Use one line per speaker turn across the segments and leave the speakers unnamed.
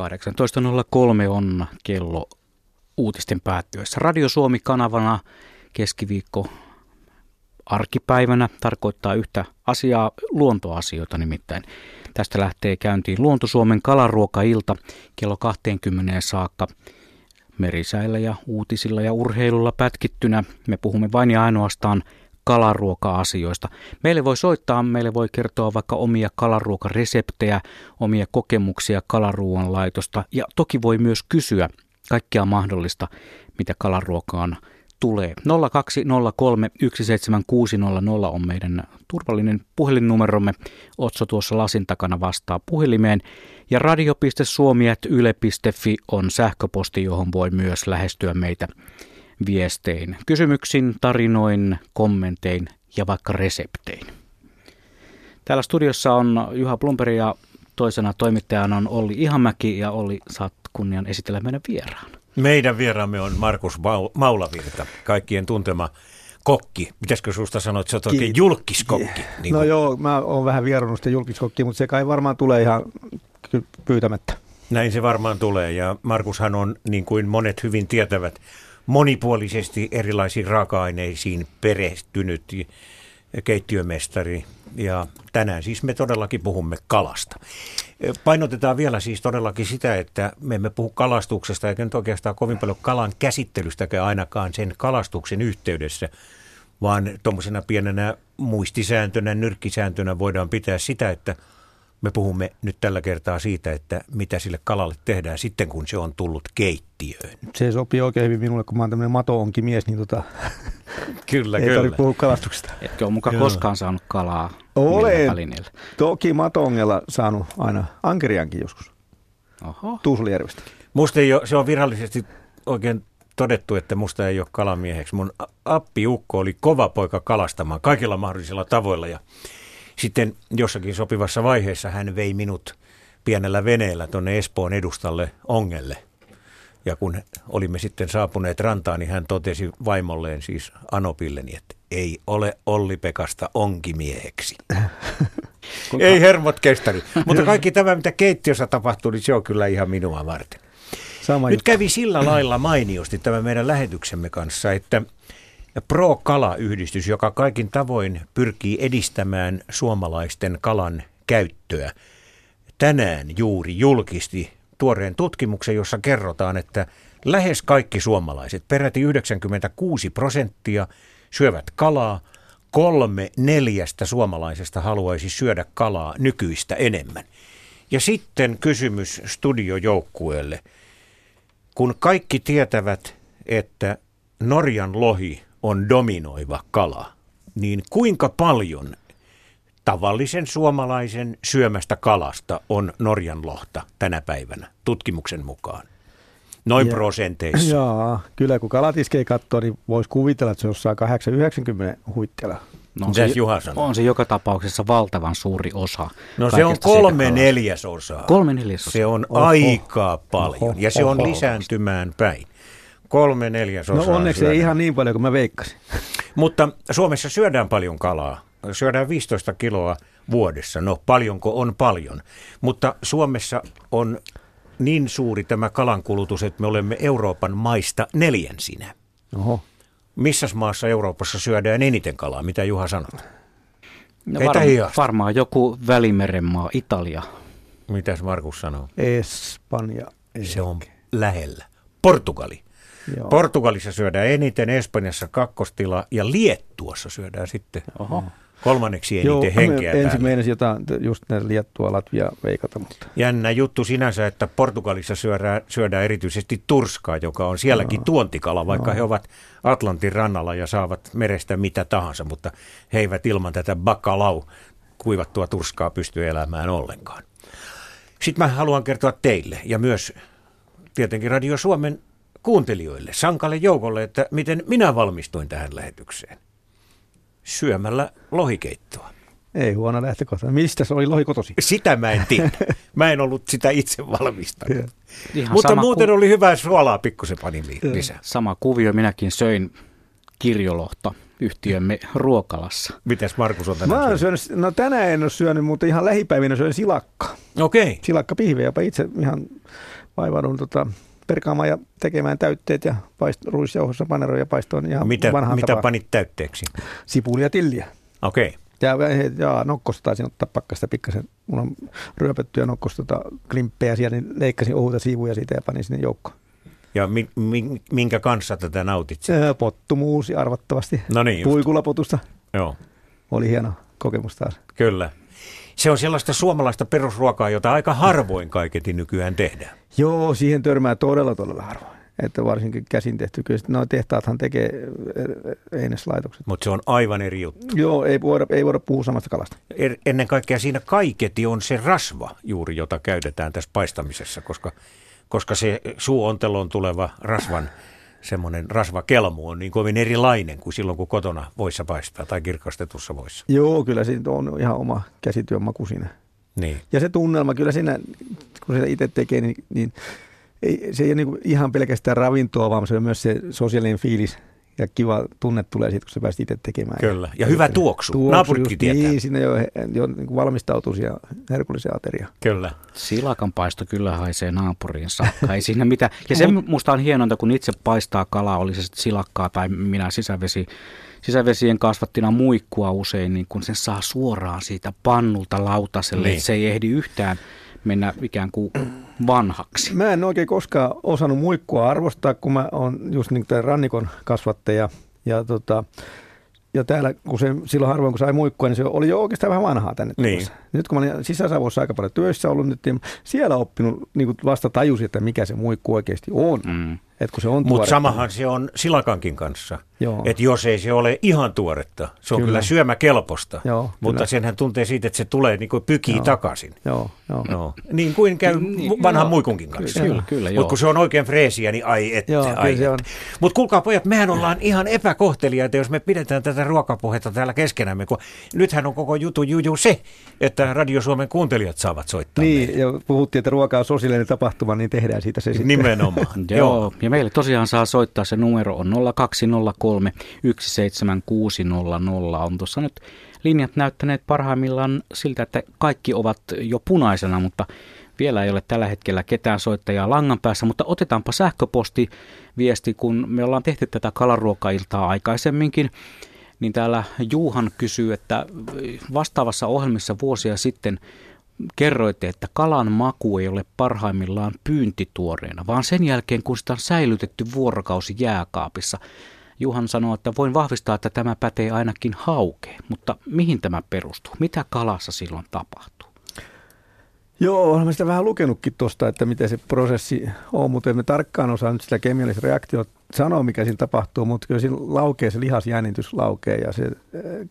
18.03 on kello uutisten päättyessä. Radio Suomi-kanavana keskiviikko arkipäivänä tarkoittaa yhtä asiaa, luontoasioita nimittäin. Tästä lähtee käyntiin Luonto Suomen kalaruokailta kello 20 saakka merisäillä ja uutisilla ja urheilulla pätkittynä. Me puhumme vain ja ainoastaan kalaruoka-asioista. Meille voi soittaa, meille voi kertoa vaikka omia kalaruokareseptejä, omia kokemuksia kalaruoan laitosta ja toki voi myös kysyä kaikkea mahdollista, mitä kalaruokaan tulee. 0203 17600 on meidän turvallinen puhelinnumeromme. Otso tuossa lasin takana vastaa puhelimeen. Ja radio.suomi.yle.fi on sähköposti, johon voi myös lähestyä meitä viestein, kysymyksin, tarinoin, kommentein ja vaikka reseptein. Täällä studiossa on Juha Plumperi ja toisena toimittajana on Olli Ihamäki ja Olli, saat kunnian esitellä meidän vieraan.
Meidän vieraamme on Markus Maulavirta, kaikkien tuntema kokki. Mitäskö susta sanoit, että sä oot oikein julkiskokki?
Niin no joo, mä oon vähän vierannut sitä julkiskokkia, mutta se kai varmaan tulee ihan pyytämättä.
Näin se varmaan tulee ja Markushan on, niin kuin monet hyvin tietävät, monipuolisesti erilaisiin raaka-aineisiin perehtynyt keittiömestari. Ja tänään siis me todellakin puhumme kalasta. Painotetaan vielä siis todellakin sitä, että me emme puhu kalastuksesta eikä nyt oikeastaan kovin paljon kalan käsittelystäkään ainakaan sen kalastuksen yhteydessä, vaan tuommoisena pienenä muistisääntönä, nyrkkisääntönä voidaan pitää sitä, että – me puhumme nyt tällä kertaa siitä, että mitä sille kalalle tehdään sitten, kun se on tullut keittiöön.
Se sopii oikein hyvin minulle, kun mä oon tämmöinen mato-onkin mies, niin tota,
kyllä,
ei
kyllä.
tarvitse puhua kalastuksesta.
Etkö ole mukaan koskaan saanut kalaa
Olen toki mato-ongella saanut aina ankeriankin joskus.
Oho.
Tuusulijärvestä.
Musta ei ole, se on virallisesti oikein todettu, että musta ei ole kalamieheksi. Mun appiukko oli kova poika kalastamaan kaikilla mahdollisilla tavoilla ja sitten jossakin sopivassa vaiheessa hän vei minut pienellä veneellä tuonne Espoon edustalle Ongelle. Ja kun olimme sitten saapuneet rantaan, niin hän totesi vaimolleen, siis Anopilleni, että ei ole Olli Pekasta onkimieheksi. ei hermot kestänyt. Mutta kaikki tämä, mitä keittiössä tapahtui, niin se on kyllä ihan minua varten. Sama Nyt kävi sillä lailla mainiosti tämä meidän lähetyksemme kanssa, että Pro-Kala-yhdistys, joka kaikin tavoin pyrkii edistämään suomalaisten kalan käyttöä, tänään juuri julkisti tuoreen tutkimuksen, jossa kerrotaan, että lähes kaikki suomalaiset, peräti 96 prosenttia, syövät kalaa. Kolme neljästä suomalaisesta haluaisi syödä kalaa nykyistä enemmän. Ja sitten kysymys studiojoukkueelle. Kun kaikki tietävät, että Norjan lohi on dominoiva kala, niin kuinka paljon tavallisen suomalaisen syömästä kalasta on Norjan lohta tänä päivänä tutkimuksen mukaan? Noin ja, prosenteissa.
Joo, kyllä kun kalatiskei katsoo, niin voisi kuvitella, että se jossain 8-90 huitteella.
No, on, se, Juha on se joka tapauksessa valtavan suuri osa.
No se on kolme neljäsosaa.
Kolme neljäsosaa.
Se on oho, aika paljon oho, ja se on oho, lisääntymään päin. Kolme neljäsosaa.
No onneksi syödään. ei ihan niin paljon kuin mä veikkasin.
Mutta Suomessa syödään paljon kalaa. Syödään 15 kiloa vuodessa. No paljonko on paljon. Mutta Suomessa on niin suuri tämä kalankulutus, että me olemme Euroopan maista neljänsinä.
Oho.
Missäs maassa Euroopassa syödään eniten kalaa? Mitä Juha sanot?
No varma, varmaan joku Välimeren maa, Italia.
Mitäs Markus sanoo?
Espanja.
Se on lähellä. Portugali. Joo. Portugalissa syödään eniten, Espanjassa kakkostila ja Liettuassa syödään sitten Oho. kolmanneksi eniten Joo, henkeä
ensin meinasi jotain, just näitä Liettua, Latvia veikata. Mutta.
Jännä juttu sinänsä, että Portugalissa syödään, syödään erityisesti turskaa, joka on sielläkin Joo. tuontikala, vaikka Joo. he ovat Atlantin rannalla ja saavat merestä mitä tahansa, mutta he eivät ilman tätä bakalau kuivattua turskaa pysty elämään ollenkaan. Sitten mä haluan kertoa teille ja myös tietenkin Radio Suomen kuuntelijoille, sankalle joukolle, että miten minä valmistuin tähän lähetykseen. Syömällä lohikeittoa.
Ei huono lähtökohta. Mistä se oli lohi kotosi?
Sitä mä en tiedä. Mä en ollut sitä itse valmistanut. Mutta muuten ku... oli hyvää suolaa pikkusen panin lisää.
Sama kuvio. Minäkin söin kirjolohta yhtiömme ruokalassa.
Mites Markus on tänään
Mä oon
syönyt?
syönyt, no tänään en ole syönyt, mutta ihan lähipäivinä syön silakkaa.
Okei.
Silakka pihviä, jopa itse ihan vaivaudun tota, perkaamaan ja tekemään täytteet ja paist, ruisjauhossa paneroja paistoon ihan
Mitä, mitä
tapaan.
panit täytteeksi?
Sipulia ja tilliä.
Okei.
Ja, ja nokkosta taisin ottaa pakkasta pikkasen. Mulla on ryöpöttyä nokkosta tota, klimppejä siellä, niin leikkasin ohuita siivuja siitä ja panin sinne joukkoon.
Ja mi, mi, minkä kanssa tätä nautit?
Se pottumuusi arvattavasti.
No niin.
Puikulapotusta.
Joo,
Oli hieno kokemus taas.
kyllä. Se on sellaista suomalaista perusruokaa, jota aika harvoin kaiketi nykyään tehdään.
Joo, siihen törmää todella todella harvoin. Että varsinkin käsin tehty. Kyllä nuo tehtaathan tekee eh, eineslaitokset.
Mutta se on aivan eri juttu.
Joo, ei voida, ei voida puhua samasta kalasta.
Er, ennen kaikkea siinä kaiketi on se rasva juuri, jota käytetään tässä paistamisessa, koska, koska se suuonteloon tuleva rasvan semmoinen rasvakelmu on niin kovin erilainen kuin silloin, kun kotona voissa paistaa tai kirkastetussa voissa.
Joo, kyllä siinä on ihan oma käsityön maku siinä.
Niin.
Ja se tunnelma, kyllä siinä, kun sitä itse tekee, niin, niin ei, se ei ole niin ihan pelkästään ravintoa, vaan se on myös se sosiaalinen fiilis ja kiva tunne tulee siitä, kun sä pääsit itse tekemään.
Kyllä. Ja hyvä tuoksu. Naapuritkin
just
tietää.
Niin, siinä jo, jo niin kuin valmistautuu siihen herkullisen ateria.
Kyllä.
Silakan paisto kyllä haisee naapuriin saakka, ei siinä mitään. Ja se musta on hienointa, kun itse paistaa kalaa, oli se sitten silakkaa tai minä sisävesi, sisävesien kasvattina muikkua usein, niin kun sen saa suoraan siitä pannulta lautaselle,
Niin.
niin. se ei ehdi yhtään mennä ikään kuin vanhaksi.
Mä en oikein koskaan osannut muikkua arvostaa, kun mä oon just niin kuin rannikon kasvattaja. Ja, tota, ja täällä, kun se, silloin harvoin kun sai muikkua, niin se oli jo oikeastaan vähän vanhaa tänne
Niin.
Nyt kun mä olin sisäsavossa aika paljon työssä ollut, nyt, niin siellä oppinut, niin kuin vasta tajusin, että mikä se muikku oikeasti on.
Mm.
Et kun se on
Mutta samahan se on silakankin kanssa. Että jos ei se ole ihan tuoretta, se on kyllä,
Kyllä.
syömäkelpoista.
Joo,
mutta
kyllä.
senhän tuntee siitä, että se tulee niin kuin pykii
Joo.
takaisin.
Joo, joo.
No. Niin kuin käy
Niin,
vanhan
joo.
muikunkin kanssa.
Kyllä, kyllä.
Mutta kun se on oikein freesiä, niin ai et,
Joo, kyllä
ai
se
et.
on.
Mutta kuulkaa pojat, mehän ollaan ihan epäkohteliaita, jos me pidetään tätä ruokapuhetta täällä keskenämme. Kun nythän on koko jutu juju se, että Radio Suomen kuuntelijat saavat soittaa meille.
Niin, ja puhuttiin, että ruoka on sosiaalinen tapahtuma, niin tehdään siitä se sitten.
Nimenomaan.
Joo, ja meille tosiaan saa soittaa, se numero on 0203 17600. On tuossa nyt linjat näyttäneet parhaimmillaan siltä, että kaikki ovat jo punaisena, mutta vielä ei ole tällä hetkellä ketään soittajaa langan päässä, mutta otetaanpa sähköposti viesti, kun me ollaan tehty tätä kalaruokailtaa aikaisemminkin, niin täällä Juuhan kysyy, että vastaavassa ohjelmissa vuosia sitten kerroitte, että kalan maku ei ole parhaimmillaan pyyntituoreena, vaan sen jälkeen, kun sitä on säilytetty vuorokausi jääkaapissa. Juhan sanoo, että voin vahvistaa, että tämä pätee ainakin haukeen, mutta mihin tämä perustuu? Mitä kalassa silloin tapahtuu?
Joo, olen sitä vähän lukenutkin tuosta, että miten se prosessi on, mutta emme tarkkaan osaa nyt sitä kemiallista reaktiota sanoa, mikä siinä tapahtuu, mutta kyllä siinä laukee se lihasjännitys laukee ja se äh,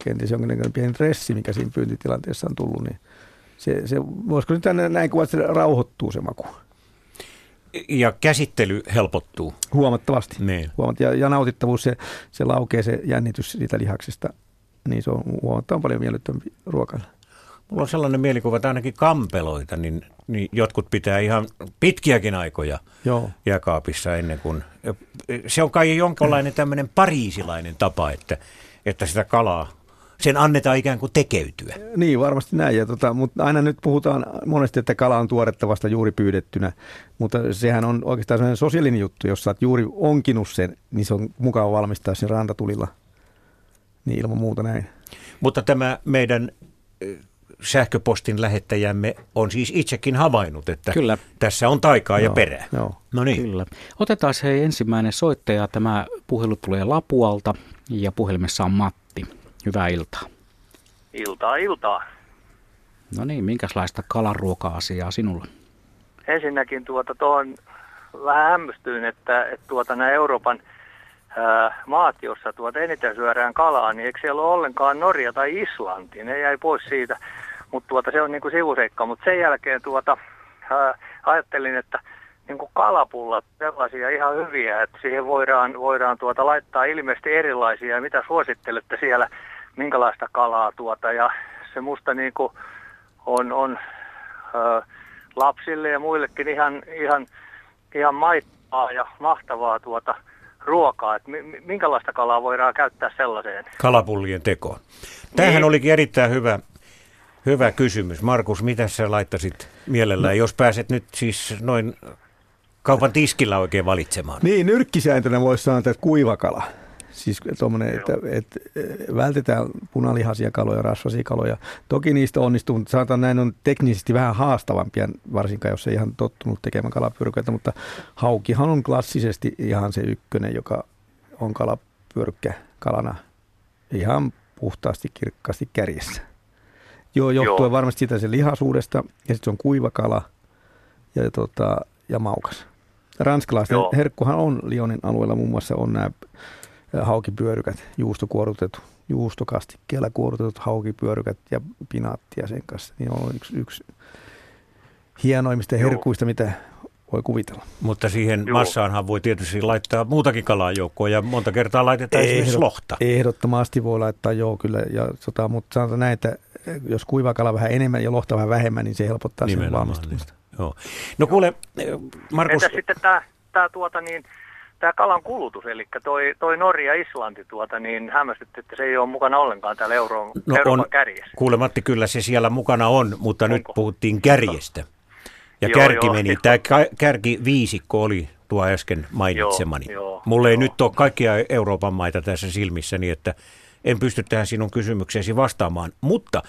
kenties jonkinlainen pieni stressi, mikä siinä pyyntitilanteessa on tullut, niin se, se voisiko nyt näin kuvata, että se rauhoittuu se maku
Ja käsittely helpottuu.
huomattavasti.
Niin.
Ja, ja nautittavuus, se, se laukee se jännitys siitä lihaksesta, niin se on huomattavan paljon miellyttävämpi ruokailla.
Mulla on sellainen mielikuva, että ainakin kampeloita, niin, niin jotkut pitää ihan pitkiäkin aikoja
Joo.
jääkaapissa ennen kuin... Se on kai jonkinlainen tämmöinen pariisilainen tapa, että, että sitä kalaa, sen annetaan ikään kuin tekeytyä.
Niin, varmasti näin. Ja tota, mutta aina nyt puhutaan monesti, että kala on tuoretta vasta juuri pyydettynä, mutta sehän on oikeastaan sellainen sosiaalinen juttu, jos sä oot juuri onkinut sen, niin se on mukava valmistaa sen rantatulilla. Niin ilman muuta näin.
Mutta tämä meidän sähköpostin lähettäjämme on siis itsekin havainnut, että
Kyllä.
tässä on taikaa ja
Joo,
perää.
Joo.
No niin,
Kyllä. Otetaan hei ensimmäinen soittaja. Tämä puhelu tulee Lapualta ja puhelimessa on Matti. Hyvää iltaa.
Iltaa, iltaa.
No niin, minkälaista kalaruoka-asiaa sinulla?
Ensinnäkin tuota tuohon vähän hämmästyin, että, että tuota nämä Euroopan ää, maat, jossa tuota eniten syödään kalaa, niin eikö siellä ole ollenkaan Norja tai Islanti? Ne jäi pois siitä, mutta tuota, se on niin kuin sivuseikka. Mutta sen jälkeen tuota, ää, ajattelin, että niin kuin kalapullat, sellaisia ihan hyviä, että siihen voidaan, voidaan tuota laittaa ilmeisesti erilaisia. Mitä suosittelette siellä, minkälaista kalaa tuota, ja se musta niin kuin on, on ö, lapsille ja muillekin ihan, ihan, ihan maittaa ja mahtavaa tuota ruokaa, että minkälaista kalaa voidaan käyttää sellaiseen?
Kalapullien tekoon. Tämähän niin. olikin erittäin hyvä, hyvä kysymys. Markus, mitä sä laittasit mielellään, no. jos pääset nyt siis noin kaupan tiskillä oikein valitsemaan?
Niin, nyrkkisääntönä voisi sanoa, että kuivakala. Siis tommonen, että, että, vältetään punalihaisia kaloja, rasvasia kaloja. Toki niistä onnistuu, mutta sanotaan näin on teknisesti vähän haastavampia, varsinkaan jos ei ihan tottunut tekemään kalapyrköitä, mutta haukihan on klassisesti ihan se ykkönen, joka on kalapyrkkä kalana ihan puhtaasti, kirkkaasti kärjessä. Joo, johtuen Joo. varmasti sitä sen lihasuudesta, ja sitten se on kuiva kala ja, tota, ja maukas. Ranskalaisten Joo. herkkuhan on Lionin alueella muun muassa on nämä haukipyörykät, juustokuorutetut, juustokastikkeella kuorutetut haukipyörykät ja pinaattia sen kanssa. Niin on yksi, yksi hienoimmista Joo. herkuista, mitä voi kuvitella.
Mutta siihen Joo. massaanhan voi tietysti laittaa muutakin kalaa joukkoon ja monta kertaa laitetaan Ehdot, esimerkiksi lohta.
Ehdottomasti voi laittaa joo kyllä, ja, tota, mutta sanotaan näin, että jos kuiva kala vähän enemmän ja lohta vähän vähemmän, niin se helpottaa Nimenomaan, sen valmistumista. Niin.
Joo. No kuule, Markus...
Entä sitten tämä, tämä tuota niin, tämä kalan kulutus, eli toi, toi Norja ja Islanti, tuota, niin hämmästytti, että se ei ole mukana ollenkaan täällä Euro, no Euroopan on, kärjessä.
Kuule Matti, kyllä se siellä mukana on, mutta Onko? nyt puhuttiin kärjestä. Ja joo, kärki joo, meni, joo. tämä kärki viisikko oli tuo äsken mainitsemani. Joo, joo, Mulla ei joo. nyt ole kaikkia Euroopan maita tässä silmissäni, että en pysty tähän sinun kysymykseesi vastaamaan. Mutta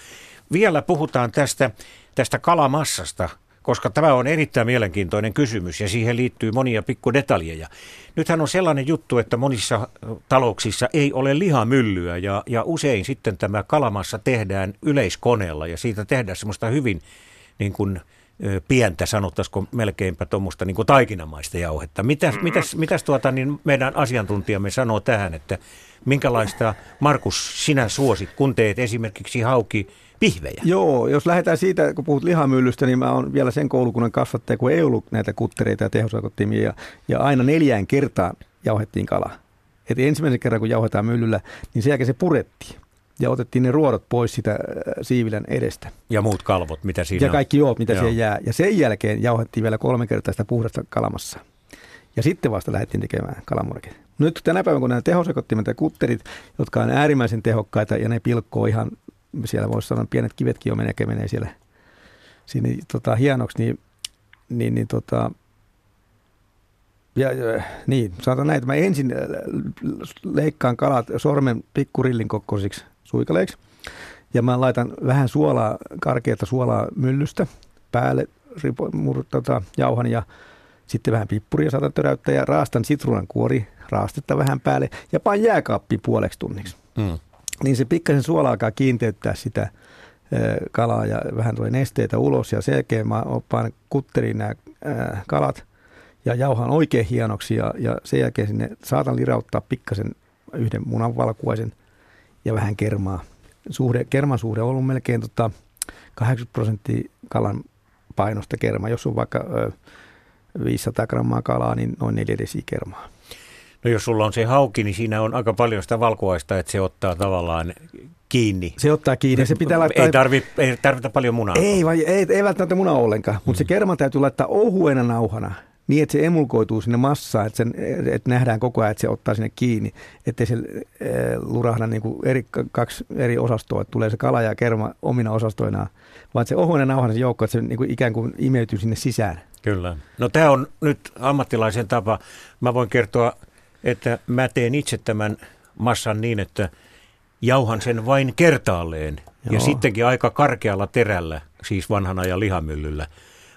vielä puhutaan tästä, tästä kalamassasta, koska tämä on erittäin mielenkiintoinen kysymys ja siihen liittyy monia pikkudetaljeja. Nythän on sellainen juttu, että monissa talouksissa ei ole lihamyllyä ja, ja usein sitten tämä kalamassa tehdään yleiskoneella ja siitä tehdään semmoista hyvin niin kuin, pientä, sanottaisiko melkeinpä tuommoista niin kuin taikinamaista jauhetta. Mitäs, mm-hmm. mitäs, mitäs tuota, niin meidän asiantuntijamme sanoo tähän, että minkälaista, Markus, sinä suosit, kun teet esimerkiksi hauki pihvejä?
Joo, jos lähdetään siitä, kun puhut lihamyllystä, niin mä oon vielä sen koulukunnan kasvattaja, kun ei ollut näitä kuttereita ja tehosakottimia, ja, ja aina neljään kertaan jauhettiin kalaa. Et ensimmäisen kerran, kun jauhetaan myllyllä, niin sen jälkeen se purettiin ja otettiin ne ruodot pois sitä äh, siivilän edestä.
Ja muut kalvot, mitä siinä
Ja kaikki joo, mitä joo. siihen jää. Ja sen jälkeen jauhettiin vielä kolme kertaa sitä puhdasta kalamassa. Ja sitten vasta lähdettiin tekemään kalamurke. Nyt tänä päivänä, kun nämä tehosekottimet ja kutterit, jotka on äärimmäisen tehokkaita ja ne pilkkoo ihan, siellä voisi sanoa pienet kivetkin jo menee, menee siellä sinne tota, hienoksi, niin, niin, niin tota, ja, ja niin, saatan näitä. Mä ensin äh, leikkaan kalat sormen pikkurillin kokoisiksi suikaleiksi. Ja mä laitan vähän suolaa, karkeata suolaa myllystä päälle, ripo, mur, tota, jauhan ja sitten vähän pippuria saatan töräyttää ja raastan sitruunan kuori, raastetta vähän päälle ja pain jääkaappi puoleksi tunniksi. Mm. Niin se pikkasen suola alkaa kiinteyttää sitä kalaa ja vähän tulee nesteitä ulos ja selkeä mä oppaan kutteriin nämä kalat ja jauhan oikein hienoksi ja, ja sen jälkeen sinne saatan lirauttaa pikkasen yhden munan valkuaisen – ja vähän kermaa. Suhde, kerman suhde on ollut melkein tota 80 prosenttia kalan painosta kerma. Jos on vaikka ö, 500 grammaa kalaa, niin noin 4 desi kermaa.
No jos sulla on se hauki, niin siinä on aika paljon sitä valkuaista, että se ottaa tavallaan kiinni.
Se ottaa kiinni. Se pitää laittaa...
ei, tarvi, ei tarvita paljon munaa.
Ei, vai, ei, ei välttämättä munaa ollenkaan, mutta mm. se kerma täytyy laittaa ohuena nauhana niin, että se emulkoituu sinne massaan, että, sen, että nähdään koko ajan, että se ottaa sinne kiinni, ettei se eh, lurahda niin kuin eri, kaksi eri osastoa, että tulee se kala ja kerma omina osastoinaan, vaan se ohuinen nauhan se joukko, että se niin kuin ikään kuin imeytyy sinne sisään.
Kyllä. No tämä on nyt ammattilaisen tapa. Mä voin kertoa, että mä teen itse tämän massan niin, että jauhan sen vain kertaalleen Joo. ja sittenkin aika karkealla terällä, siis vanhana ja lihamyllyllä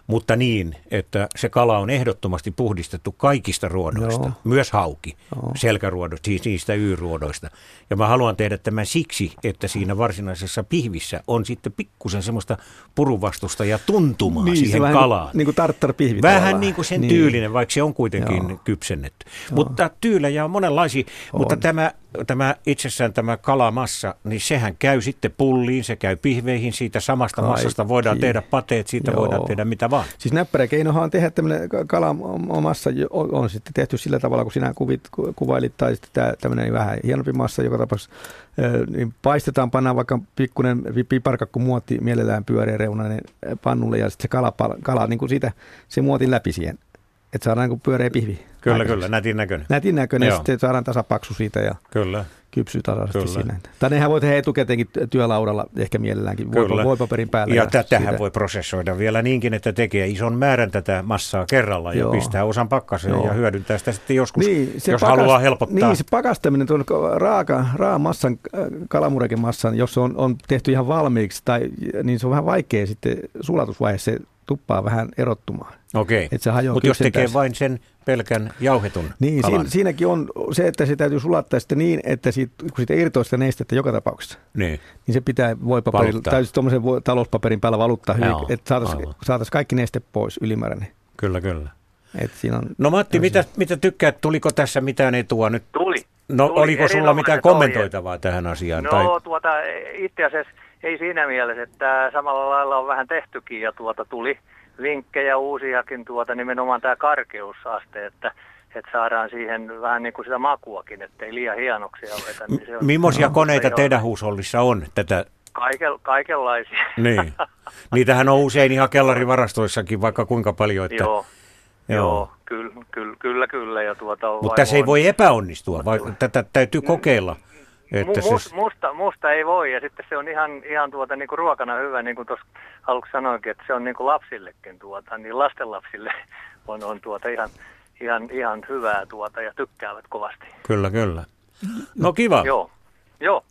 mutta niin, että se kala on ehdottomasti puhdistettu kaikista ruodoista, Joo. myös hauki, Joo. selkäruodosta, siis niistä y-ruodoista. Ja mä haluan tehdä tämän siksi, että siinä varsinaisessa pihvissä on sitten pikkusen semmoista puruvastusta ja tuntumaa niin, siihen
vähän
kalaan.
Niin kuin tarttarpihvi
Vähän tavallaan. niin kuin sen niin. tyylinen, vaikka se on kuitenkin Joo. kypsennetty. Joo. Mutta tyylejä on monenlaisia, on. mutta tämä tämä itsessään tämä kalamassa, niin sehän käy sitten pulliin, se käy pihveihin, siitä samasta Kaikki. massasta voidaan tehdä pateet, siitä Joo. voidaan tehdä mitä vaan.
Siis näppäräkeinohan on tehdä tämmöinen kalamassa, on, on sitten tehty sillä tavalla, kun sinä kuvit, kuvailit, tai sitten tämmöinen vähän hienompi massa, joka tapauksessa niin paistetaan, pannaan vaikka pikkuinen piparkakku muotti mielellään pyöreä reunainen pannulle ja sitten se kala, kala niin kuin siitä, se muotin läpi siihen että saadaan niin pyöreä pihvi.
Kyllä,
aikaiseksi.
kyllä, nätin näköinen.
Nätin näköinen, ja
Joo.
sitten saadaan tasapaksu siitä ja
Kyllä.
kypsyy tasaisesti
Kyllä.
siinä. Tai nehän voi tehdä etukäteenkin työlaudalla, ehkä mielelläänkin
Kyllä.
Voipaperin päällä.
Ja tätähän
siitä-
voi prosessoida vielä niinkin, että tekee ison määrän tätä massaa kerralla ja
Joo.
pistää osan pakkaseen
Joo.
ja hyödyntää sitä sitten joskus,
niin,
jos haluaa helpottaa.
Niin, se pakastaminen, tuon raaka, raamassan, äh, kalamurekin massan, jos se on, on tehty ihan valmiiksi, tai, niin se on vähän vaikea sitten sulatusvaiheessa se tuppaa vähän erottumaan.
Okei,
että se hajoaa
mutta jos tekee
kypsentäessä.
vain sen pelkän jauhetun
Niin,
kalan,
siinä, siinäkin on se, että se täytyy sulattaa sitten niin, että siitä, kun siitä irtoaa sitä nestettä joka tapauksessa,
niin,
niin se pitää voipaperilla,
Valuttaa.
tai tuommoisen voi, talouspaperin päällä valuttaa hyvin,
Joo,
että saataisiin saatais kaikki neste pois ylimääräinen.
kyllä, kyllä.
Et siinä on,
No Matti, mitä, mitä tykkäät, tuliko tässä mitään etua nyt?
Tuli.
No
Tuli
oliko sulla mitään kommentoitavaa tähän asiaan?
No
tai...
tuota, itse asiassa ei siinä mielessä, että samalla lailla on vähän tehtykin ja tuota tuli vinkkejä uusiakin tuota nimenomaan tämä karkeusaste, että, että saadaan siihen vähän niin kuin sitä makuakin, ettei liian hienoksia vetä. Niin se on,
Millaisia
no,
koneita
on
teidän huushollissa on tätä?
Kaikel, kaikenlaisia.
Niin. Niitähän on usein ihan kellarivarastoissakin vaikka kuinka paljon. Että...
Joo,
Joo.
joo, kyllä, kyllä, kyllä, kyllä. Ja tuota,
Mutta tässä ei
on-
voi epäonnistua, vai tätä täytyy kokeilla. Että
Mu-
se,
must- musta, musta ei voi ja sitten se on ihan, ihan tuota, niin kuin ruokana hyvä, niin kuin tuossa aluksi sanoinkin, että se on niin kuin lapsillekin, tuota, niin lastenlapsille on, on tuota ihan, ihan, ihan hyvää tuota ja tykkäävät kovasti.
kyllä, kyllä. No kiva.
Joo, joo,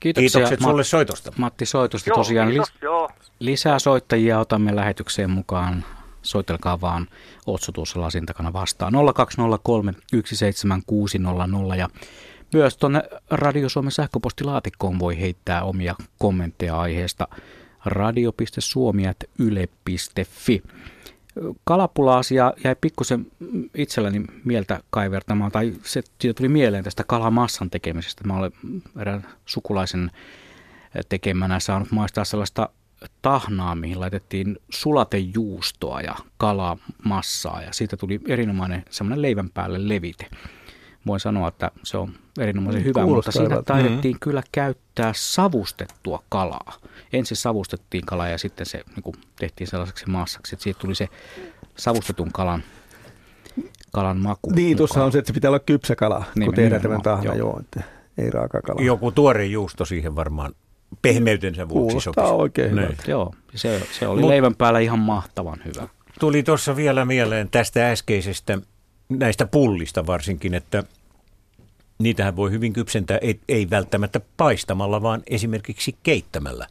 Kiitoksia
Kiitokset
Ma-
sulle soitosta.
Matti Soitosta.
joo,
Tosiaan
kiitos,
lis-
joo.
lisää soittajia otamme lähetykseen mukaan. Soitelkaa vaan Otso tuossa lasin takana vastaan. 0203 17600 ja myös tuonne Radio Suomen sähköpostilaatikkoon voi heittää omia kommentteja aiheesta radio.suomi.yle.fi. Kalapula-asia jäi pikkusen itselläni mieltä kaivertamaan, tai se siitä tuli mieleen tästä kalamassan tekemisestä. Mä olen erään sukulaisen tekemänä saanut maistaa sellaista tahnaa, mihin laitettiin sulatejuustoa ja kalamassaa, ja siitä tuli erinomainen semmoinen leivän päälle levite. Voin sanoa, että se on erinomaisen
Mm,
hyvä, mutta siinä taidettiin kyllä käyttää savustettua kalaa. Ensin savustettiin kalaa ja sitten se niin kuin, tehtiin sellaiseksi maassaksi, että siitä tuli se savustetun kalan, kalan maku.
niin, tuossa on se, että se pitää olla kypsä kala, kun
Nimenomaan,
tehdään tämän tahna,
joo.
joo. että ei raaka kala.
Joku tuore juusto siihen varmaan pehmeytensä vuoksi
Kuulostaa
sopisi.
oikein
Niin.
hyvältä.
Joo, se, se oli
Mut-
leivän päällä ihan mahtavan hyvä.
Tuli tuossa vielä mieleen tästä äskeisestä, näistä pullista varsinkin, että niitähän voi hyvin kypsentää, ei, ei välttämättä paistamalla, vaan esimerkiksi keittämällä.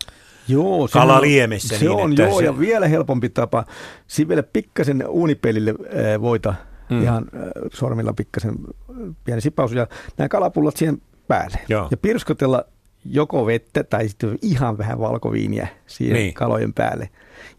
Joo, se
Kalaliemessä
on, se
niin,
on, joo,
se-
ja vielä helpompi tapa. Siinä vielä pikkasen uunipelille äh, voita,
Mm.
ihan äh, sormilla pikkasen pieni sipaus, ja nämä kalapullat siihen päälle.
Joo.
Ja pirskotella joko vettä tai sitten ihan vähän valkoviiniä siihen
Niin.
kalojen päälle.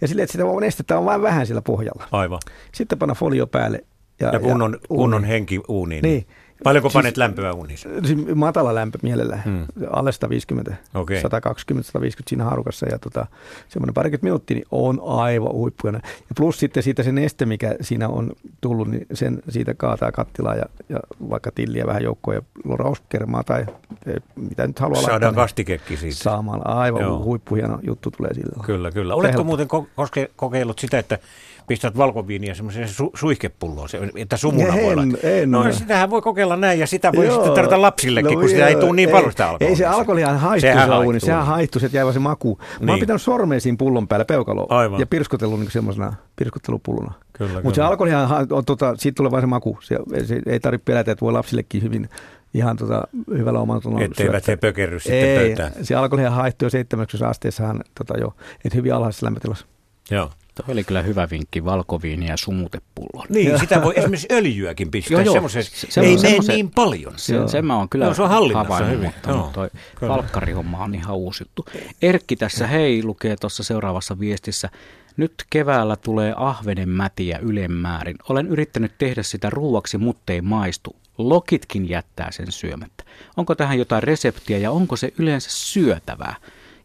Ja silleen, että sitä nestettä on vain vähän siellä pohjalla.
Aivan.
Sitten panna folio päälle. Ja,
Ja kunnon,
uuni.
kunnon henki uuniin.
Niin.
Paljonko
Siis-
panet lämpöä uuniin?
Siis matala lämpö mielellään,
Hmm.
alle 150,
Okei.
120, 150 siinä haarukassa ja tota, semmoinen parikymmentä minuuttia niin on aivan huippujana. Ja plus sitten siitä se neste, mikä siinä on tullut, niin sen siitä kaataa kattilaa ja, ja vaikka tilliä vähän joukkoa ja rauskermaa tai eh, mitä nyt haluaa
Saadaan
laittaa,
kastikekki siitä.
niin saamaan aivan
Joo.
Huippuhieno juttu tulee sillä.
Kyllä, kyllä. Oletko
helppo.
muuten ko- koske- kokeillut sitä, että pistät valkoviiniä semmoiseen su- suihkepulloon, se, että sumuna voi
En,
olla?
en.
No sitähän voi kokeilla näin ja sitä voi
Joo.
sitten tarjota lapsillekin,
No
kun sitä ei tule niin
ei-
paljon sitä alkoholia.
Ei se alkoholihan haittuu
Sehän
uuni, sehän haittuu, se jäi vaan se maku. Mä
Niin.
oon pitänyt sormeen siinä pullon päällä peukaloon
Aivan.
ja pirskotellut niin semmoisena pirskottelupullona.
Kyllä,
Mutta se alkoholihan, ha- on, tota, siitä tulee vain se maku. Se, se ei tarvitse pelätä, että voi lapsillekin hyvin ihan tota, hyvällä omalla tunnolla
Etteivät he pökerry sitten
Ei,
pöytään.
se alkoholihan haittuu jo 70 asteessahan tota jo, että hyvin alhaisessa lämpötilassa.
Joo.
Tuo oli kyllä hyvä vinkki, valkoviini ja sumutepullo.
Niin, sitä voi esimerkiksi öljyäkin pistää
Joo, joo. Se- se-
Ei mene niin paljon.
Se,
Joo.
sen mä oon kyllä
Joo, se on hallinnassa hyvin.
mutta
Joo,
toi
kyllä.
valkkarihomma on ihan uusi juttu. Erkki tässä hei lukee tuossa seuraavassa viestissä. Nyt keväällä tulee ahvenenmätiä ylemmäärin. Olen yrittänyt tehdä sitä ruuaksi, mutta ei maistu. Lokitkin jättää sen syömättä. Onko tähän jotain reseptiä ja onko se yleensä syötävää?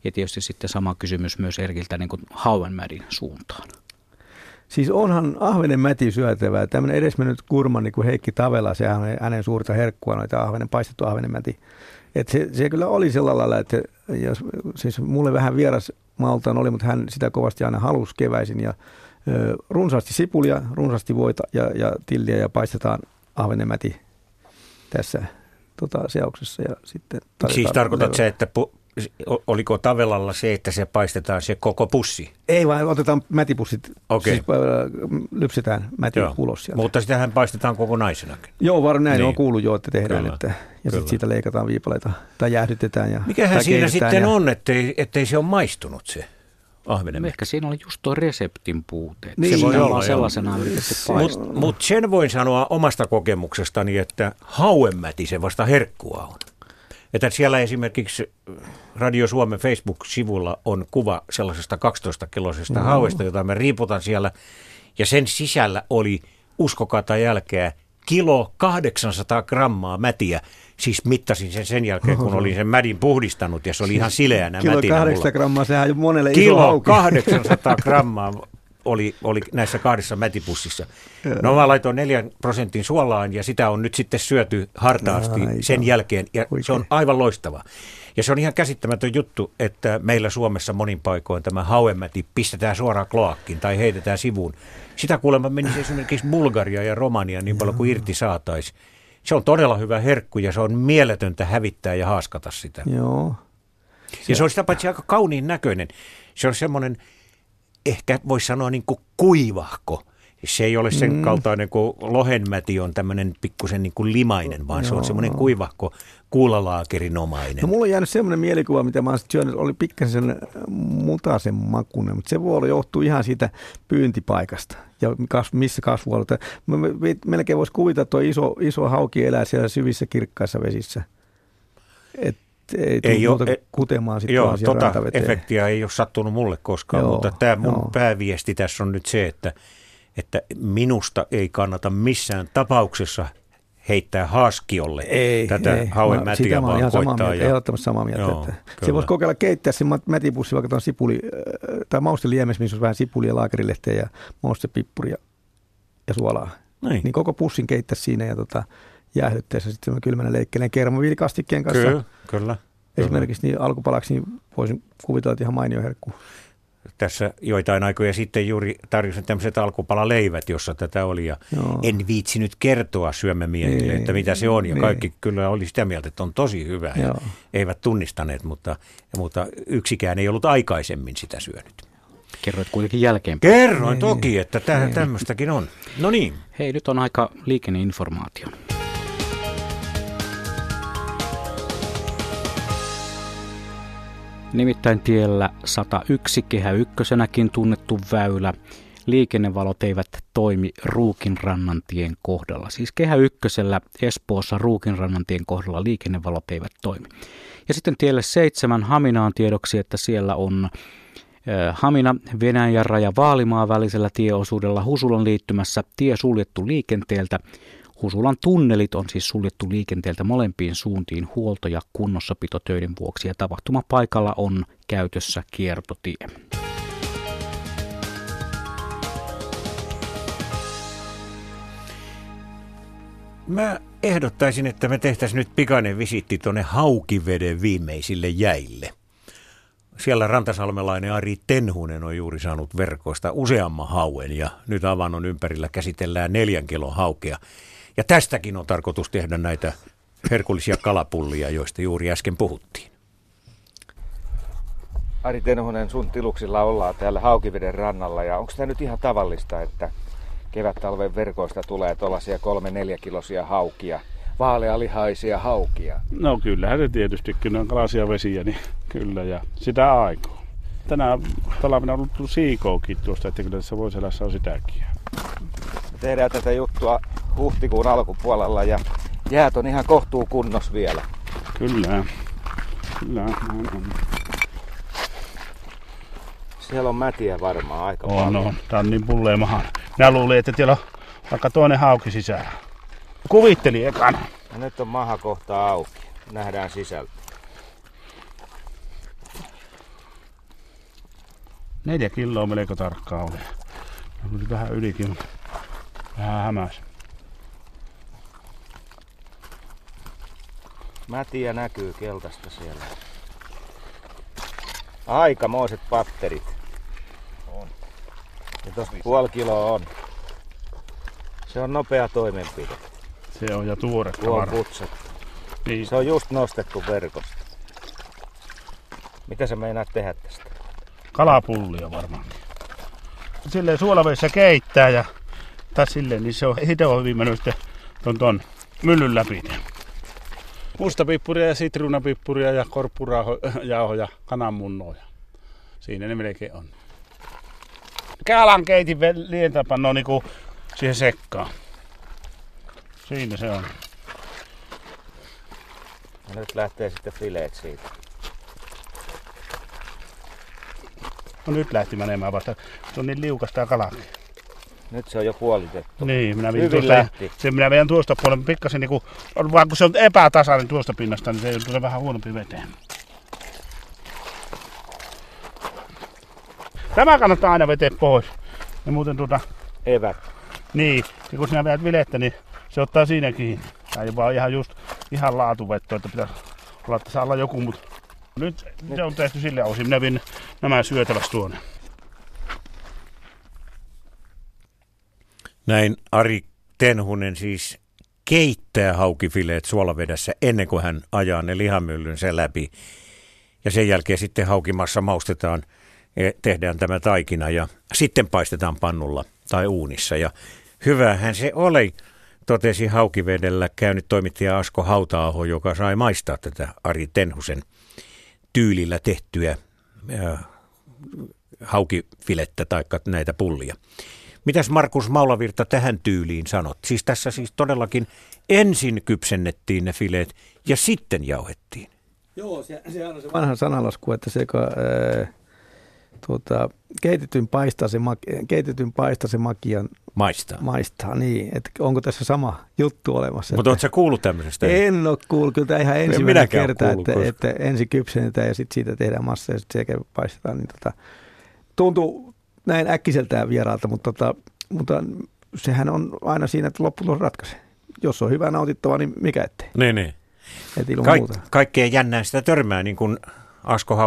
Ja tietysti sitten sama kysymys myös Erkiltä niin kuin Hauenmädin suuntaan.
Siis onhan ahvenen mäti syötävää. Tämmöinen edesmennyt kurma, niin kuin Heikki Tavela, sehän on hänen suurta herkkua, noita ahvenen, paistettu ahvenen mäti. Et se, se, kyllä oli sillä lailla, että jos, siis mulle vähän vieras maltaan oli, mutta hän sitä kovasti aina halusi keväisin ja ö, runsaasti sipulia, runsaasti voita ja, ja tilliä ja paistetaan ahvenemäti tässä tota, seauksessa. Ja sitten
Siis tarkoitat
leivä.
se, että pu, oliko Tavelalla se, että se paistetaan se koko pussi?
Ei vaan otetaan mätipussit,
Okei.
siis ö, lypsetään mäti
Joo.
ulos sieltä.
Mutta sitähän paistetaan kokonaisenakin.
Joo, varmaan näin
Niin.
on kuullut jo, että tehdään.
Kyllä,
Että, ja sitten siitä leikataan viipaleita tai jäähdytetään. Ja,
Mikähän
tai
siinä sitten
ja,
on, ettei, ettei se ole maistunut se
No
ahvenemme?
ehkä siinä oli just tuo reseptin puute.
Niin. Se voi
on
olla,
sellaisena yritetty paistaa.
Mutta mut sen voin sanoa omasta kokemuksestani, että hauemäti se vasta herkkua on. Että siellä esimerkiksi Radio Suomen Facebook-sivulla on kuva sellaisesta 12-kilosesta
No.
hauesta, jota mä riiputan siellä. Ja sen sisällä oli, uskokaa tai jälkeä, kilo 800 grammaa mätiä. Siis mittasin sen sen jälkeen, kun olin sen mädin puhdistanut ja se oli ihan sileänä
Kilo
mätinä mulla.
800 grammaa, sehän on monelle iso
Kilo
hauki.
800 grammaa oli, oli näissä kahdessa mätipussissa. No mä laitoin neljän prosentin suolaan ja sitä on nyt sitten syöty hartaasti
Aika.
sen jälkeen ja se
Huikea.
on aivan loistava. Ja se on ihan käsittämätön juttu, että meillä Suomessa monin paikoin tämä hauemäti pistetään suoraan kloakkiin tai heitetään sivuun. Sitä kuulemma menisi esimerkiksi Bulgaria ja Romania niin paljon kuin irti saataisiin. Se on todella hyvä herkku ja se on mieletöntä hävittää ja haaskata sitä.
Joo.
Ja se on sitä paitsi aika kauniin näköinen. Se on semmoinen, ehkä voisi sanoa niin kuin kuivahko. Se ei ole sen mm. kaltainen kuin lohenmäti on tämmöinen pikkusen niin kuin limainen, vaan se on
Joo.
semmoinen kuivahko kuulalaakerinomainen.
No mulla on jäänyt semmoinen mielikuva, mitä mä syönyt, oli pikkasen sen mutaisen makunen, mutta se voi olla johtuu ihan siitä pyyntipaikasta ja kas, missä me- melkein voisi kuvitella, että tuo iso, iso hauki elää siellä syvissä kirkkaissa vesissä. Ei tule
Ei
muuta
e-
kutemaan sitten
Joo, tota
rantaveteen.
efektiä ei ole sattunut mulle koskaan,
Joo,
mutta tämä mun
joo.
pääviesti tässä on nyt se, että, että minusta ei kannata missään tapauksessa heittää haaskiolle
Ei,
tätä
ei.
hauen
Mä-
mätiä,
sitä mä oon
vaan
ihan samaa mieltä, ehdottomasti samaa mieltä.
Joo,
että
kyllä.
se voisi kokeilla keittää sen mat- mätipussi vaikka tuon sipuli, äh, tai mausteliemes, missä on vähän sipulia, laakerilehteä ja maustepippuria ja suolaa.
Niin.
Niin koko pussin keittää siinä ja tota, jäähdyttäessä sitten semmoinen kylmänä leikkeleen kermaviilikastikkeen kanssa.
Kyllä, kyllä.
Esimerkiksi niin alkupalaksi niin voisin kuvitella, että ihan mainio herkku.
Tässä joitain aikoja sitten juuri tarjosin tämmöiset alkupalaleivät, jossa tätä oli ja
Joo.
en viitsinyt kertoa syömämiehille,
Niin,
että mitä se on ja
niin.
kaikki kyllä oli sitä mieltä, että on tosi hyvä ja
Joo.
eivät tunnistaneet, mutta, mutta yksikään ei ollut aikaisemmin sitä syönyt.
Kerroit kuitenkin jälkeenpäin.
Kerroin
Niin.
toki, että tä, tämmöistäkin on. No niin,
Hei, nyt on aika liikenneinformaatio. Nimittäin tiellä 101 kehä ykkösenäkin tunnettu väylä. Liikennevalot eivät toimi Ruukinrannan tien kohdalla. Siis kehä ykkösellä Espoossa Ruukinrannan tien kohdalla liikennevalot eivät toimi. Ja sitten tielle seitsemän Haminaan tiedoksi, että siellä on Hamina Venäjän raja Vaalimaa välisellä tieosuudella Husulan liittymässä tie suljettu liikenteeltä. Husulan tunnelit on siis suljettu liikenteeltä molempiin suuntiin huolto- ja kunnossapitotöiden vuoksi ja tapahtumapaikalla on käytössä kiertotie.
mä ehdottaisin, että me tehtäisiin nyt pikainen visitti tuonne Haukiveden viimeisille jäille. Siellä rantasalmelainen Ari Tenhunen on juuri saanut verkoista useamman hauen ja nyt avannon ympärillä käsitellään neljän kilon haukea. Ja tästäkin on tarkoitus tehdä näitä herkullisia kalapullia, joista juuri äsken puhuttiin.
Ari Tenhonen, sun tiluksilla ollaan täällä Haukiveden rannalla ja onko tämä nyt ihan tavallista, että kevät-talven verkoista tulee tuollaisia kolme neljä kilosia haukia, vaalealihaisia haukia?
No kyllähän se tietysti, kun ne on kalaisia vesiä, niin kyllä ja sitä aikoo. Tänä talvena on ollut siikoukin tuosta, että kyllä tässä Voiselässä on sitäkin.
Tehdään tätä juttua huhtikuun alkupuolella ja jäät on ihan kohtuu kunnos vielä.
Kyllä, kyllä on, on.
Siellä on mätiä varmaan aika
On,
paljon.
on. Tää on niin pulleemahan. Minä luulin, että siellä on vaikka toinen hauki sisällä. Kuvittelin ekana.
Ja nyt on maha kohta auki. Nähdään sisältä.
Neljä kiloa melko tarkkaa oli. Oli vähän ylikin, vähän hämäs.
Mätiä näkyy keltaista siellä. Aikamoiset patterit. On. Ja tosta puoli kiloa on. Se on nopea toimenpide.
Se on ja tuore
Tuo on.
Niin,
Se on just nostettu verkosta. Mitä sä meinaat tehdä tästä?
kalapullia varmaan. Silleen suolavedessä keittää ja tai silleen, niin se on itse on hyvin mennyt sitten ton, ton myllyn läpi. Mustapippuria ja sitruunapippuria ja korppurajauhoja, kananmunnoja. Siinä ne melkein on. Kalan keitin lientäpannoo niinku siihen sekkaan. Siinä se on.
Ja nyt lähtee sitten fileet siitä.
No nyt lähti menemään vasta. Se on niin liukasta tää kala.
Nyt se on jo puolitettu.
Niin, minä vien
Hyvin
tuosta,
lähti.
se minä vien tuosta puolen pikkasen niinku, on vaan kun se on epätasainen tuosta pinnasta, niin se tulee vähän huonompi veteen. Tämä kannattaa aina vetää pois. Ja muuten tuota,
Evät.
niin, ja kun sinä veät vilettä, niin se ottaa siinä kiinni. Tai jopa ihan just ihan laatuvetto, että pitäisi olla, että saa olla joku, mutta nyt se on tehty sille osin. Minä vien nämä syötäväksi tuonne.
Näin Ari Tenhunen siis keittää haukifileet suolavedessä ennen kuin hän ajaa ne lihamyllynsä läpi. Ja sen jälkeen sitten haukimassa maustetaan, ja tehdään tämä taikina ja sitten paistetaan pannulla tai uunissa. Ja hyvähän se oli, totesi haukivedellä käynyt toimittaja Asko Hautaaho, joka sai maistaa tätä Ari Tenhusen tyylillä tehtyä haukifilettä tai näitä pullia. Mitäs Markus Maulavirta tähän tyyliin sanot? Siis tässä siis todellakin ensin kypsennettiin ne fileet ja sitten jauhettiin.
Joo, se, sehän on se vanha sanalasku, että se, kun, ää, tuota, keitetyn, paistaa se, keitetyn paistaa se makian
Maistaa.
maistaa. Niin, että onko tässä sama juttu olemassa?
Mutta oletko sä kuullut tämmöisestä?
en ole kuullut, kyllä tämä ihan ensimmäinen kerta,
kuullut
että, että, ensin kypsennetään ja sitten siitä tehdään massa ja sitten sekä paistetaan. Niin tota, tuntuu näin äkkiseltään vieraalta, mutta, tota, mutta sehän on aina siinä, että lopputulos ratkaisee. Jos on hyvä nautittava, niin mikä ettei.
Niin, niin.
Et ilman
Kaik-
muuta.
kaikkeen jännään sitä törmää, niin kuin Asko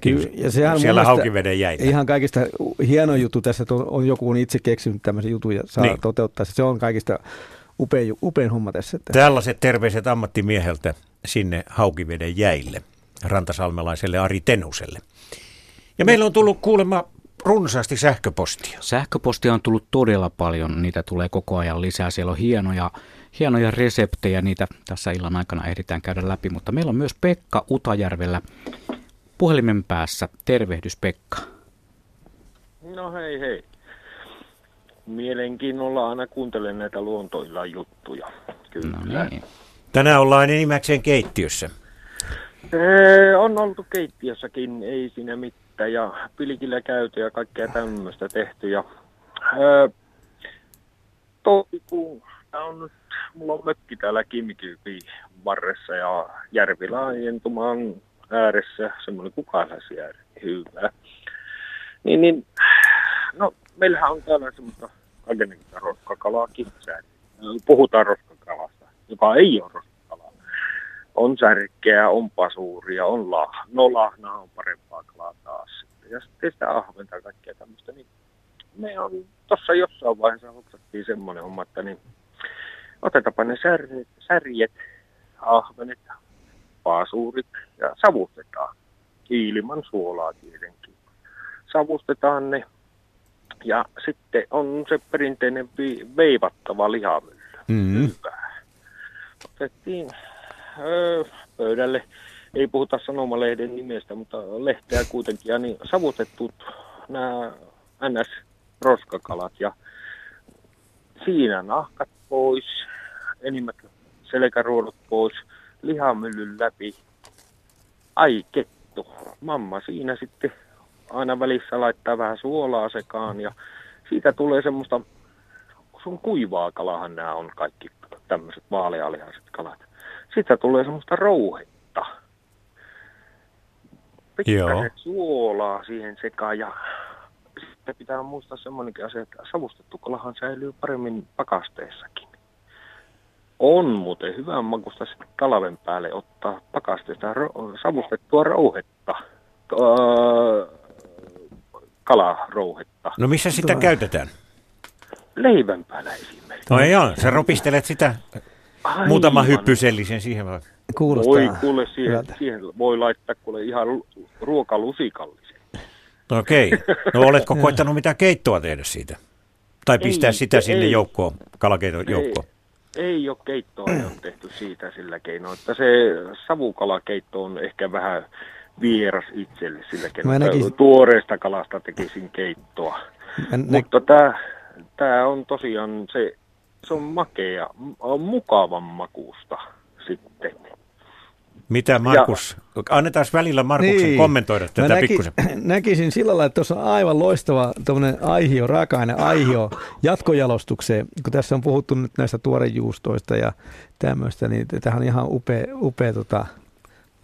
Kyllä, ja sehän
siellä haukiveden jäitä.
Ihan kaikista hieno juttu tässä, että on, on joku on itse keksinyt tämmöisen jutun ja saa
Niin.
toteuttaa. Se on kaikista upein, upein homma tässä. Että
Tällaiset terveiset ammattimieheltä sinne haukiveden jäille, rantasalmelaiselle Ari Tenuselle. Ja meillä on tullut kuulemma runsaasti sähköpostia.
Sähköpostia on tullut todella paljon, niitä tulee koko ajan lisää. Siellä on hienoja, hienoja reseptejä, niitä tässä illan aikana ehditään käydä läpi. Mutta meillä on myös Pekka Utajärvellä puhelimen päässä. Tervehdys Pekka.
No hei hei. Mielenkiinnolla aina kuuntelen näitä luontoilla juttuja. Kyllä.
No niin.
Tänään ollaan enimmäkseen keittiössä.
Ee, on oltu keittiössäkin, ei siinä mitään. Ja pilkillä käyty ja kaikkea tämmöistä tehty. Ja, öö, toukokuun, on nyt, mulla on mökki täällä Kimikyypi varressa ja järvilaajentumaan ääressä, semmoinen kukaläsjärvi, hyvä. Niin, niin, no meillähän on täällä semmoista kaikenlaista roskakalaakin. Puhutaan roskakalasta, joka ei ole roskakalaa on särkeä, on pasuuria, on lahna. No lahna on parempaa kalaa taas. Ja sitten sitä ahventa ja kaikkea tämmöistä. Niin me on tuossa jossain vaiheessa hoksattiin semmoinen homma, että niin otetaanpa ne särjet, särjet ahvenet, pasuurit ja savustetaan. Ilman suolaa tietenkin. Savustetaan ne. Ja sitten on se perinteinen vi- veivattava lihamylly
Mm.
hyvää. Otettiin pöydälle, ei puhuta sanomalehden nimestä, mutta lehteä kuitenkin, ja niin savutetut nämä NS-roskakalat, ja siinä nahkat pois, enimmät selkäruodot pois, lihamyllyn läpi. Ai kettu, mamma siinä sitten aina välissä laittaa vähän suolaa sekaan, ja siitä tulee semmoista sun kuivaa kalahan nämä on kaikki tämmöiset vaalealihaiset kalat. Siitä tulee semmoista rouhetta. Pikkasen suolaa siihen sekaan ja sitten pitää muistaa semmoinenkin asia, että savustettu kalahan säilyy paremmin pakasteessakin. On muuten hyvän makusta sitten talven päälle ottaa pakasteesta ro- savustettua rouhetta. Öö, kalarouhetta.
No missä sitä käytetään?
Leivän päällä esimerkiksi.
No joo, sä ropistelet sitä
Aivan.
muutama hyppysellisen siihen vaan.
Kuulostaa
Voi kuule, siihen,
hyvältä.
siihen voi laittaa kuule ihan lu- ruokalusikallisen.
No okei. No oletko koittanut mitään keittoa tehdä siitä? Tai pistää
Ei,
sitä sinne
ei.
joukkoon, kalakeiton joukkoon?
Ei, ei ole keittoa ei ole tehty siitä sillä keinoin, että se savukalakeitto on ehkä vähän vieras itselle sillä keinoin.
Näkisin-
Tuoreesta kalasta tekisin keittoa.
Mä nä-
Mutta tämä, tämä on tosiaan se, se on makea, on mukavan makuusta sitten.
Mitä Markus, annetaan välillä Markuksen
Niin.
kommentoida tätä
näki,
pikkusen.
näkisin sillä lailla, että tuossa on aivan loistava tuommoinen aihio, raaka-aine aihio jatkojalostukseen. Kun tässä on puhuttu nyt näistä tuorejuustoista ja tämmöistä, niin tämähän on ihan upea, upea tota,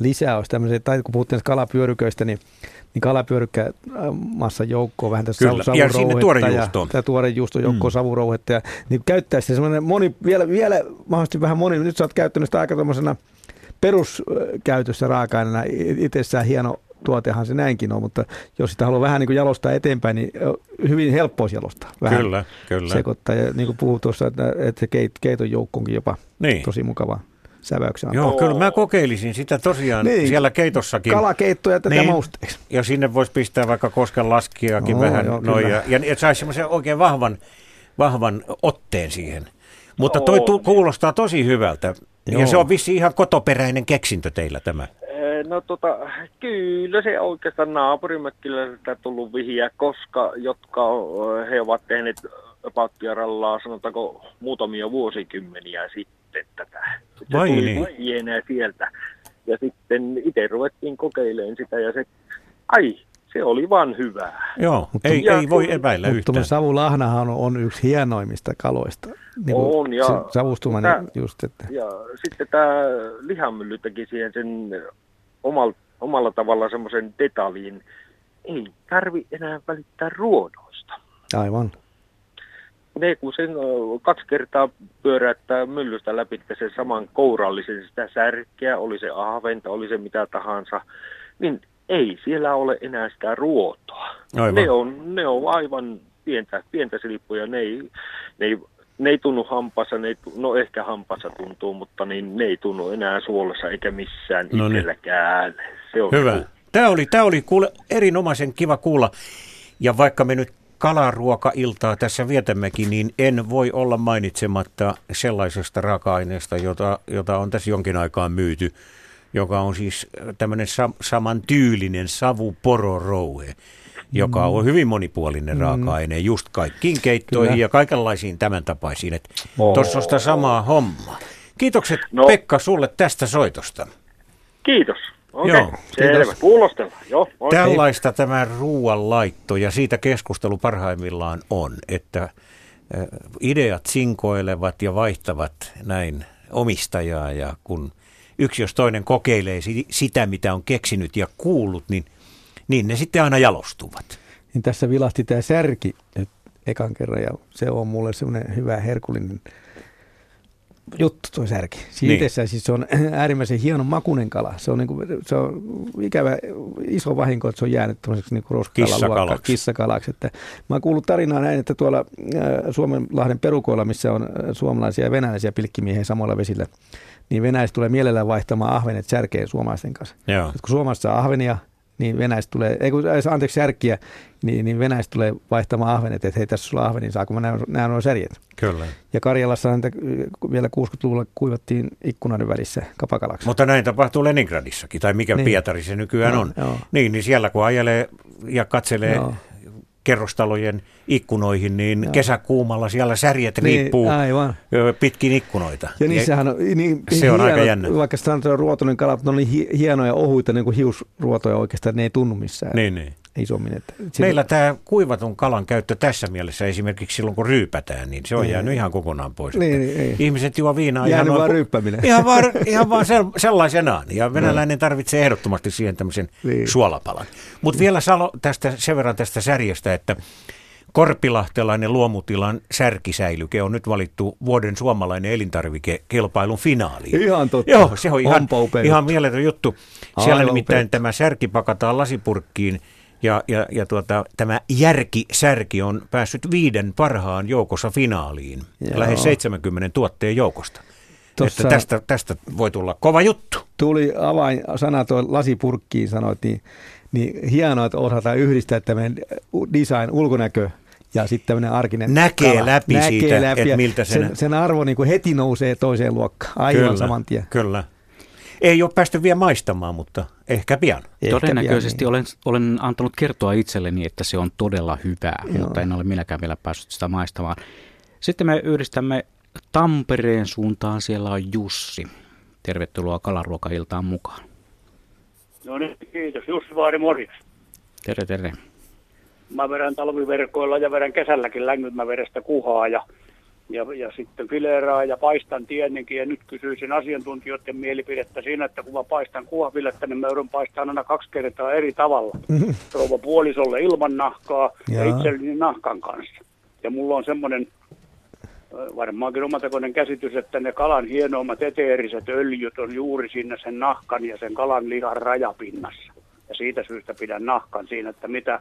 lisäys. Tämmöisiä, tai kun puhuttiin kalapyöryköistä, niin, niin kalapyörykkä massa joukkoon vähän tässä
Kyllä, ja sinne tuorejuustoon.
Ja, tuorejuusto joukkoon mm. savurouhetta. Ja, niin käyttää sitä semmoinen moni, vielä, vielä mahdollisesti vähän moni, nyt sä oot käyttänyt sitä aika tuommoisena peruskäytössä raaka-aineena itsessään hieno tuotehan se näinkin on, mutta jos sitä haluaa vähän niin kuin jalostaa eteenpäin, niin hyvin helppo olisi jalostaa. Vähän
Kyllä, kyllä.
sekoittaa. Ja niin kuin puhuu tuossa, että, että se keit, keiton joukkoonkin jopa
Niin.
tosi mukava säväyksen antaa.
Joo, kyllä mä kokeilisin sitä tosiaan
Niin.
siellä keitossakin.
Kalakeittoja tätä
Niin.
mausteeksi.
Ja sinne voisi pistää vaikka kosken laskiakin
Joo,
vähän
joo,
noin, ja, ja, saisi semmoisen oikein vahvan, vahvan otteen siihen. Mutta toi tu, kuulostaa tosi hyvältä.
Joo.
Ja se on vissi ihan kotoperäinen keksintö teillä tämä.
Eh, No tota, kyllä se oikeastaan naapurimökkillä sitä tullut vihjeä, koska jotka eh, he ovat tehneet paattiarallaa, sanotaanko muutamia vuosikymmeniä sitten tätä. Se
Vai
tuli
niin?
sieltä. Ja sitten itse ruvettiin kokeilemaan sitä ja se, ai, se oli vaan hyvää.
Joo,
Mutta-
ei,
Ja
ei voi epäillä
Mutta
yhtään.
tuommoinen savulahnahan on, on yksi hienoimmista kaloista. Niin
On, ja-
se savustuma, niin just, että
Ja sitten tämä lihamylly teki siihen sen omalla, omalla tavalla semmoisen detaljin. Ei tarvi enää välittää ruodoista.
aivan.
Ne kun sen kaksi kertaa pyöräyttää myllystä läpi sen saman kourallisen sitä särkeä, oli se ahventa, oli se mitä tahansa, niin ei siellä ole enää sitä ruotoa.
Aivan.
Ne on, ne on aivan pientä, pientä silppuja, ne ei, ne ei, ne ei tunnu hampassa, ne ei, no ehkä hampassa tuntuu, mutta niin ne ei tunnu enää suolessa eikä missään
No niin.
itselläkään. Se on
Hyvä. Tämä oli, tämä oli kuule erinomaisen kiva kuulla. Ja vaikka me nyt kalaruoka-iltaa tässä vietämmekin, niin en voi olla mainitsematta sellaisesta raaka-aineesta, jota, jota on tässä jonkin aikaa myyty, joka on siis tämmöinen sam, saman tyylinen savupororouhe, joka on hyvin monipuolinen raaka-aine, just kaikkiin keittoihin
Kyllä.
ja kaikenlaisiin tämän tapaisiin. Tuossa on sitä samaa hommaa. Kiitokset
No.
Pekka sulle tästä soitosta.
Kiitos. Okei, okay. selvä.
kiitos.
Kuulostellaan. Joo, moi.
Tällaista tämä ruoanlaitto ja siitä keskustelu parhaimmillaan on, että ö, ideat sinkoilevat ja vaihtavat näin omistajaa ja kun yksi jos toinen kokeilee si- sitä, mitä on keksinyt ja kuullut, niin, niin ne sitten aina jalostuvat.
Niin tässä vilasti tämä särki nyt ekan kerran ja se on mulle semmoinen hyvä herkullinen juttu tuo särki.
Niin.
Siitä itsessään siis se on äärimmäisen hieno makunen kala. Se on, niin kuin, se on ikävä iso vahinko, että se on jäänyt tämmöiseksi niin
Kissakalaksi.
kissakalaksi. Että mä oon kuullut tarinaa näin, että tuolla äh, Suomenlahden perukoilla, missä on äh, suomalaisia ja venäläisiä pilkkimiehiä samoilla vesillä, niin venäläiset tulee mielellään vaihtamaan ahvenet särkeen suomalaisten kanssa.
Joo.
Kun Suomessa saa ahvenia, niin venäläiset tulee, ei kun, anteeksi särkiä, niin, niin venäläiset tulee vaihtamaan ahvenet, että hei tässä sulla ahveni, saako mä näen, näen nuo särjet.
Kyllä.
Ja Karjalassa niitä vielä 60-luvulla kuivattiin ikkunoiden välissä kapakalaksi.
Mutta näin tapahtuu Leningradissakin, tai mikä
Niin.
niin. Pietari se nykyään
Joo,
on.
joo.
Niin, niin siellä kun ajelee ja katselee
Joo.
Kerrostalojen ikkunoihin, niin
Joo.
kesäkuumalla siellä särjet
Niin,
riippuu
aivan.
pitkin ikkunoita.
Ja niissähän on niin
se on aika jännä.
Vaikka sitä on ruotoinen kala, mutta ne on niin hi- hienoja ohuita niin kuin hiusruotoja oikeastaan, ne ei tunnu missään
Niin, niin.
Isommin. Että, että
Meillä tämä kuivatun kalan käyttö tässä mielessä esimerkiksi silloin kun ryypätään, niin se on
Niin.
jäänyt ihan kokonaan pois.
Niin, niin, ei.
Ihmiset juo viinaa
Jäänyt
ihan,
vaan ryyppäminen.
ihan vaan, ihan vaan sel- sellaisenaan. Ja venäläinen tarvitsee ehdottomasti siihen tämmöisen
Niin.
suolapalan. Mutta vielä Salo, tästä, sen verran tästä särjestä, että Korpilahtelainen luomutilan särkisäilyke on nyt valittu vuoden suomalainen elintarvikekilpailun finaaliin.
Ihan totta.
Joo, se on ihan, ihan
juttu.
mieletön juttu. Siellä
Aivan
nimittäin
upea.
tämä särki pakataan lasipurkkiin Ja, ja, ja tuota, tämä järkisärki on päässyt viiden parhaan joukossa finaaliin,
Joo.
lähes 70 tuotteen joukosta.
Tossa-
Että tästä, tästä voi tulla kova juttu.
Tuli avainsana tuo lasipurkkiin sanoit, niin, niin hienoa, että osataan yhdistää tämmöinen design, ulkonäkö ja sitten tämmöinen arkinen
Näkee läpi siitä,
ja
että miltä sen-
sen, sen arvo niin kuin heti nousee toiseen luokkaan, aivan
kyllä,
saman tien.
Kyllä. Ei ole päästy vielä maistamaan, mutta ehkä pian.
Ehkä
Todennäköisesti
pian,
olen, olen antanut kertoa itselleni, että se on todella hyvää,
Joo.
mutta en ole minäkään vielä päässyt sitä maistamaan. Sitten me yhdistämme Tampereen suuntaan, siellä on Jussi. Tervetuloa kalaruokailtaan mukaan.
No niin, kiitos. Jussi Vaari, morjes.
Terve, terve.
Mä vedän talviverkoilla ja vedän kesälläkin längyt, mä vedän sitä kuhaa ja, ja, ja sitten fileeraa ja paistan tietenkin. Ja nyt kysyisin asiantuntijoiden mielipidettä siinä, että kun mä paistan kuhafilettä, niin mä joudun paistaa aina kaksi kertaa eri tavalla. Rouva puolisolle ilman nahkaa ja
Jaa.
itselleni nahkan kanssa. Ja mulla on semmoinen varmaankin omatekoinen käsitys, että ne kalan hienoimmat eteeriset öljyt on juuri siinä sen nahkan ja sen kalan lihan rajapinnassa. Ja siitä syystä pidän nahkan siinä, että mitä,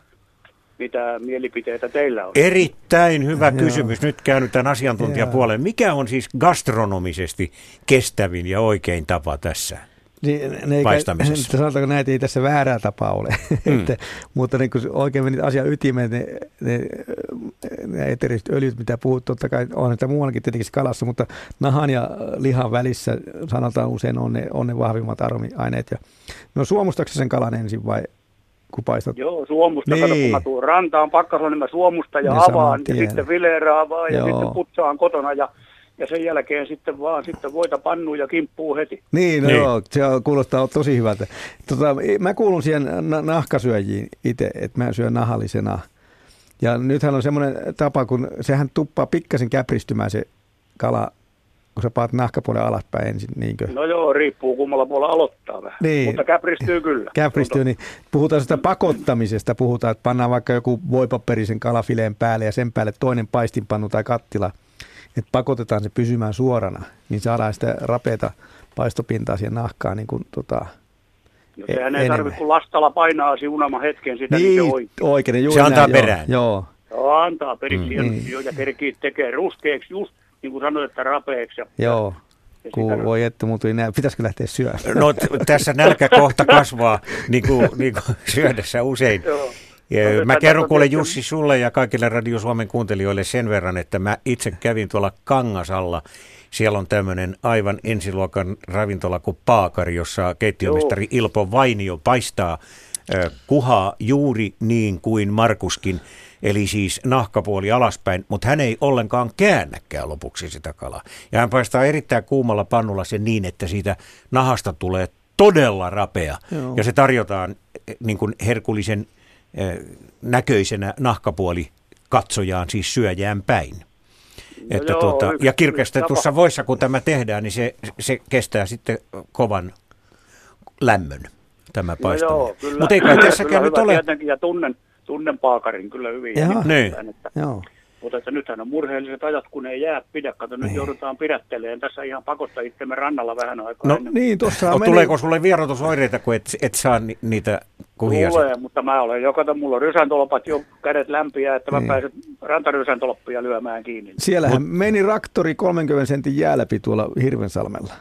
mitä mielipiteitä teillä on.
Erittäin hyvä kysymys. Nyt käännytään asiantuntijapuoleen. Mikä on siis gastronomisesti kestävin ja oikein tapa tässä?
Niin, ne ei,
paistamisessa.
Sanotaanko näitä ei tässä väärää tapaa ole,
Mm.
että, mutta niin kun oikein menit asian ytimeen, ne, ne, ne eteriset öljyt, mitä puhut, totta kai on sitä muuallakin tietenkin kalassa, mutta nahan ja lihan välissä sanotaan usein on ne, on ne vahvimmat aromiaineet. Ja, no suomustatko sen kalan ensin vai kun paistat?
Joo, suomusta.
Niin.
Kato, kun mä tuun rantaan pakkasella, niin mä suomusta ja
Niin saman
avaan ja
tien.
sitten fileeraan vaan ja
Joo.
sitten putsaan kotona ja, ja sen jälkeen sitten vaan sitten voita pannuun ja kimppuu heti.
Niin, no
Niin.
joo, se on- kuulostaa tosi hyvältä. Tota, mä kuulun siihen na- nahkasyöjiin itse, että mä syön nahallisena. Ja nythän on semmoinen tapa, kun sehän tuppaa pikkasen käpristymään se kala, kun sä paat nahkapuolen alaspäin ensin, niinkö?
No joo, riippuu kummalla puolella aloittaa vähän.
Niin.
Mutta käpristyy kyllä.
Käpristyy, niin puhutaan sitä pakottamisesta, puhutaan, että pannaan vaikka joku voipaperisen kalafileen päälle ja sen päälle toinen paistinpannu tai kattila, että pakotetaan se pysymään suorana, niin saadaan sitä rapeata paistopintaa siihen nahkaan niin kuin, tota,
No, sehän ei tarvitse, kun lastalla painaa siunaamaan hetken sitä, niin,
Niin,
se oikein.
oikein. Juuri
Se antaa
näin,
perään.
Joo, joo.
Joo, antaa periksi
Mm.
hienosti
Niin.
ja kerkii tekee ruskeaksi just niin kuin sanoit, että rapeeksi.
Joo. Kun
sitä-
voi että muutui näin. Pitäisikö lähteä syömään?
No t- tässä nälkä kohta kasvaa, niin kuin, niin kuin syödessä usein.
Joo.
Ja
No,
mä kerron
on
kuule Jussi sulle ja kaikille Radio Suomen kuuntelijoille sen verran, että mä itse kävin tuolla Kangasalla. Siellä on tämmöinen aivan ensiluokan ravintola kuin Paakari, jossa keittiömestari Ilpo Vainio paistaa kuhaa juuri niin kuin Markuskin, eli siis nahkapuoli alaspäin, mutta hän ei ollenkaan käännäkään lopuksi sitä kalaa. Ja hän paistaa erittäin kuumalla pannulla sen niin, että siitä nahasta tulee todella rapea.
Joo.
Ja se tarjotaan eh, niin kuin herkullisen eh, näköisenä nahkapuoli katsojaan, siis syöjään päin. Että
joo,
tuota, ja kirkastetussa voissa, kun tämä tehdään, niin se, se kestää sitten kovan lämmön, tämä
No
paistaminen.
kyllä.
Mutta ei kai tässäkään nyt ole.
Ja tunnen, tunnen paakarin kyllä hyvin. ja
Jaha.
nimittäin, Että,
Joo.
mutta että nythän on murheelliset ajat, kun ei jää pidä. Kato, nyt joudutaan pidättelemään tässä ihan pakosta itsemme rannalla vähän aikaa.
No,
ennen
Niin, tuossa
No, tuleeko sulle vierotusoireita, kun et, et saa ni, niitä kuhia?
Tulee, mutta mä olen jo, kato, mulla on rysäntolpat jo kädet lämpiä, että mä
Niin.
pääsen rantarysäntolppia lyömään kiinni.
Siellähän meni raktori 30 sentin jää läpi tuolla Hirvensalmella.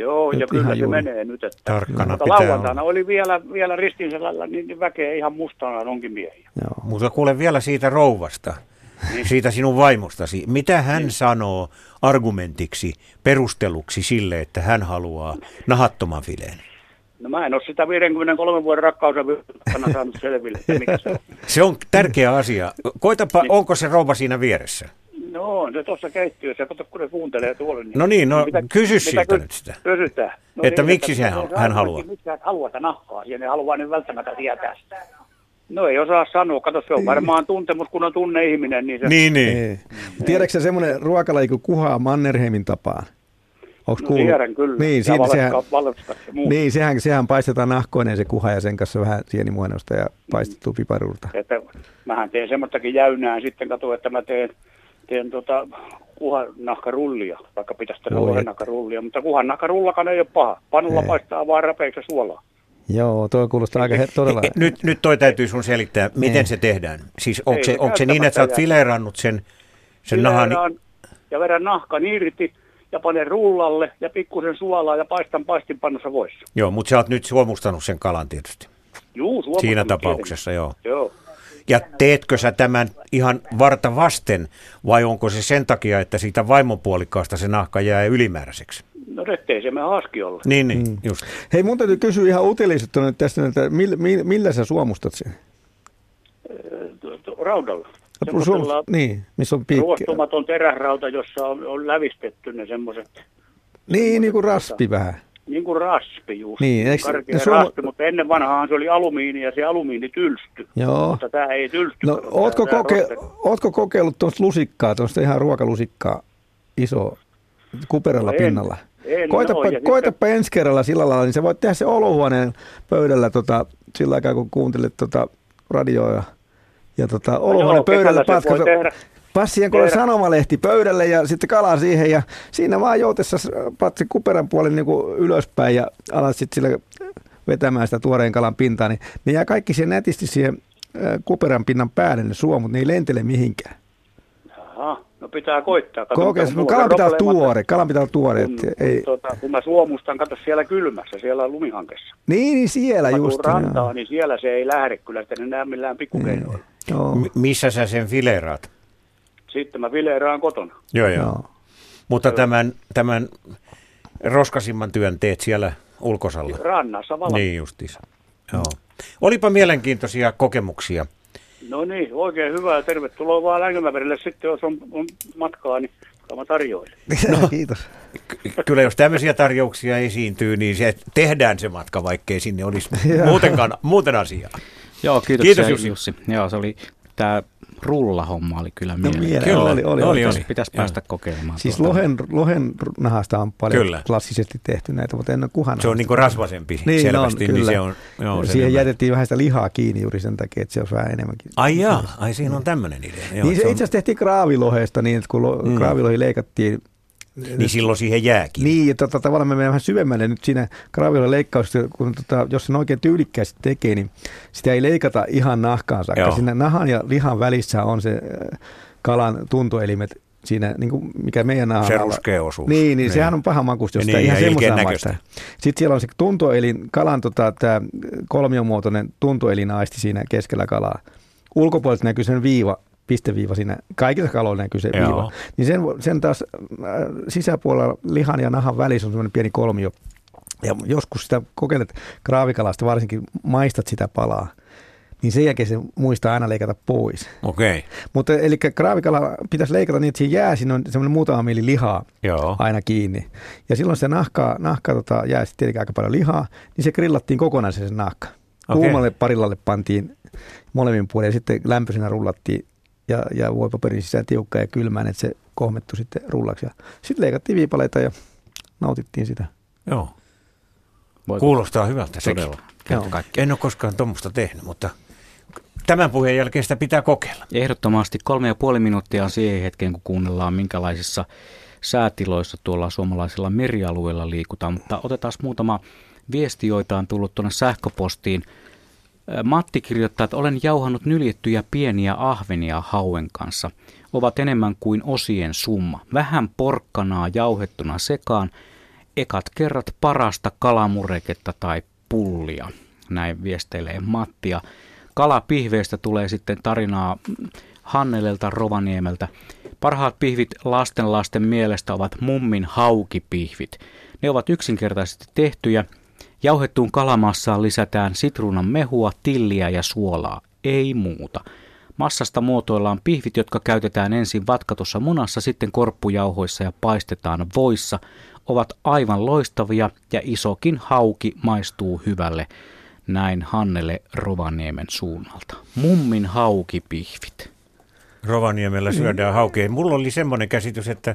Joo, ja
Nyt
kyllä
ihan
se
juuri.
menee nyt. Että,
Tarkkana
mutta
pitää
lauantaina oli vielä, vielä ristinselällä, niin niin väkeä ihan mustana onkin miehiä.
Joo.
Mutta kuule vielä siitä rouvasta,
Niin.
siitä sinun vaimostasi. Mitä hän sanoo argumentiksi, perusteluksi sille, että hän haluaa nahattoman fileen?
No mä en ole sitä 53 vuoden rakkauden virkana saanut selville, että mikä se on.
Se on tärkeä asia. Koitapa,
Niin.
onko se rouva siinä vieressä?
No on se tuossa keittiössä, kato kun ne kuuntelee tuolla. Niin
No niin, no kysy siltä
ky-
nyt sitä.
Kysytään. No
Että miksi se
mitä
hän-
se
hän haluaa?
Miksi hän haluaa sitä nahkaa ja ne haluaa nyt välttämättä tietää sitä. No ei osaa sanoa, kato se on varmaan tuntemus, kun on tunne-ihminen, niin se...
Niin, niin.
Ei. Tiedätkö sä semmoinen ruokalaji kuin kuhaa Mannerheimin tapaan? Onko
No tiedän kyllä.
Niin,
ja
siinä, sehän,
muu.
niin sehän, sehän paistetaan nahkoinen se kuha ja sen kanssa vähän sienimuonosta ja paistettua piparuurta.
Että mähän teen semmoistakin jäynää sitten, kato, että mä teen, teen tota kuhannahkarullia, vaikka pitäisi tehdä
Voi et.
lohennahkarullia, mutta kuhannahkarullakaan ei ole paha. Panulla
Ei.
paistaa vaan rapeiksi suolaa.
Joo, tuo kuulostaa aika he, todella...
Nyt, nyt toi täytyy sun selittää, miten
Niin.
se tehdään. Siis onko
Ei
se,
se
onko se niin, että sä oot fileerannut sen, sen nahan?
Ja vedän nahkan irti ja panen rullalle ja pikkusen suolaa ja paistan paistinpannossa voissa.
Joo, mutta sä oot nyt suomustanut sen kalan tietysti.
Juu,
Siinä
tietenkin.
tapauksessa, joo.
Joo.
Ja teetkö sä tämän ihan varta vasten vai onko se sen takia, että siitä vaimonpuolikkaasta se nahka jää ylimääräiseksi?
No ettei se me haaski olla.
Niin, niin, mm. just.
Hei, mun täytyy kysyä ihan utilisettuna nyt tästä, että millä, millä, millä sä suomustat sen?
Tu- Raudalla. Semmoisella
niin, missä on piikki.
ruostumaton teräsrauta, jossa on, on lävistetty ne semmoiset,
Niin, niin kuin raspi vähän.
Niin kuin raspi just.
Niin, eikö-
Karkea
suoma-
raspi, mutta ennen vanhaan se oli alumiini ja se alumiini tylsty.
Joo.
Mutta tämä ei tylsty.
No, ootko,
tää
koke,
rosteri.
ootko kokeillut tuosta lusikkaa, tuosta ihan ruokalusikkaa, iso, kuperalla
No en.
pinnalla?
En
koitapa,
ja
koitapa ensi kerralla sillä lailla, niin sä voit tehdä se olohuoneen pöydällä tota, sillä aikaa, kun kuuntelet tota, radioa ja, ja tota, olohuoneen
joo,
pöydällä
kesällä
Passien kun
tehdä.
sanomalehti pöydälle ja sitten kalaa siihen ja siinä vaan joutessa patsi kuperan puolen niin kuin ylöspäin ja alat sitten sillä vetämään sitä tuoreen kalan pintaa, niin ne jää kaikki siihen nätisti siihen kuperan pinnan päälle ne suomut, ne ei lentele mihinkään.
Aha, no pitää koittaa. Kato, mulla on
kalan pitää olla tuore, kalan pitää olla tuore.
Kun,
ei,
tota, kun mä suomustan, kato siellä kylmässä, siellä lumihankessa.
niin, niin siellä
Mä
just.
tuun rantaan, niin siellä se ei lähde kyllä, että ne näe millään pikkukeinoilla.
Joo,
M- missä sä sen fileeraat?
Sitten mä vileeraan kotona.
Joo, joo.
joo.
Mutta tämän, tämän roskasimman työn teet siellä ulkosalla.
Rannassa valmiin.
Niin justiinsa. Joo. Olipa mielenkiintoisia kokemuksia.
No niin, oikein hyvä ja tervetuloa vaan Längemäverille sitten, jos on, on matkaa, niin kyllä mä tarjoilen.
No. Kiitos.
Ky- Kyllä jos tämmöisiä tarjouksia esiintyy, niin se tehdään se matka, vaikkei sinne olisi muutenkaan, muuten asiaa.
Joo, kiitoksia
Kiitos,
Jussi.
Jussi.
Joo, se oli tämä rullahomma oli kyllä
No
mielenkiintoinen.
mieleen,
Kyllä,
oli, oli,
oli,
oli.
Pitäisi
Joo.
päästä kokeilemaan.
Siis
tuota.
lohen, lohen nahasta on paljon
Kyllä.
klassisesti tehty näitä, mutta en ole kuhan.
Se on niin kuin rasvasempi
Niin
selvästi,
on,
niin se on joo,
Siihen
selvä.
jätettiin vähän sitä lihaa kiinni juuri sen takia, että se olisi vähän enemmänkin.
Ai jaa, ai siinä on tämmöinen idea. Joo,
niin se
on-
itse asiassa tehtiin kraavilohesta niin, että kun lo,
Mm.
kraavilohi leikattiin,
Niin silloin siihen jääkin.
niin ja tota, tavallaan me mennään vähän syvemmälle nyt siinä kraavilohin leikkauksessa, kun tota, jos sen oikein tyylikkäästi tekee, niin sitä ei leikata ihan nahkaan saakka.
Joo.
Siinä nahan ja lihan välissä on se äh, kalan tuntoelimet siinä, niin kuin mikä meidän nahan
Se ruskea osuus.
Niin, niin,
Niin.
sehän on paha makusta, jos
Niin,
sitä ihan semmoisena maistaa. Sitten siellä on se tuntoelin, kalan tota, tämä kolmiomuotoinen tuntoelinaisti siinä keskellä kalaa. Ulkopuolelta näkyy sen viiva, pisteviiva siinä, kaikissa kaloilla näkyy se
Joo.
viiva. Niin sen, sen taas äh, sisäpuolella lihan ja nahan välissä on semmoinen pieni kolmio. Ja joskus sitä kokeilet kraavikalasta, varsinkin maistat sitä palaa, niin sen jälkeen se muistaa aina leikata pois.
Okei, okay.
Mutta eli kraavikala pitäisi leikata niin, että siinä jää, siinä on semmoinen muutama mieli lihaa
joo.
aina kiinni. Ja silloin se nahka, nahka tota, jää sitten tietenkin aika paljon lihaa, niin se grillattiin kokonaan se nahka.
Okei.
Kuumalle parillalle pantiin molemmin puolin ja sitten lämpöisenä rullattiin ja, ja voipaperin sisään tiukka ja kylmään, että se kohmettu sitten rullaksi. Ja sitten leikattiin viipaleita ja nautittiin sitä.
joo.
Voiko-
Kuulostaa hyvältä sekin.
Todella. Kaikkiaan.
En ole koskaan tuommoista tehnyt, mutta tämän puheen jälkeen sitä pitää kokeilla.
Ehdottomasti kolme ja puoli minuuttia on siihen hetkeen, kun kuunnellaan minkälaisissa säätiloissa tuolla suomalaisilla merialueilla liikutaan. Mutta otetaan muutama viesti, joita on tullut tuonne sähköpostiin. Matti kirjoittaa, että olen jauhannut nyljettyjä pieniä ahvenia hauen kanssa. Ovat enemmän kuin osien summa. Vähän porkkanaa jauhettuna sekaan. Ekat kerrat parasta kalamureketta tai pullia. Näin viesteilee Matti. Ja kalapihveistä tulee sitten tarinaa Hannelelta Rovaniemeltä. Parhaat pihvit lasten lasten mielestä ovat mummin haukipihvit. Ne ovat yksinkertaisesti tehtyjä. Jauhettuun kalamassaan lisätään sitruunan mehua, tilliä ja suolaa. Ei muuta. Massasta muotoillaan pihvit, jotka käytetään ensin vatkatussa munassa, sitten korppujauhoissa ja paistetaan voissa. Ovat aivan loistavia ja isokin hauki maistuu hyvälle. Näin Hannele Rovaniemen suunnalta. Mummin haukipihvit.
Rovaniemellä syödään haukea. Mulla oli semmoinen käsitys, että,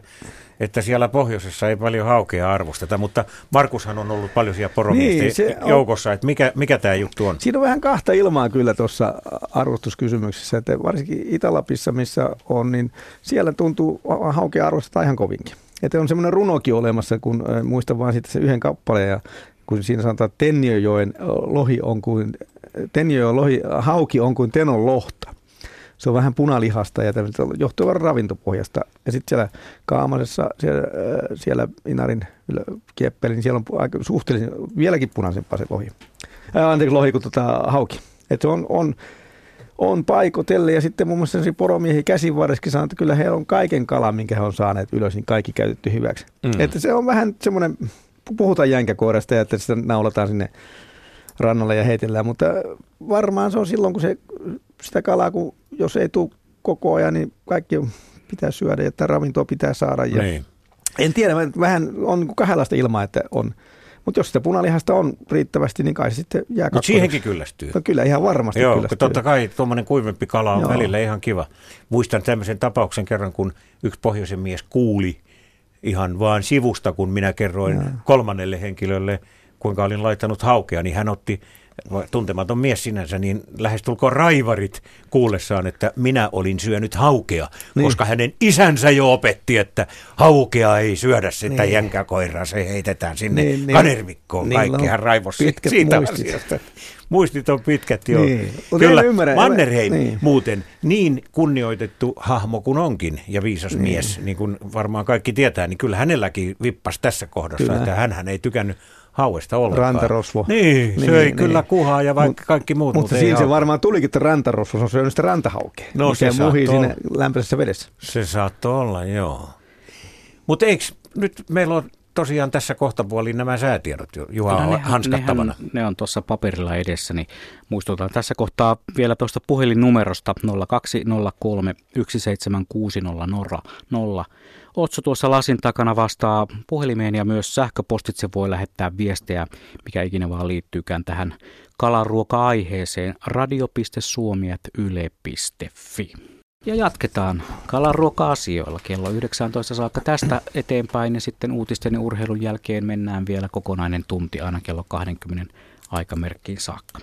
että siellä pohjoisessa ei paljon haukea arvosteta, mutta Markushan on ollut paljon siellä poromiesten
Niin,
joukossa, että mikä, mikä tämä juttu on?
Siinä on vähän kahta ilmaa kyllä tuossa arvostuskysymyksessä, että varsinkin Itä-Lapissa, missä on, niin siellä tuntuu haukea arvostaa ihan kovinkin. Että on semmoinen runokin olemassa, kun äh, muistan vaan sitten se yhden kappaleen ja kun siinä sanotaan, että Tenniöjoen lohi on kuin, Tenniöjoen lohi, hauki on kuin Tenon lohta. Se on vähän punalihasta ja johtuu ravintopohjasta. Ja sitten siellä Kaamasessa, siellä, siellä Inarin kieppeli, niin siellä on aika suhteellisen vieläkin punaisempaa se lohi. Ää, anteeksi, lohi kuin tota, hauki. Et se on, on, on paikotelle ja sitten muun muassa poromiehi käsivarreskin sanoo, että kyllä he on kaiken kalan, minkä he on saaneet ylös, niin kaikki käytetty hyväksi. Mm. Että se on vähän semmoinen, puhutaan jänkäkoirasta ja että sitä naulataan sinne rannalle ja heitellään, mutta varmaan se on silloin, kun se, sitä kalaa, kun jos ei tule koko ajan, niin kaikki pitää syödä ja ravintoa pitää saada. Ja niin. En tiedä, vähän on kahdenlaista ilmaa, että on mutta jos sitä punalihasta on riittävästi, niin kai se sitten jää
Mutta siihenkin kyllästyy.
No kyllä ihan varmasti
Joo,
kyllästyy.
totta kai tuommoinen kuivempi kala on Joo. välillä ihan kiva. Muistan tämmöisen tapauksen kerran, kun yksi pohjoisen mies kuuli ihan vaan sivusta, kun minä kerroin Joo. kolmannelle henkilölle, kuinka olin laittanut haukea, niin hän otti tuntematon mies sinänsä, niin lähestulkoon raivarit kuullessaan, että minä olin syönyt haukea, niin. koska hänen isänsä jo opetti, että haukea ei syödä sitä niin. jänkäkoiraa, se heitetään sinne niin, niin. kanervikkoon. Niin, Kaikki hän raivosi siitä muistit. asiasta. Muistit on pitkät jo. Niin. Kyllä, ymmärrä, Mannerheim niin. muuten niin kunnioitettu hahmo kuin onkin ja viisas niin. mies, niin kuin varmaan kaikki tietää, niin kyllä hänelläkin vippas tässä kohdassa, kyllä. että hän ei tykännyt hauesta ollenkaan.
Rantarosvo.
Niin, niin söi niin, kyllä niin. kuhaa ja vaikka Mut, kaikki muut.
Mutta siinä se varmaan tulikin, että rantarosvo on syönyt sitä rantahaukea. No se muhi siinä lämpöisessä vedessä.
Se saattoi olla, joo. Mutta eikö nyt meillä on tosiaan tässä kohtapuoliin nämä säätiedot Juha no, hanskattavana.
Nehän, ne on tuossa paperilla edessä, niin muistutan tässä kohtaa vielä tuosta puhelinnumerosta 0203 17600 Otso tuossa lasin takana vastaa puhelimeen ja myös sähköpostitse voi lähettää viestejä, mikä ikinä vaan liittyykään tähän kalaruoka-aiheeseen radio.suomi.yle.fi. Ja jatketaan kalaruoka-asioilla kello 19 saakka tästä eteenpäin ja sitten uutisten ja urheilun jälkeen mennään vielä kokonainen tunti aina kello 20 aikamerkkiin saakka.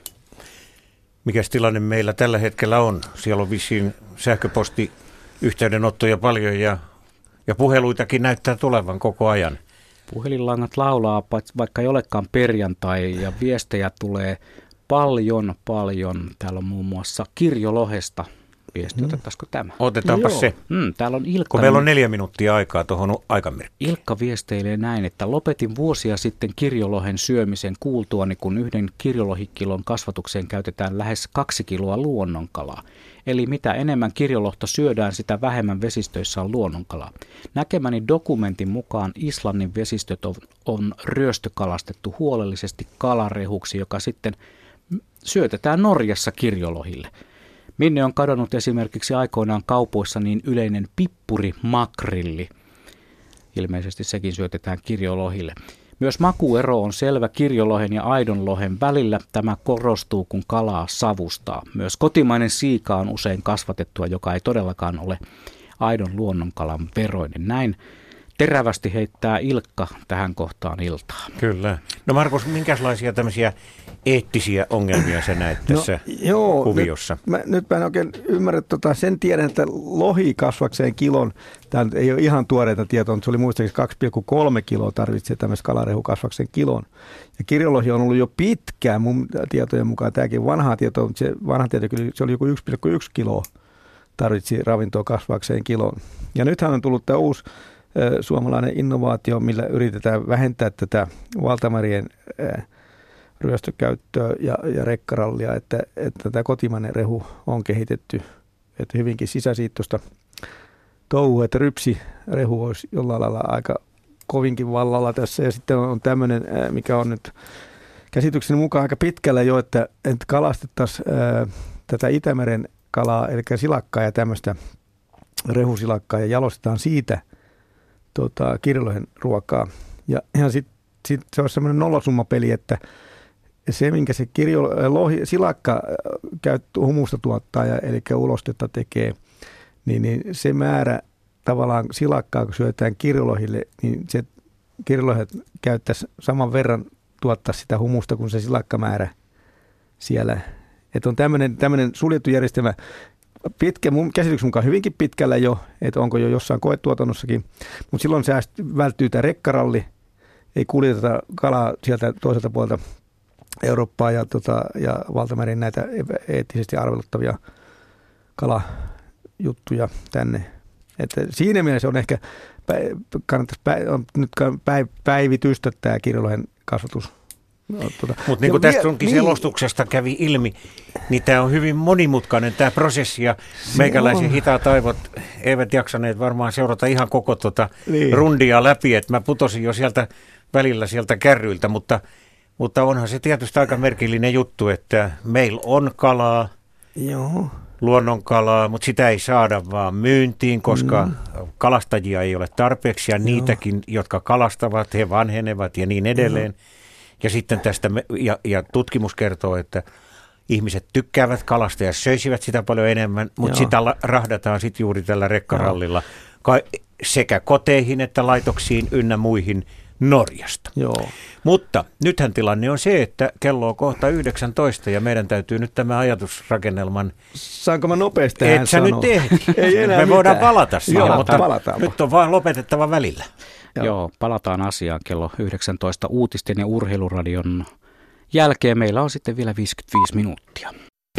Mikäs tilanne meillä tällä hetkellä on? Siellä on vissiin sähköposti yhteydenottoja paljon ja ja puheluitakin näyttää tulevan koko ajan.
Puhelinlangat laulaa, vaikka ei olekaan perjantai, ja viestejä tulee paljon, paljon. Täällä on muun muassa Kirjo Lohesta viesti. Mm. Otettaisiko tämä?
Otetaanpa no se.
Mm, täällä on Ilkka.
Kun meillä on neljä minuuttia aikaa tuohon aikamerkkiin.
Ilkka viesteilee näin, että lopetin vuosia sitten kirjolohen syömisen kuultuani, kun yhden kirjolohikilon kasvatukseen käytetään lähes kaksi kiloa luonnonkalaa. Eli mitä enemmän kirjolohta syödään, sitä vähemmän vesistöissä on luonnonkalaa. Näkemäni dokumentin mukaan Islannin vesistöt on, on ryöstökalastettu huolellisesti kalarehuksi, joka sitten syötetään Norjassa kirjolohille. Minne on kadonnut esimerkiksi aikoinaan kaupoissa niin yleinen pippuri makrilli. Ilmeisesti sekin syötetään kirjolohille. Myös makuero on selvä kirjolohen ja aidonlohen välillä. Tämä korostuu, kun kalaa savustaa. Myös kotimainen siika on usein kasvatettua, joka ei todellakaan ole aidon luonnonkalan veroinen. Näin terävästi heittää Ilkka tähän kohtaan iltaa.
Kyllä. No Markus, minkälaisia tämmöisiä eettisiä ongelmia sä näet no, tässä no, joo, kuviossa?
Nyt mä, nyt mä en oikein ymmärrä, tota, sen tiedän, että lohi kasvakseen kilon, tämä ei ole ihan tuoreita tietoa, mutta se oli muistaakseni 2,3 kiloa tarvitsee tämmöistä kalarehu kasvakseen kilon. Ja kirjolohi on ollut jo pitkään mun tietojen mukaan, tämäkin vanha tieto, mutta se vanha tieto kyllä se oli joku 1,1 kiloa tarvitsi ravintoa kasvakseen kilon. Ja nythän on tullut tämä uusi suomalainen innovaatio, millä yritetään vähentää tätä valtamarien ryöstökäyttöä ja, ja rekkarallia, että, että tämä kotimainen rehu on kehitetty että hyvinkin sisäsiittoista touhua, että rypsirehu olisi jollain lailla aika kovinkin vallalla tässä. Ja sitten on tämmöinen, mikä on nyt käsitykseni mukaan aika pitkällä jo, että, että kalastettaisiin tätä Itämeren kalaa, eli silakkaa ja tämmöistä rehusilakkaa ja jalostetaan siitä – tota, kirjojen ruokaa. Ja, ja sitten sit se on semmoinen nollasummapeli, että se, minkä se kirjo, lohi, silakka käyt, humusta tuottaa, ja, eli ulostetta tekee, niin, niin se määrä tavallaan silakkaa, kun syötään kirjolohille, niin se kirjolohet käyttäisi saman verran tuottaa sitä humusta kuin se silakkamäärä siellä. Että on tämmöinen suljettu järjestelmä pitkä, mun käsityksen mukaan hyvinkin pitkällä jo, että onko jo jossain koetuotannossakin, mutta silloin sääst, välttyy tämä rekkaralli ei kuljeteta kalaa sieltä toiselta puolelta Eurooppaa ja, tota, ja valtamerin näitä eettisesti arveluttavia kalajuttuja tänne. Että siinä mielessä on ehkä, kannattaisi päiv, on nyt päiv, päivitystä tämä kirjolohen kasvatus
No, tuota. Mutta niin kuin tästä onkin niin. selostuksesta kävi ilmi, niin tämä on hyvin monimutkainen tämä prosessi ja meikäläisen hitaat aivot eivät jaksaneet varmaan seurata ihan koko tuota niin. rundia läpi, että mä putosin jo sieltä välillä sieltä kärryiltä, mutta, mutta onhan se tietysti aika merkillinen juttu, että meillä on kalaa,
Joo.
luonnonkalaa, mutta sitä ei saada vaan myyntiin, koska mm. kalastajia ei ole tarpeeksi ja Joo. niitäkin, jotka kalastavat, he vanhenevat ja niin edelleen. Joo. Ja sitten tästä, ja, ja tutkimus kertoo, että ihmiset tykkäävät kalasta ja söisivät sitä paljon enemmän, mutta Joo. sitä rahdataan sitten juuri tällä rekkarallilla sekä koteihin että laitoksiin ynnä muihin Norjasta.
Joo.
Mutta nythän tilanne on se, että kello on kohta 19 ja meidän täytyy nyt tämä ajatusrakennelman...
Saanko mä nopeasti
Et sä nyt ehdi. Ei enää Me mitään. voidaan palata siihen, Joo, mutta palataan. nyt on vaan lopetettava välillä.
Joo. Joo, palataan asiaan kello 19 uutisten ja urheiluradion jälkeen. Meillä on sitten vielä 55 minuuttia.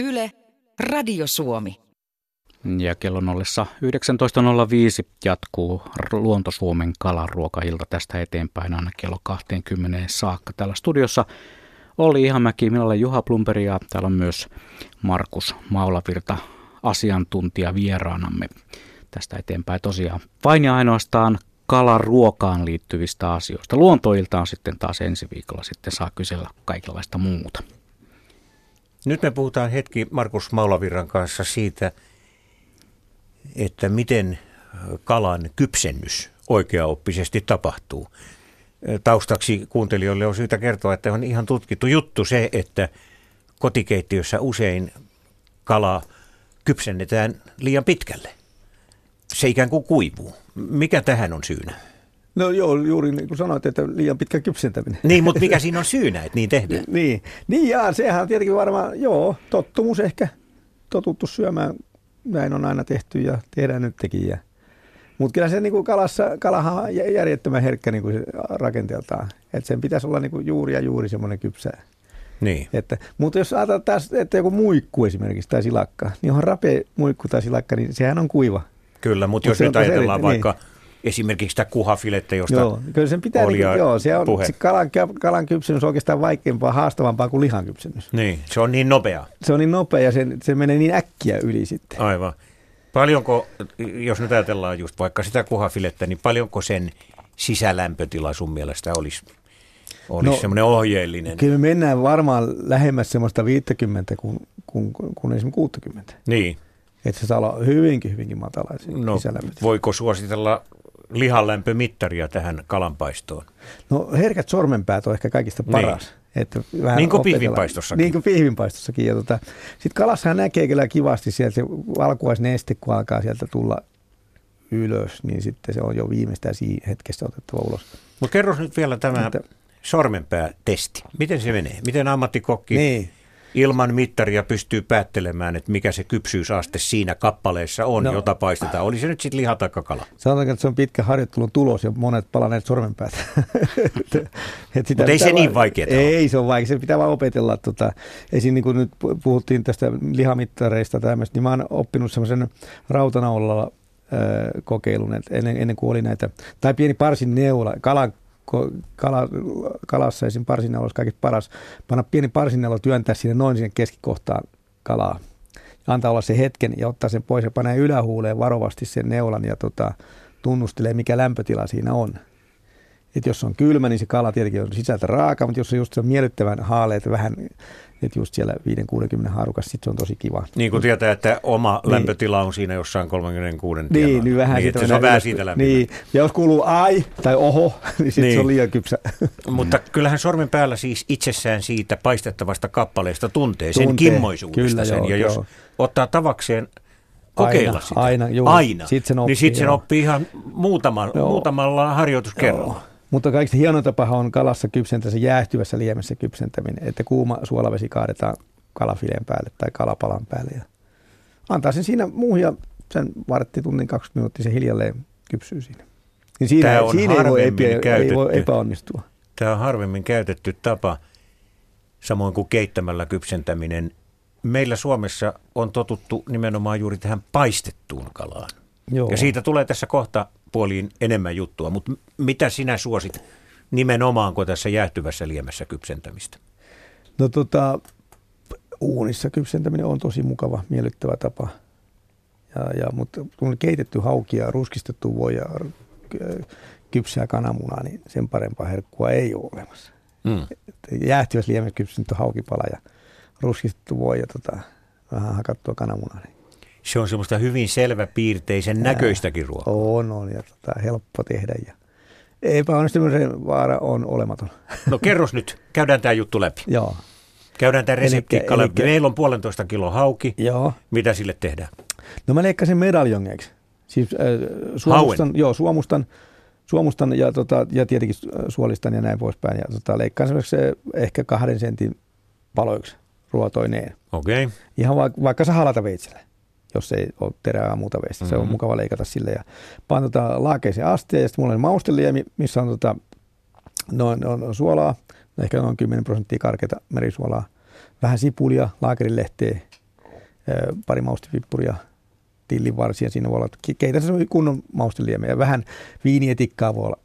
Yle, Radio Suomi.
Ja kello 19.05 jatkuu Luontosuomen kalaruokailta tästä eteenpäin aina kello 20 saakka. Täällä studiossa oli Ihamäki, minä olen Juha Plumperi ja täällä on myös Markus Maulavirta asiantuntija vieraanamme tästä eteenpäin. Tosiaan vain ja ainoastaan kalaruokaan liittyvistä asioista. Luontoilta on sitten taas ensi viikolla sitten saa kysellä kaikenlaista muuta.
Nyt me puhutaan hetki Markus Maulavirran kanssa siitä, että miten kalan kypsennys oikeaoppisesti tapahtuu. Taustaksi kuuntelijoille on syytä kertoa, että on ihan tutkittu juttu se, että kotikeittiössä usein kala kypsennetään liian pitkälle. Se ikään kuin kuivuu. Mikä tähän on syynä?
No joo, juuri niin kuin sanoit, että liian pitkä kypsentäminen.
Niin, mutta mikä siinä on syynä, että niin tehdään?
niin, niin jaa, sehän on tietenkin varmaan, joo, tottumus ehkä, totuttu syömään, näin on aina tehty ja tehdään nytkin. Ja, mutta kyllä se niin kuin kalassa, kalahan on järjettömän herkkä niin kuin rakenteeltaan, että sen pitäisi olla niin kuin juuri ja juuri semmoinen kypsä.
Niin.
Että, mutta jos ajatellaan taas, että joku muikku esimerkiksi tai silakka, niin onhan rapea muikku tai silakka, niin sehän on kuiva.
Kyllä, mutta jos nyt ajatellaan eri, vaikka niin. Esimerkiksi sitä kuhafilettä, josta
joo, kyllä sen pitää, oli niin, joo, se on, puhe. Se kalan, kalan kypsennys on oikeastaan vaikeampaa, haastavampaa kuin lihan kypsennys.
Niin, se on niin nopea.
Se on niin nopea ja se, se menee niin äkkiä yli sitten.
Aivan. Paljonko, jos nyt ajatellaan just vaikka sitä kuhafilettä, niin paljonko sen sisälämpötila sun mielestä olisi olisi no, semmoinen ohjeellinen.
Kyllä me mennään varmaan lähemmäs semmoista 50 kuin, kuin, kuin, esimerkiksi 60.
Niin.
Että se saa olla hyvinkin, hyvinkin matala.
No, voiko suositella lihanlämpömittaria tähän kalanpaistoon?
No herkät sormenpäät on ehkä kaikista niin. paras. Niin.
Että vähän niin kuin pihvinpaistossakin.
Niin kuin pihvinpaistossakin. Ja tota, Sitten kalassahan näkee kyllä kivasti sieltä se valkuaisneste, kun alkaa sieltä tulla ylös, niin sitten se on jo viimeistään siinä hetkessä otettava ulos.
Mutta kerro nyt vielä tämä Että, sormenpäätesti. Miten se menee? Miten ammattikokki niin ilman mittaria pystyy päättelemään, että mikä se kypsyysaste siinä kappaleessa on, no. jota paistetaan. Oli se nyt sitten liha tai kala?
Sanotaanko, että se on pitkä harjoittelun tulos ja monet palaneet sormenpäät.
Mutta ei se vaan, niin vaikeaa
Ei se on vaikea, se pitää vaan opetella. Tota, esim. niin kuin nyt puhuttiin tästä lihamittareista tämmöistä, niin mä oon oppinut semmoisen rautanaulalla kokeilun, että ennen, ennen kuin oli näitä, tai pieni parsin neula, kalan kala, kalassa esim. parsineulo olisi kaikista paras. Panna pieni parsineulo, työntää sinne noin sinne keskikohtaan kalaa. Antaa olla se hetken ja ottaa sen pois ja panee ylähuuleen varovasti sen neulan ja tota, tunnustelee, mikä lämpötila siinä on. Et jos on kylmä, niin se kala tietenkin on sisältä raaka, mutta jos on just se miellyttävän haaleet vähän että just siellä 5-60 haarukassa sit se on tosi kiva.
Niin kuin tietää, että oma niin. lämpötila on siinä jossain 36
Niin, niin vähän
niin, siitä se on vähän siitä lämpimä.
Niin, ja jos kuuluu ai tai oho, niin sitten niin. se on liian kypsä.
Mutta kyllähän sormen päällä siis itsessään siitä paistettavasta kappaleesta tuntee sen tuntee. kimmoisuudesta Kyllä, sen. Joo, ja jos joo. ottaa tavakseen kokeilla aina, sitä,
aina,
aina sit sen oppii, niin sitten sen oppii ihan muutamalla, muutamalla harjoituskerralla. Joo.
Mutta kaikista hieno tapa on kalassa kypsentää se jäähtyvässä liemessä kypsentäminen, että kuuma suolavesi kaadetaan kalafileen päälle tai kalapalan päälle ja antaa sen siinä muuhia sen vartti tunnin 20 minuuttia se hiljalleen kypsyy siinä. Niin siinä, siinä ei voi, epä, ei voi epäonnistua.
Tämä on harvemmin käytetty tapa, samoin kuin keittämällä kypsentäminen. Meillä Suomessa on totuttu nimenomaan juuri tähän paistettuun kalaan.
Joo.
Ja siitä tulee tässä kohta puoliin enemmän juttua, mutta mitä sinä suosit nimenomaan, kun tässä jäähtyvässä liemessä kypsentämistä?
No tota, uunissa kypsentäminen on tosi mukava, miellyttävä tapa. Ja, ja, mutta kun keitetty hauki ja ruskistettu voi ja kypsää kananmunaa, niin sen parempaa herkkua ei ole olemassa. Mm. Jäähtyvässä liemessä kypsennetty haukipala ja ruskistettu voi ja tota, vähän hakattua kananmunaa. Niin
se on semmoista hyvin selväpiirteisen näköistäkin ruokaa.
On, on ja tota, helppo tehdä ja epäonnistumisen vaara on olematon.
No kerros nyt, käydään tämä juttu läpi.
Joo.
Käydään tämä läpi. Elikkä... Meillä on puolentoista kilo hauki.
Joo.
Mitä sille tehdään?
No mä leikkasin medaljongeiksi. Siis äh, suomustan, joo, suomustan, suomustan ja, tota, ja tietenkin suolistan ja näin poispäin. Ja tota, leikkaan semmoiksi ehkä kahden sentin paloiksi ruotoineen.
Okei. Okay.
Ihan va- vaikka sahalata veitsellä jos ei ole terää muuta veistä. Mm-hmm. Se on mhm. mukava leikata sille. Ja panen tota laakeeseen astia ja sitten mulla on mausteliemi, missä on tota, noin, on suolaa, ehkä noin 10 prosenttia karkeata merisuolaa, vähän sipulia, laakerilehteä, pari maustepippuria, tillivarsia siinä voi olla. Keitä se on kunnon mausteliemi ja vähän viinietikkaa voi olla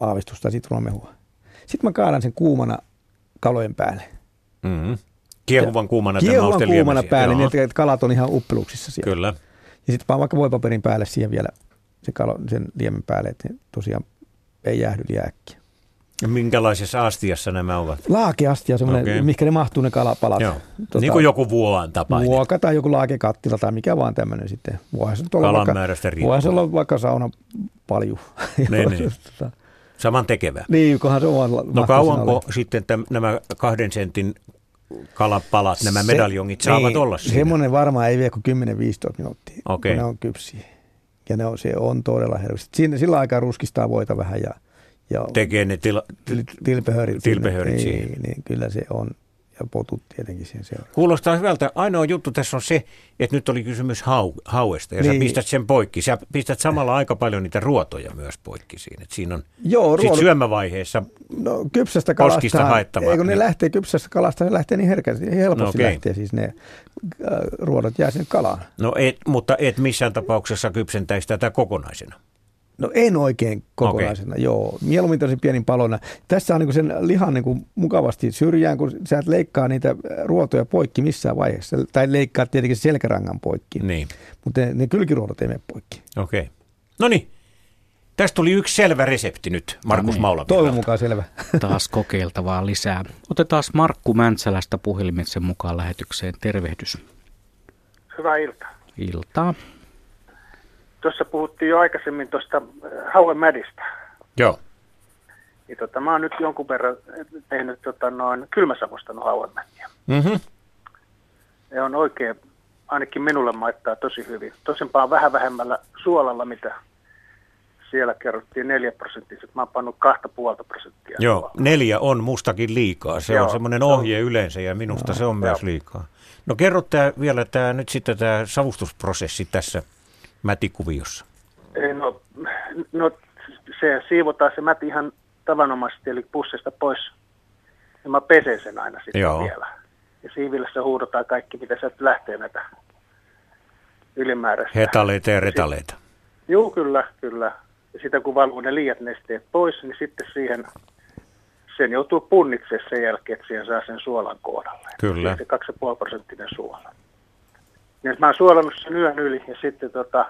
aavistusta sitruunamehua. Sitten mä kaadan sen kuumana kalojen päälle.
Mm-hmm. Kiehuvan kuumana
Kiehuvan kuumana päälle, niin että kalat on ihan uppeluksissa siellä.
Kyllä.
Ja sitten vaan vaikka voipaperin päälle siihen vielä se kalo, sen liemen päälle, että tosiaan ei jäähdy liian äkkiä.
Ja minkälaisessa astiassa nämä ovat?
Laakeastia, semmoinen, okay. mikä ne mahtuu ne kalapalat. Joo.
Tuota, niin kuin joku vuoan tapainen.
Vuoka tai joku laakekattila tai mikä vaan tämmöinen sitten.
Voihan se olla, Kalan määrästä
voihan se olla vaikka sauna paljon.
Niin, niin. Saman tekevä.
Niin, kunhan se on.
No kauanko sitten täm, nämä kahden sentin kalapalat, nämä se, medaljongit saavat niin, olla siinä?
Semmoinen varmaan ei vie kuin 10-15 minuuttia,
okay. kun
ne on kypsiä. Ja ne on, se on todella herkästi. Siinä, sillä aikaa ruskistaa voita vähän ja, ja
tekee ne til,
til, tilpehörit.
tilpehörit
niin, niin, kyllä se on ja potut tietenkin siihen seuraan.
Kuulostaa hyvältä. Ainoa juttu tässä on se, että nyt oli kysymys hau, hauesta ja niin. sä pistät sen poikki. Sä pistät samalla aika paljon niitä ruotoja myös poikki siinä. Et siinä on
Joo,
ruodot, syömävaiheessa
no, kypsästä kalasta,
haettavaa.
Ei kun ne lähtee kypsästä kalasta, ne lähtee niin herkästi, helposti no, okay. lähtee siis ne äh, ruodot jää sinne kalaan.
No et, mutta et missään tapauksessa kypsentäisi tätä kokonaisena.
No en oikein kokonaisena, okay. joo. Mieluummin tosi pienin palona. Tässä on niin sen lihan niin mukavasti syrjään, kun sä et leikkaa niitä ruotoja poikki missään vaiheessa. Tai leikkaa tietenkin selkärangan poikki.
Niin.
Mutta ne, ne kylkiruodot ei mene poikki.
Okei. Okay. No niin. Tästä tuli yksi selvä resepti nyt, Markus no niin. Maula.
Toivon mukaan selvä.
Taas kokeiltavaa lisää. Otetaan Markku Mäntsälästä puhelimitse mukaan lähetykseen. Tervehdys.
Hyvää iltaa.
Iltaa.
Tuossa puhuttiin jo aikaisemmin tuosta Hauen Mädistä.
Joo.
Niin tota, mä oon nyt jonkun verran tehnyt tota, noin kylmäsavustanut Hauen Mädiä.
Mm-hmm.
Ja on oikein, ainakin minulle maittaa tosi hyvin. Tosimpaan vähän vähemmällä suolalla, mitä siellä kerrottiin neljä prosenttiset. Mä oon pannut kahta puolta prosenttia.
Joo, suolalla. neljä on mustakin liikaa. Se Joo, on semmoinen ohje on... yleensä ja minusta no, se on myös liikaa. No kerro tää vielä tää, nyt sitten tämä savustusprosessi tässä mätikuviossa?
No, no se siivotaan se mäti ihan tavanomaisesti, eli pussista pois. Ja mä pesen sen aina sitten Joo. vielä. Ja siivillä huudotaan kaikki, mitä sieltä lähtee näitä ylimääräistä.
Hetaleita ja retaleita.
Joo, kyllä, kyllä. Ja sitä kun valuu ne liiat nesteet pois, niin sitten siihen sen joutuu punnitsemaan sen jälkeen, että siihen saa sen suolan kohdalle.
Kyllä.
Se 2,5 prosenttinen suola. Niin mä oon suolannut sen yön yli ja sitten tota,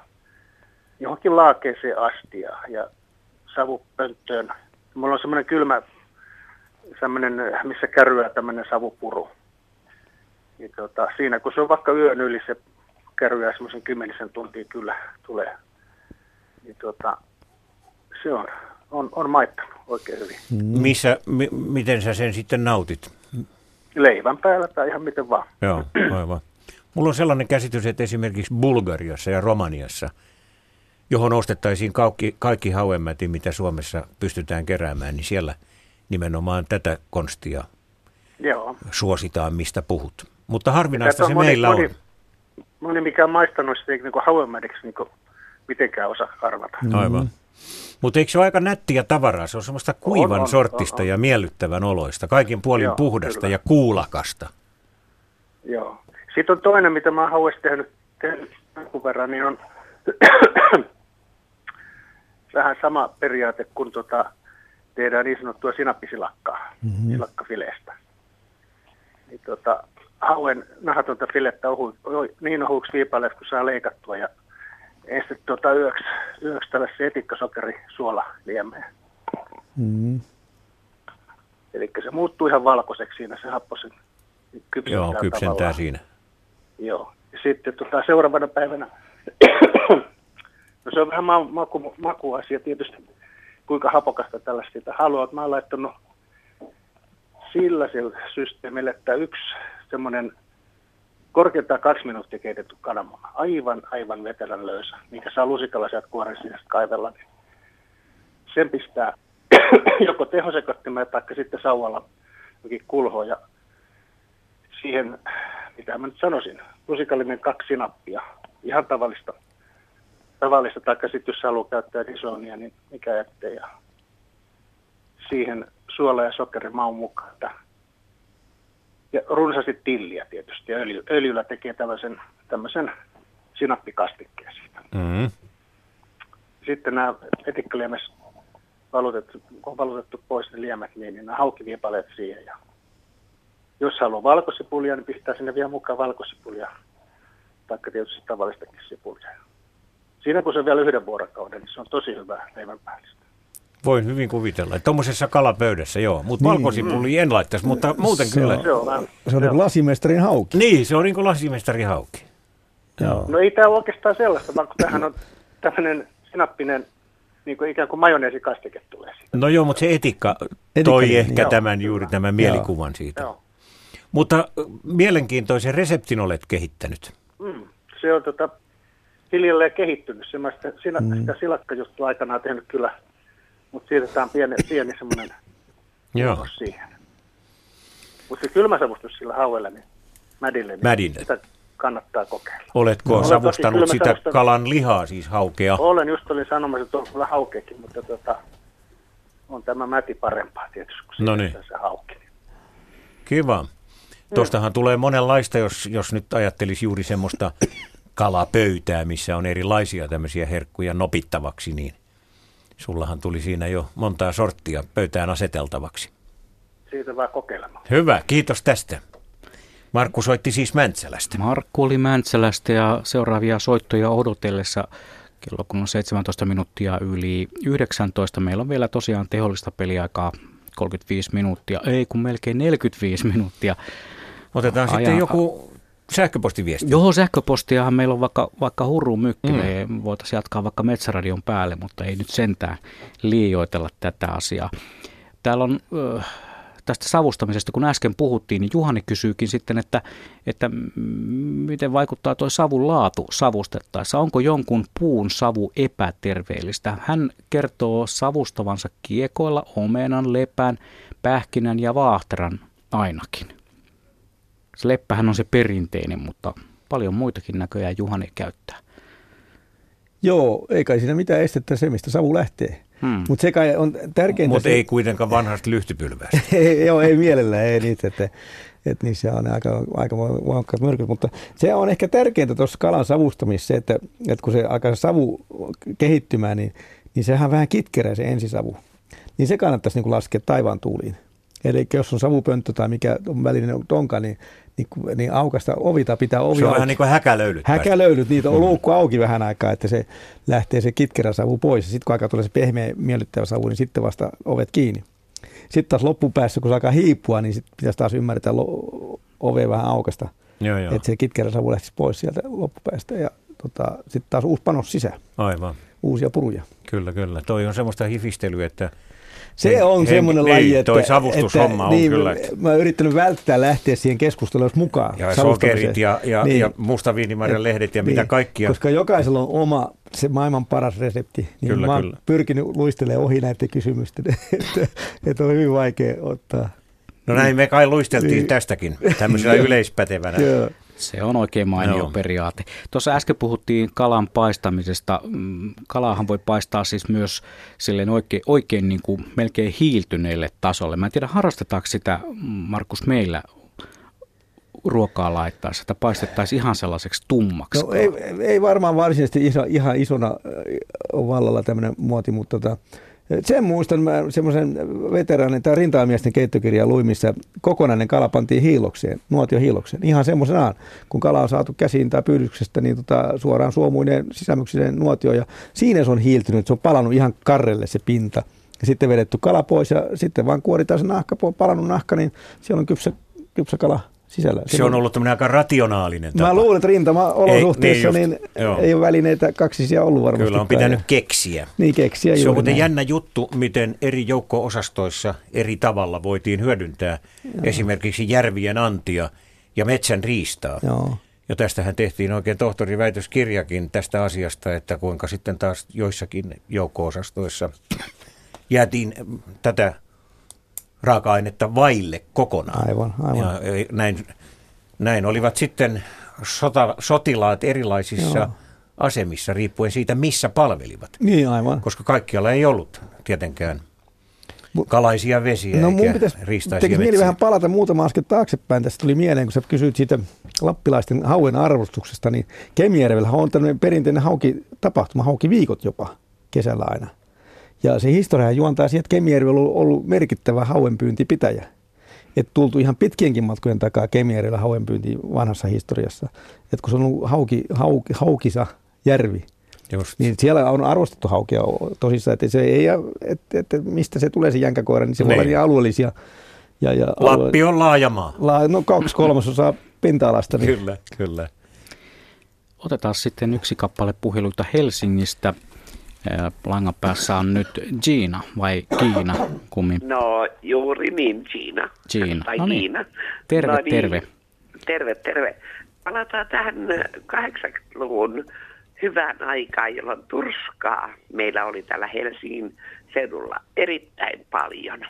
johonkin laakeeseen astia ja savupönttöön. Mulla on semmoinen kylmä, semmoinen, missä kärryää tämmöinen savupuru. Ja tota, siinä kun se on vaikka yön yli, se kärryää semmoisen kymmenisen tuntia kyllä tulee. Niin tota, se on, on, on maittanut oikein hyvin.
Missä, mi, miten sä sen sitten nautit?
Leivän päällä tai ihan miten vaan.
Joo, aivan. Mulla on sellainen käsitys, että esimerkiksi Bulgariassa ja Romaniassa, johon ostettaisiin kaikki, kaikki hauemmäti, mitä Suomessa pystytään keräämään, niin siellä nimenomaan tätä konstia
Joo.
suositaan, mistä puhut. Mutta harvinaista se moni, meillä
moni,
on.
Moni, mikä on maistanut sitä niin hauemmädiksi, niin mitenkään osaa arvata.
Aivan. Mutta eikö se ole aika nättiä tavaraa? Se on semmoista kuivan
On, on,
sorttista
on, on.
ja miellyttävän oloista, kaikin puolin
Joo,
puhdasta
kyllä.
ja kuulakasta.
Joo. Sitten on toinen, mitä mä oon hauessa tehnyt, tehnyt jonkun verran, niin on vähän sama periaate kuin tota, tehdään niin sanottua sinappisilakkaa, mm-hmm. silakkafileestä. Niin tota, hauen nahatonta filettä ohu, oi- niin ohuiksi viipaleet, kun saa leikattua ja ensin tota yöksi, yöksi tällaisen etikkasokeri suola liemeen.
Mm.
Eli se muuttuu ihan valkoiseksi siinä se happosen kypsentää
Joo, kypsentää
tavallaan.
siinä.
Joo. Sitten tota, seuraavana päivänä, no se on vähän ma- maku, makuasia tietysti, kuinka hapokasta tällaista haluat. Mä oon laittanut sillä systeemillä, että yksi semmoinen korkeintaan kaksi minuuttia keitetty kananmuna, aivan, aivan vetelän löysä, mikä saa lusikalla sieltä kuoren sisästä kaivella, niin sen pistää joko tehosekottimeen tai sitten sauvalla jokin kulhoon ja siihen, mitä mä nyt sanoisin, lusikallinen kaksi sinappia, ihan tavallista, tavallista taikka sitten jos haluaa käyttää disonia, niin mikä ettei. Ja siihen suola ja sokeri maun mukaan. Ja runsaasti tilliä tietysti. Ja öljy, öljyllä tekee tämmöisen, tämmöisen sinappikastikkeen siitä.
Mm.
Sitten nämä etikkaliemessä valutettu, kun on valutettu pois ne liemet, niin, niin nämä haukiviipaleet siihen. Ja jos haluaa valkosipulia, niin pistää sinne vielä mukaan valkosipulia, taikka tietysti tavallistakin sipulia. Siinä kun se on vielä yhden vuorokauden, niin se on tosi hyvä leivän päällistä.
Voin hyvin kuvitella. Tuommoisessa kalapöydässä, joo. Mutta
Niin.
valkosipulia en laittaisi, mutta muuten
Se
kyllä.
on-
Se on
Se on niin kuin lasimestarin hauki.
Niin, se on niin kuin lasimestari hauki.
Joo.
No ei tämä ole oikeastaan sellaista, vaan kun tähän on tämmöinen sinappinen, niin kuin ikään kuin majoneesikastike tulee siitä.
No joo, mutta se etikka
Etikka,
toi
niin,
ehkä
joo,
tämän
kyllä.
juuri tämän mielikuvan siitä.
Joo.
Mutta mielenkiintoisen reseptin olet kehittänyt.
Mm. Se on tota, hiljalleen kehittynyt. Se, mä sitä, sina, mm. sitä silakkajuttua aikanaan tehnyt kyllä, mutta siirretään pieni, pieni semmoinen
Joo.
siihen. Mutta se kylmäsavustus sillä hauella, niin mädille, niin
Mädille.
sitä kannattaa kokeilla.
Oletko
Olen
savustanut sitä
kylmäsavustanut.
kalan lihaa, siis haukea?
Olen just olin sanomassa, että on kyllä haukeakin, mutta tota, on tämä mäti parempaa tietysti kuin
No
se-
niin.
se hauki.
Kiva. Tuostahan tulee monenlaista, jos, jos nyt ajattelisi juuri semmoista kalapöytää, missä on erilaisia tämmöisiä herkkuja nopittavaksi, niin sullahan tuli siinä jo montaa sorttia pöytään aseteltavaksi.
Siitä vaan kokeilemaan.
Hyvä, kiitos tästä. Markku soitti siis Mäntsälästä.
Markku oli Mäntsälästä ja seuraavia soittoja odotellessa kello kun on 17 minuuttia yli 19. Meillä on vielä tosiaan tehollista peliaikaa 35 minuuttia, ei kun melkein 45 minuuttia.
Otetaan
Ajan-
sitten joku sähköpostiviesti.
Joo, sähköpostiahan meillä on vaikka, vaikka hurru mykkille. Mm. Voitaisiin jatkaa vaikka Metsäradion päälle, mutta ei nyt sentään liioitella tätä asiaa. Täällä on ö, tästä savustamisesta, kun äsken puhuttiin, niin Juhani kysyykin sitten, että, että miten vaikuttaa tuo savun laatu savustettaessa. Onko jonkun puun savu epäterveellistä? Hän kertoo savustavansa kiekoilla omenan, lepän, pähkinän ja vaahteran ainakin. Se leppähän on se perinteinen, mutta paljon muitakin näköjään Juhani käyttää.
Joo, ei kai siinä mitään estettä se, mistä savu lähtee.
Hmm.
Mutta se kai on tärkeintä.
Mutta
se-
ei kuitenkaan vanhasta lyhtypylvästä.
ei, joo, ei mielellään, ei niitä, että, että niissä on aika, aika voimakkaat myrkyt, mutta se on ehkä tärkeintä tuossa kalan savustamisessa se, että, että kun se alkaa se savu kehittymään, niin, niin sehän on vähän kitkerä se ensisavu. Niin se kannattaisi niin kuin laskea taivaan tuuliin. Eli jos on savupönttö tai mikä on välinen tonka, niin, niin, niin aukasta ovi tai pitää ovi
Se on
auki.
vähän niin kuin häkälöylyt.
Häkälöylyt, niitä on luukku auki vähän aikaa, että se lähtee se kitkerä savu pois. Sitten kun alkaa tulla se pehmeä miellyttävä savu, niin sitten vasta ovet kiinni. Sitten taas loppupäässä, kun se alkaa hiipua, niin sitten pitäisi taas ymmärtää lo- ovea vähän aukasta.
Joo, joo.
Että se kitkerä savu lähtisi pois sieltä loppupäästä ja tota, sitten taas uusi panos sisään,
Aivan.
uusia puruja.
Kyllä, kyllä. Toi on semmoista hifistelyä, että
Se
Hen-
on semmoinen
niin,
laji, että...
toi savustushomma on
niin,
kyllä,
Mä,
että-
mä oon yrittänyt välttää lähteä siihen keskusteluun mukaan.
ja sokerit ja, ja,
Niin.
ja mustaviinimarjan lehdet ja mitä
Niin,
kaikkia.
Koska jokaisella on oma se maailman paras resepti. Niin
Kyllä,
mä oon
kyllä.
pyrkinyt luistelemaan ohi näiden kysymysten, että, että on hyvin vaikea ottaa.
No näin me kai luisteltiin
Niin.
tästäkin tämmöisellä yleispätevänä
Joo.
Se on oikein mainio
Joo.
periaate. Tuossa äsken puhuttiin kalan paistamisesta. Mm, Kalaahan voi paistaa siis myös silleen oikein, oikein niin kuin melkein hiiltyneelle tasolle. Mä en tiedä, harrastetaanko sitä, Markus, meillä ruokaa laittaessa, että paistettaisiin ihan sellaiseksi tummaksi.
No ei, ei varmaan varsinaisesti iso, ihan isona vallalla tämmöinen muoti, mutta tota, sen muistan mä semmoisen veteraanin tai rintamiesten keittokirjan luin, missä kokonainen kala pantiin hiilokseen, nuotio hiilokseen, ihan semmoisenaan, kun kala on saatu käsiin tai pyydyksestä, niin tota, suoraan suomuinen sisämyksinen nuotio. Ja siinä se on hiiltynyt, se on palannut ihan karrelle se pinta. Ja sitten vedetty kala pois ja sitten vaan kuoritaan se nahka, palannut nahka, niin siellä on kypsä, kypsä kala sisällä.
Se on ollut tämmöinen aika rationaalinen tapa.
Mä luulen, että rintama-olosuhteissa
Ei, niin just,
niin
joo.
ei ole välineitä kaksisia ollut varmasti.
Kyllä on pitänyt keksiä.
Niin keksiä
Se on muuten jännä juttu, miten eri joukko-osastoissa eri tavalla voitiin hyödyntää esimerkiksi järvien antia ja metsän riistaa.
Joo.
Ja tästähän tehtiin oikein tohtoriväitöskirjakin tästä asiasta, että kuinka sitten taas joissakin joukko-osastoissa jäätiin tätä raaka-ainetta vaille kokonaan.
Aivan, aivan.
Ja näin, näin olivat sitten sota, sotilaat erilaisissa
Joo.
asemissa riippuen siitä, missä palvelivat.
Niin aivan.
Koska kaikkialla ei ollut tietenkään kalaisia vesiä
No mun
eikä
pitäisi,
riistaisia
mieli vähän palata muutama askel taaksepäin. Tästä tuli mieleen, kun sä kysyit siitä lappilaisten hauen arvostuksesta, niin Kemijärvellä on tämmöinen perinteinen hauki tapahtuma, hauki viikot jopa kesällä aina. Ja se historia juontaa siihen, että Kemijärvi on ollut, ollut merkittävä hauenpyyntipitäjä. Että tultu ihan pitkienkin matkojen takaa Kemijärvellä hauenpyyntiin vanhassa historiassa. Että kun se on ollut hauki, hauki, haukisa järvi,
Just.
niin siellä on arvostettu haukea tosissaan, että se ei, että, että mistä se tulee se jänkäkoira, niin se voi
Niin.
olla niin alueellisia. Ja, ja
Lappi on laaja maa.
La, no kaksi kolmasosaa pinta-alasta. Niin,
Kyllä, kyllä.
Otetaan sitten yksi kappale puheluita Helsingistä. Langan päässä on nyt Gina vai Kiina, kummin
No juuri niin, Kiina.
Gina.
Tai
No niin.
Kiina.
Terve,
no niin.
terve.
Terve, terve. Palataan tähän 80-luvun hyvään aikaan, jolloin turskaa meillä oli täällä Helsingin seudulla erittäin paljon.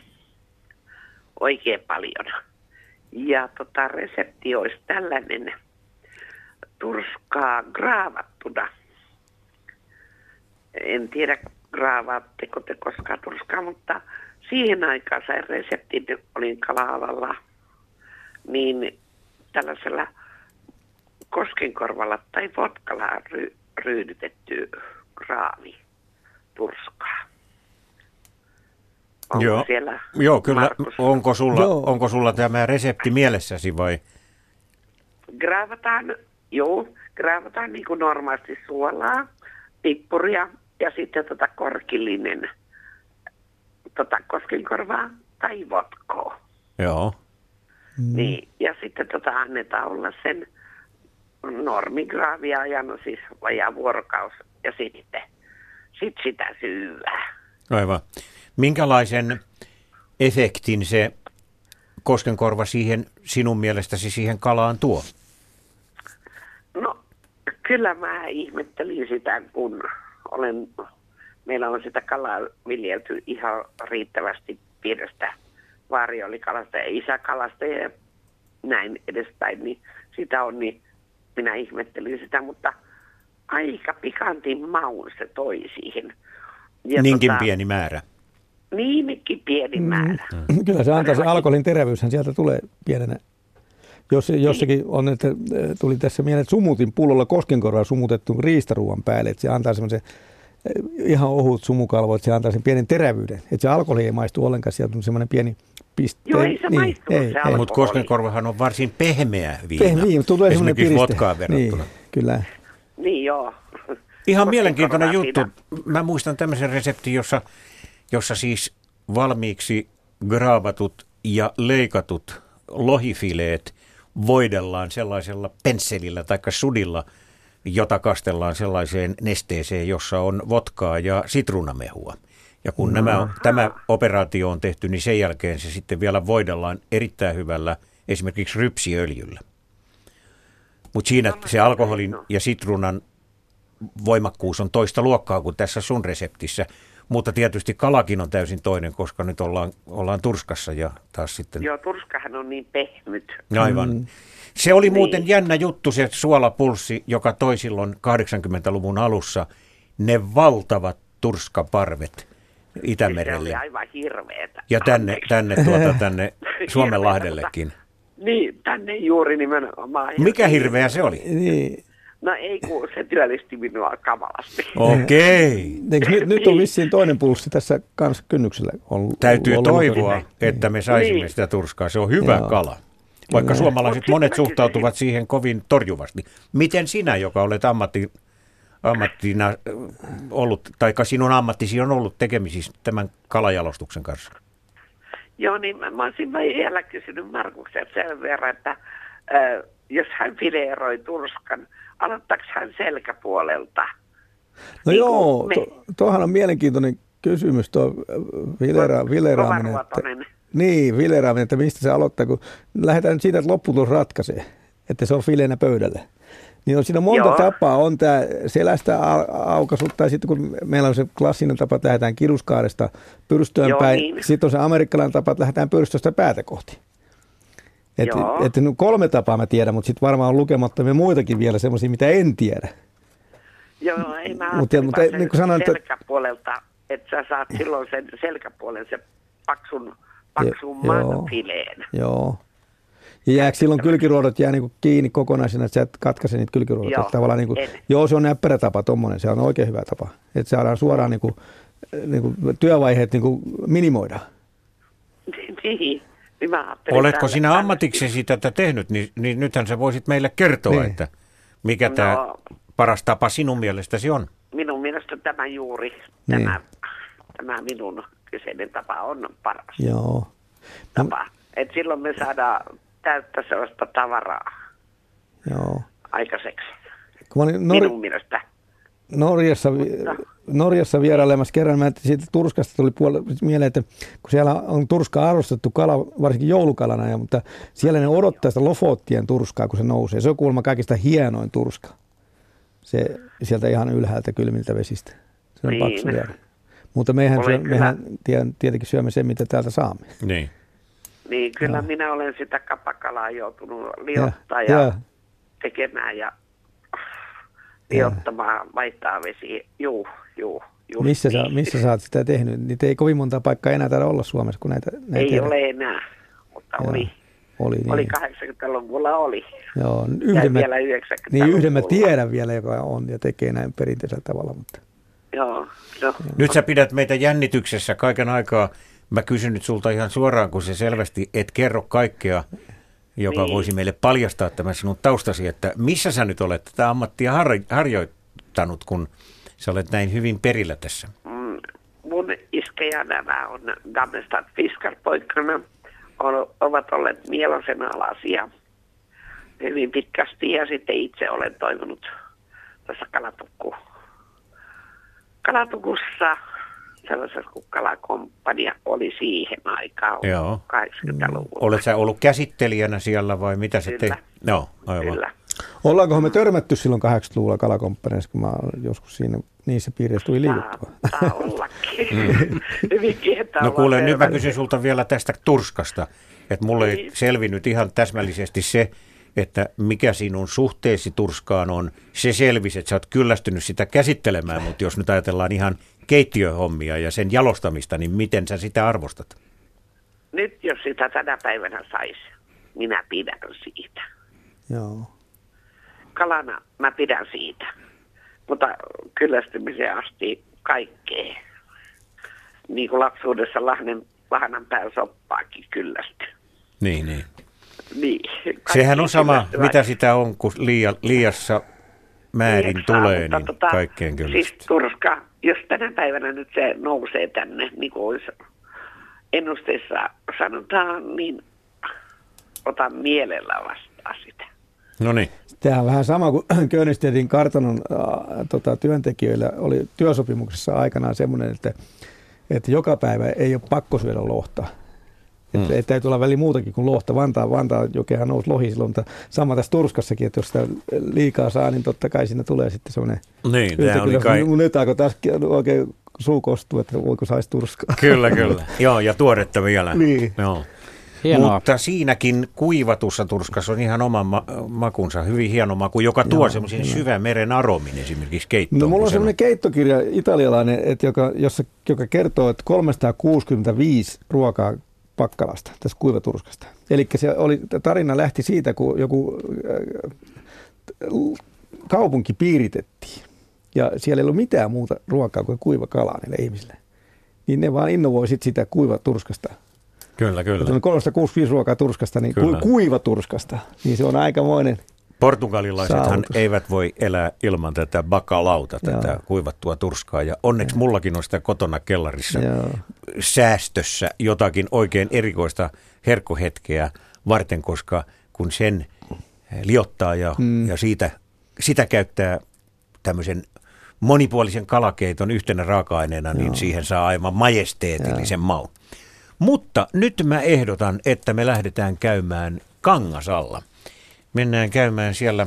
Oikein paljon. Ja tota, resepti olisi tällainen turskaa graavattuna. En tiedä, graavaatteko te koskaan turskaa, mutta siihen aikaan sain reseptin, olin kala-alalla, niin tällaisella koskenkorvalla tai votkalla ry- ryydytetty graavi turskaa. Onko
Joo.
siellä
Joo, kyllä.
Markus?
Onko sulla,
Joo.
onko sulla tämä resepti mielessäsi vai?
Graavataan, joo, graavataan niin kuin normaalisti suolaa, pippuria ja sitten tota korkillinen tota koskenkorvaa tai votkoa.
Joo.
Mm. Niin, ja sitten tota annetaan olla sen normigraavia ajan, no siis vajaa vuorokaus ja sitten sit sitä syyvää.
Aivan. Minkälaisen efektin se koskenkorva siihen sinun mielestäsi siihen kalaan tuo?
No, kyllä mä ihmettelin sitä, kun olen, meillä on sitä kalaa viljelty ihan riittävästi pienestä vaariolikalasta ja isäkalasta ja näin edespäin, niin sitä on, niin minä ihmettelin sitä, mutta aika pikantin maun se toi siihen. Ja
Niinkin
tota,
pieni määrä.
Niinkin pieni määrä.
Kyllä se antaa se alkoholin terävyyshän sieltä tulee pienenä. Jos jossakin on, että äh, tuli tässä mieleen, että sumutin pullolla koskenkorvaa sumutettu riistaruuan päälle, että se antaa semmoisen ihan ohut sumukalvo, että se antaa sen pienen terävyyden. Että se alkoholi ei maistu ollenkaan, sieltä on semmoinen pieni piste.
Joo, ei se maistunut se alkoholi.
Mutta koskenkorvahan on varsin pehmeä viina.
Pehmeä viina, tulee semmoinen
Esimerkiksi
piriste.
vodkaan verrattuna.
Niin, kyllä.
Niin joo.
Ihan mielenkiintoinen juttu. Mä muistan tämmöisen reseptin, jossa, jossa siis valmiiksi graavatut ja leikatut lohifileet voidellaan sellaisella pensselillä tai sudilla, jota kastellaan sellaiseen nesteeseen, jossa on votkaa ja sitruunamehua. Ja kun
Mm.
nämä, tämä operaatio on tehty, niin sen jälkeen se sitten vielä voidellaan erittäin hyvällä esimerkiksi rypsiöljyllä. Mutta siinä se alkoholin ja sitruunan voimakkuus on toista luokkaa kuin tässä sun reseptissä. Mutta tietysti kalakin on täysin toinen, koska nyt ollaan, ollaan Turskassa ja taas sitten...
Joo, Turskahan on niin pehmyt.
Aivan. Mm. Se oli muuten niin. jännä juttu se suolapulssi, joka toi silloin 80-luvun alussa ne valtavat turskaparvet Itämerelle.
Se oli aivan hirveetä.
Ja tänne, tänne, tuota, tänne Suomenlahdellekin.
Niin, tänne juuri nimenomaan.
Mikä hirveä se oli?
Niin.
No ei, kun se työllisti minua kamalasti.
Okei.
Eikö nyt, nyt on vissiin toinen pulssi tässä kanssa kynnyksellä ollut.
Täytyy
ollut
toivoa, että me saisimme
Niin.
sitä turskaa. Se on hyvä
Joo.
kala. Vaikka suomalaiset monet suhtautuvat siihen kovin torjuvasti. Miten sinä, joka olet ammatti, ammattina ollut, tai sinun ammattisi on ollut tekemisissä tämän kalajalostuksen kanssa?
Joo, niin mä, mä olisin vielä kysynyt Markuksen sen verran, että äh, jos hän fileeroi turskan, aloittaako hän selkäpuolelta?
No
Niin
joo,
me.
to, tuohan on mielenkiintoinen kysymys tuo vilera, vileraaminen. Että. Niin, vileraaminen, että mistä se aloittaa, kun lähdetään nyt siitä, että lopputulos ratkaisee, että se on fileenä pöydällä. Niin on siinä monta
Joo.
tapaa, on tämä selästä au- aukaisut, tai sitten kun meillä on se klassinen tapa, että lähdetään kiruskaaresta pyrstöön
Joo,
päin,
niin.
sitten on se amerikkalainen tapa, että lähdetään pyrstöstä päätä kohti. Et,
Joo.
et, no kolme tapaa mä tiedän, mutta sitten varmaan on lukemattomia muitakin vielä semmoisia, mitä en tiedä.
Joo, ei mä
mutta
vaan
niin kuin sanoin, että-
selkäpuolelta, että sä saat silloin sen selkäpuolen, se paksun, paksun
joo.
manfileen.
Joo. Ja jääkö silloin kylkiruodot jää niinku kiinni kokonaisena, että sä et katkaise niitä kylkiruodot?
Joo,
tavallaan niinku,
en.
joo, se on näppärä tapa tommonen, se on oikein hyvä tapa. Että saadaan suoraan niinku, niinku työvaiheet niinku minimoida.
niin, niin
Oletko sinä ammatiksesi tätä tehnyt, niin, niin nythän sä voisit meille kertoa,
Niin.
että mikä
No.
tämä paras tapa sinun mielestäsi on.
Minun mielestä tämä juuri,
Niin.
tämä, tämä minun kyseinen tapa on paras
Joo.
tapa. Et silloin me saadaan täyttä sellaista tavaraa
Joo.
aikaiseksi.
Kun olin
Minun
Nor-
mielestä.
Norjassa, vi- Norjassa vierailemassa kerran, mä siitä Turskasta tuli puol- mieleen, että kun siellä on turskaa arvostettu kala, varsinkin joulukalana, ja, mutta siellä ne odottaa sitä Lofottien turskaa, kun se nousee. Se on kuulemma kaikista hienoin turska. Se sieltä ihan ylhäältä kylmiltä vesistä. Se on
Niin.
paksu vielä. Mutta mehän, syö,
kyllä-
mehän tie- tietenkin syömme sen, mitä täältä saamme.
Niin.
Niin kyllä
Joo.
minä olen sitä kapakalaa joutunut liottaa
Ja-
ja,
ja.
tekemään ja liottamaan, vaihtaa vesi. Juu, juu, just
Missä, sä,
niin.
missä sä oot sitä tehnyt? Niitä ei kovin monta paikkaa enää täällä olla Suomessa, kun näitä, näitä
Ei
tehdään.
ole enää, mutta
Joo.
oli,
Oli, niin.
oli 80-luvulla oli.
Joo,
Ja
yhden mä,
vielä 90
niin yhden mä tiedän vielä, joka on ja tekee näin perinteisellä tavalla. Mutta.
Joo.
Nyt sä pidät meitä jännityksessä kaiken aikaa. Mä kysyn nyt sulta ihan suoraan, kun se selvästi et kerro kaikkea, joka
Niin.
voisi meille paljastaa tämän sinun taustasi, että missä sä nyt olet tätä ammattia har- harjoittanut, kun sä olet näin hyvin perillä tässä.
Mm, mun iskejä nämä on Gamestad Fiskarpoikkana, on, ovat olleet mielosen alasia hyvin pitkästi ja sitten itse olen toiminut tässä kalatukku, kalatukussa sellaisessa kuin kalakomppania oli siihen aikaan
Joo.
80-luvulla.
Olet sä ollut käsittelijänä siellä vai mitä se teit? No, aivan.
Kyllä.
Ollaankohan me törmätty silloin 80-luvulla kalakomppaneissa, kun mä joskus siinä niissä piireissä tuli liikuttua?
Saa ollakin. Hyvinkin, että
No kuule, nyt mä kysyn sulta vielä tästä turskasta, että mulle ei
Niin.
selvinnyt ihan täsmällisesti se, että mikä sinun suhteesi turskaan on. Se selvisi, että sä oot kyllästynyt sitä käsittelemään, mutta jos nyt ajatellaan ihan keittiöhommia ja sen jalostamista, niin miten sä sitä arvostat?
Nyt jos sitä tänä päivänä saisi, minä pidän siitä.
Joo.
Kalana mä pidän siitä. Mutta kyllästymiseen asti kaikkea. Niin kuin lapsuudessa lahnen, lahnan päällä soppaakin kyllästy.
Niin, niin.
Niin.
Sehän on sama, mitä sitä on, kun liia, liiassa määrin
Lieksaa,
tulee,
mutta
niin kaikkeen
Siis
kyllästyy.
turska, jos tänä päivänä nyt se nousee tänne, niin kuin olisi ennusteessa sanotaan, niin otan mielellä vastaan sitä.
No niin,
Tämähän on vähän sama kuin Könistedin kartanon äh, tota, työntekijöillä oli työsopimuksessa aikanaan semmoinen, että, että joka päivä ei ole pakko syödä lohta. Että mm. et täytyy olla väli muutakin kuin lohta. Vantaa, Vantaa jokehan nousi lohi silloin, mutta sama tässä Turskassakin, että jos sitä liikaa saa, niin totta kai siinä tulee sitten semmoinen
niin, tämä oli kai...
Nyt aiko taas oikein suu kostuu, että voiko saisi turskaa.
Kyllä, kyllä. Joo, ja tuoretta vielä.
Niin.
Joo. Hienoa. Mutta siinäkin kuivatussa turskassa on ihan oma ma- makunsa, hyvin hieno maku, joka tuo semmoisen syvän meren aromin esimerkiksi keittoon.
No mulla on semmoinen keittokirja italialainen, että joka, jossa, joka kertoo, että 365 ruokaa Pakkalasta, tästä kuivaturskasta. Eli se oli, tarina lähti siitä, kun joku äh, kaupunki piiritettiin ja siellä ei ollut mitään muuta ruokaa kuin kuiva kala niille ihmisille. Niin ne vaan innovoi sit sitä kuivaturskasta
Kyllä, kyllä.
Että 365 ruokaa turskasta, niin kyllä. kuiva turskasta, niin se on aikamoinen
Portugalilaisethan saavutus. eivät voi elää ilman tätä bakalauta, tätä Joo. kuivattua turskaa. Ja onneksi Joo. mullakin on sitä kotona kellarissa Joo. säästössä jotakin oikein erikoista herkkuhetkeä varten, koska kun sen liottaa ja, mm. ja siitä, sitä käyttää tämmöisen monipuolisen kalakeiton yhtenä raaka-aineena, niin Joo. niin siihen saa aivan majesteetillisen Joo. maun. Mutta nyt mä ehdotan, että me lähdetään käymään Kangasalla. Mennään käymään siellä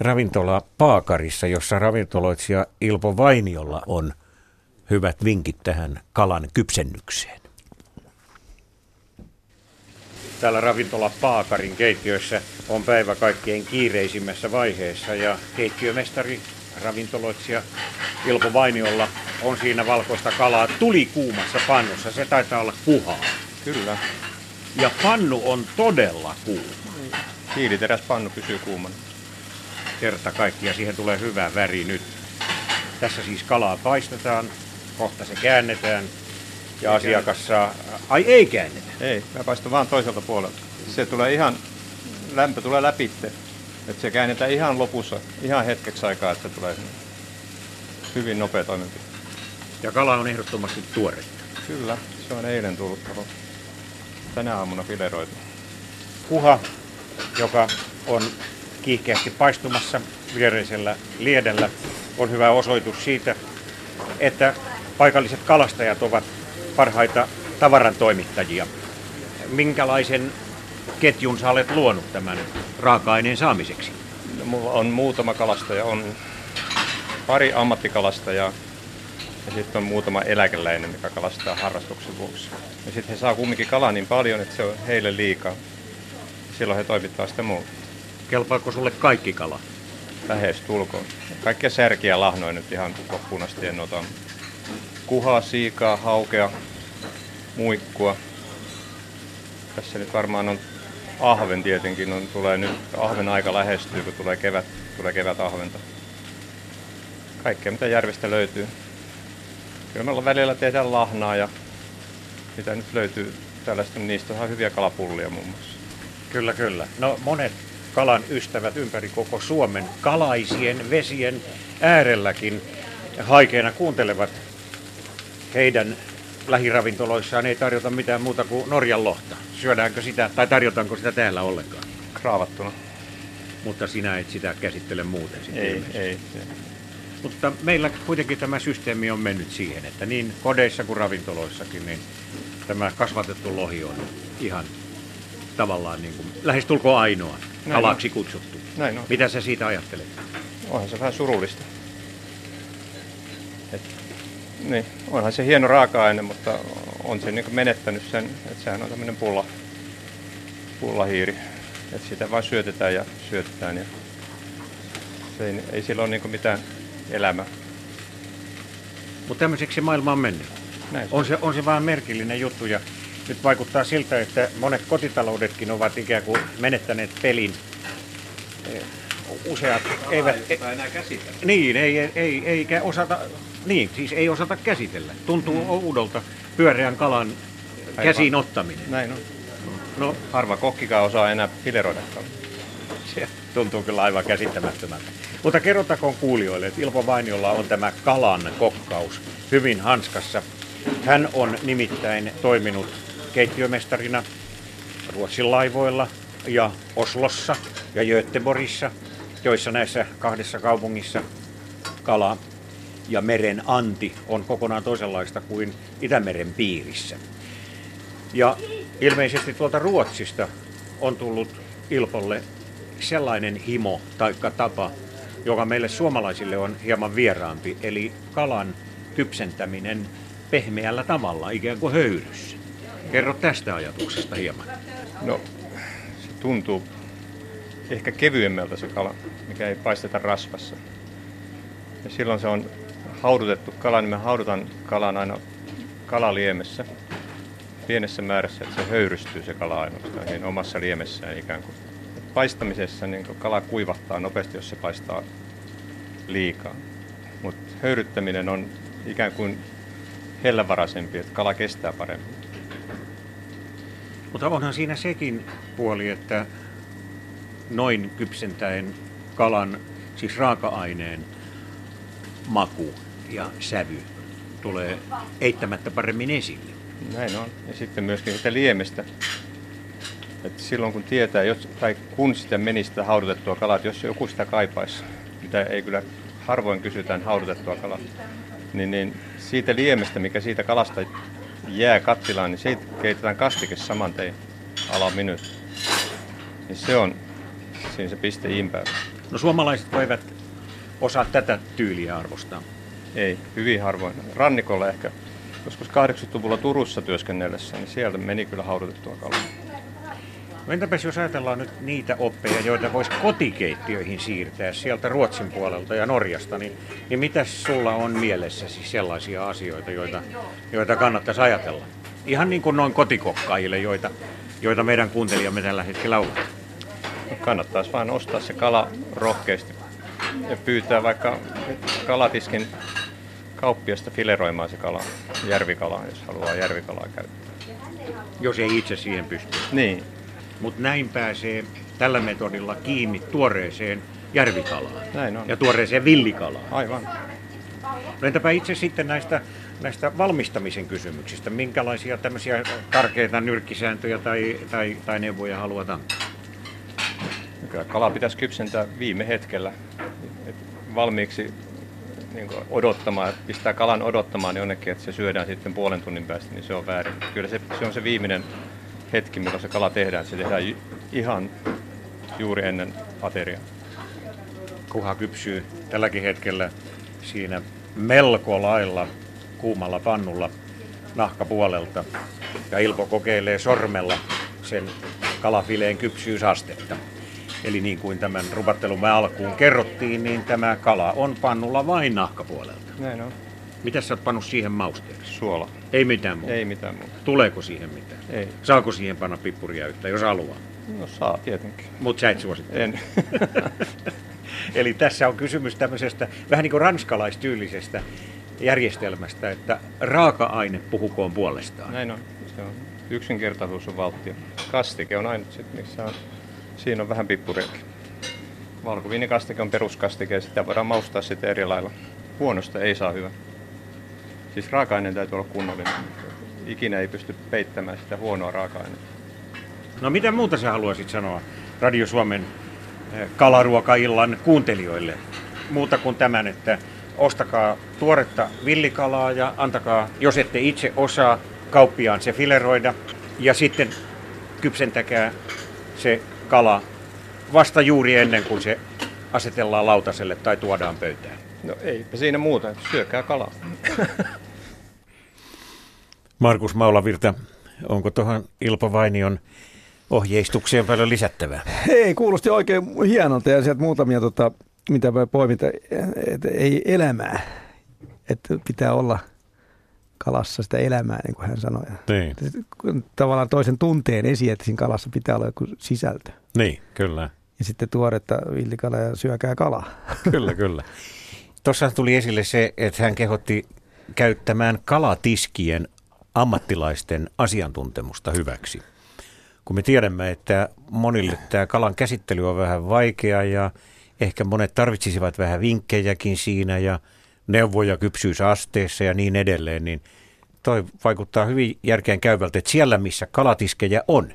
ravintola Paakarissa, jossa ravintoloitsija Ilpo Vainiolla on hyvät vinkit tähän kalan kypsennykseen. Täällä ravintola Paakarin keittiössä on päivä kaikkein kiireisimmässä vaiheessa ja keittiömestari ravintoloitsija Ilpo Vainiolla on siinä valkoista kalaa tuli kuumassa pannussa. Se taitaa olla kuhaa.
Kyllä.
Ja pannu on todella kuuma.
Hiiliteräspannu pysyy kuumana.
Kerta kaikkiaan siihen tulee hyvä väri nyt. Tässä siis kalaa paistetaan, kohta se käännetään ja ei asiakas saa... Ai ei käännetä?
Ei, mä paistan vaan toiselta puolelta. Se tulee ihan, lämpö tulee läpitte että se käännetään ihan lopussa, ihan hetkeksi aikaa, että se tulee hyvin nopea toimenpide.
Ja kala on ehdottomasti tuore.
Kyllä, se on eilen tullut tänä aamuna fileroitu.
Kuha, joka on kiihkeästi paistumassa viereisellä liedellä, on hyvä osoitus siitä, että paikalliset kalastajat ovat parhaita tavaran toimittajia. Minkälaisen ketjun sä olet luonut tämän raaka-aineen saamiseksi?
No, mulla on muutama kalastaja, on pari ammattikalastajaa ja sitten on muutama eläkeläinen, mikä kalastaa harrastuksen vuoksi. Ja sitten he saa kumminkin kalaa niin paljon, että se on heille liikaa. Silloin he toimittaa sitä muuta.
Kelpaako sulle kaikki kala?
Lähes tulkoon. Kaikkia särkiä lahnoin nyt ihan loppuun asti en ota. Kuhaa, siikaa, haukea, muikkua. Tässä nyt varmaan on ahven tietenkin on, tulee nyt, ahven aika lähestyy, kun tulee kevät, tulee kevät ahventa. Kaikkea mitä järvestä löytyy. Kyllä meillä välillä tehdään lahnaa ja mitä nyt löytyy tällaista, niin niistä on hyviä kalapullia muun muassa.
Kyllä, kyllä. No monet kalan ystävät ympäri koko Suomen kalaisien vesien äärelläkin haikeena kuuntelevat heidän lähiravintoloissaan ei tarjota mitään muuta kuin Norjan lohta. Syödäänkö sitä tai tarjotaanko sitä täällä ollenkaan?
Kraavattuna.
Mutta sinä et sitä käsittele muuten sitten
Ei, ei, ei.
Mutta meillä kuitenkin tämä systeemi on mennyt siihen, että niin kodeissa kuin ravintoloissakin, niin tämä kasvatettu lohi on ihan tavallaan niin kuin, lähestulkoon ainoa Näin kalaksi on. kutsuttu.
Näin on.
Mitä sä siitä ajattelet?
Onhan se vähän surullista. Niin, onhan se hieno raaka-aine, mutta on se niin menettänyt sen, että sehän on tämmöinen pulla, pullahiiri. Että sitä vain syötetään ja syötetään ja se ei, ei sillä ole niin mitään elämää.
Mutta tämmöiseksi maailma on mennyt. Näin. On, se, on se vähän merkillinen juttu ja nyt vaikuttaa siltä, että monet kotitaloudetkin ovat ikään kuin menettäneet pelin useat eivät...
Ei enää käsitellä.
Niin, ei, ei, ei, eikä osata, niin, siis ei osata käsitellä. Tuntuu mm. oudolta pyöreän kalan Aivan. käsiin ottaminen.
Näin on. No, harva kokkikaan osaa enää fileroida
Se tuntuu kyllä aivan käsittämättömältä. Mutta kerrotakoon kuulijoille, että Ilpo Vainiolla on tämä kalan kokkaus hyvin hanskassa. Hän on nimittäin toiminut keittiömestarina Ruotsin laivoilla ja Oslossa ja Göteborgissa joissa näissä kahdessa kaupungissa kala ja meren anti on kokonaan toisenlaista kuin Itämeren piirissä. Ja Ilmeisesti tuolta Ruotsista on tullut Ilpolle sellainen himo tai tapa, joka meille suomalaisille on hieman vieraampi, eli kalan kypsentäminen pehmeällä tavalla, ikään kuin höyryssä. Kerro tästä ajatuksesta hieman.
No, se tuntuu ehkä kevyemmältä se kala, mikä ei paisteta rasvassa. Ja silloin se on haudutettu kala, niin me haudutaan kalan aina kalaliemessä pienessä määrässä, että se höyrystyy se kala ainoastaan niin omassa liemessään ikään kuin. Paistamisessa niin kala kuivahtaa nopeasti, jos se paistaa liikaa. Mutta höyryttäminen on ikään kuin hellävaraisempi, että kala kestää paremmin.
Mutta onhan siinä sekin puoli, että noin kypsentäen kalan, siis raaka-aineen maku ja sävy tulee eittämättä paremmin esille.
Näin on. Ja sitten myöskin sitä liemestä. Että silloin kun tietää, jos, tai kun sitä meni sitä haudutettua kalaa, jos joku sitä kaipaisi, mitä ei kyllä harvoin kysytään haudutettua kalaa, niin, niin siitä liemestä, mikä siitä kalasta jää kattilaan, niin siitä keitetään kastike saman tein ala minuutti. Niin se on siinä se piste impää.
No suomalaiset voivat osaa tätä tyyliä arvostaa.
Ei, hyvin harvoin. Rannikolla ehkä joskus 80-luvulla Turussa työskennellessä, niin sieltä meni kyllä haudutettua kalaa.
No entäpäs jos ajatellaan nyt niitä oppeja, joita voisi kotikeittiöihin siirtää sieltä Ruotsin puolelta ja Norjasta, niin, niin mitä sulla on mielessä siis sellaisia asioita, joita, joita kannattaisi ajatella? Ihan niin kuin noin kotikokkaille, joita, joita meidän kuuntelijamme tällä hetkellä ovat.
No kannattaisi vain ostaa se kala rohkeasti ja pyytää vaikka kalatiskin kauppiasta fileroimaan se kala, järvikala, jos haluaa järvikalaa käyttää.
Jos ei itse siihen pysty.
Niin.
Mutta näin pääsee tällä metodilla kiinni tuoreeseen järvikalaan.
Näin on.
Ja tuoreeseen villikalaan.
Aivan.
No entäpä itse sitten näistä, näistä valmistamisen kysymyksistä? Minkälaisia tämmöisiä tärkeitä nyrkkisääntöjä tai, tai, tai neuvoja haluat antaa?
Kyllä kala pitäisi kypsentää viime hetkellä. Et valmiiksi niin odottamaan, että pistää kalan odottamaan jonnekin, että se syödään sitten puolen tunnin päästä, niin se on väärin. Kyllä se, se on se viimeinen hetki, milloin se kala tehdään. Se tehdään ihan juuri ennen ateriaa.
Kuha kypsyy tälläkin hetkellä siinä melko lailla kuumalla pannulla nahkapuolelta. Ja Ilpo kokeilee sormella sen kalafileen kypsyysastetta. Eli niin kuin tämän rupattelumme alkuun kerrottiin, niin tämä kala on pannulla vain nahkapuolelta.
Näin on.
Mitä sä oot pannut siihen mausteeksi?
Suola.
Ei mitään muuta?
Ei mitään muuta.
Tuleeko siihen mitään?
Ei.
Saako siihen panna pippuria yhtä, jos haluaa?
No saa tietenkin.
Mutta sä et suosittele?
En.
Eli tässä on kysymys tämmöisestä vähän niin kuin ranskalaistyylisestä järjestelmästä, että raaka-aine puhukoon puolestaan.
Näin on. Se on. Yksinkertaisuus on valtio. Kastike on ainut sitten, missä on Siinä on vähän pippuriakin. Valkoviinikastike on peruskastike ja sitä voidaan maustaa sitten eri lailla. Huonosta ei saa hyvä. Siis raaka-aineen täytyy olla kunnollinen. Ikinä ei pysty peittämään sitä huonoa raaka-ainetta.
No mitä muuta sä haluaisit sanoa Radio Suomen eh, kalaruokaillan kuuntelijoille? Muuta kuin tämän, että ostakaa tuoretta villikalaa ja antakaa, jos ette itse osaa, kauppiaan se fileroida. Ja sitten kypsentäkää se kala vasta juuri ennen kuin se asetellaan lautaselle tai tuodaan pöytään?
No ei siinä muuta, syökää kalaa.
Markus Maulavirta, onko tuohon Ilpo Vainion ohjeistukseen paljon lisättävää?
Ei, kuulosti oikein hienolta ja sieltä muutamia, tota, mitä voi poimita, että ei elämää, että pitää olla kalassa sitä elämää, niin kuin hän sanoi.
Niin.
Tavallaan toisen tunteen esiin, että siinä kalassa pitää olla joku sisältö.
Niin, kyllä.
Ja sitten tuoretta villikala ja syökää kalaa.
Kyllä, kyllä. Tuossa tuli esille se, että hän kehotti käyttämään kalatiskien ammattilaisten asiantuntemusta hyväksi. Kun me tiedämme, että monille tämä kalan käsittely on vähän vaikea ja ehkä monet tarvitsisivat vähän vinkkejäkin siinä ja neuvoja kypsyysasteessa ja niin edelleen, niin toi vaikuttaa hyvin järkeen käyvältä, että siellä missä kalatiskejä on,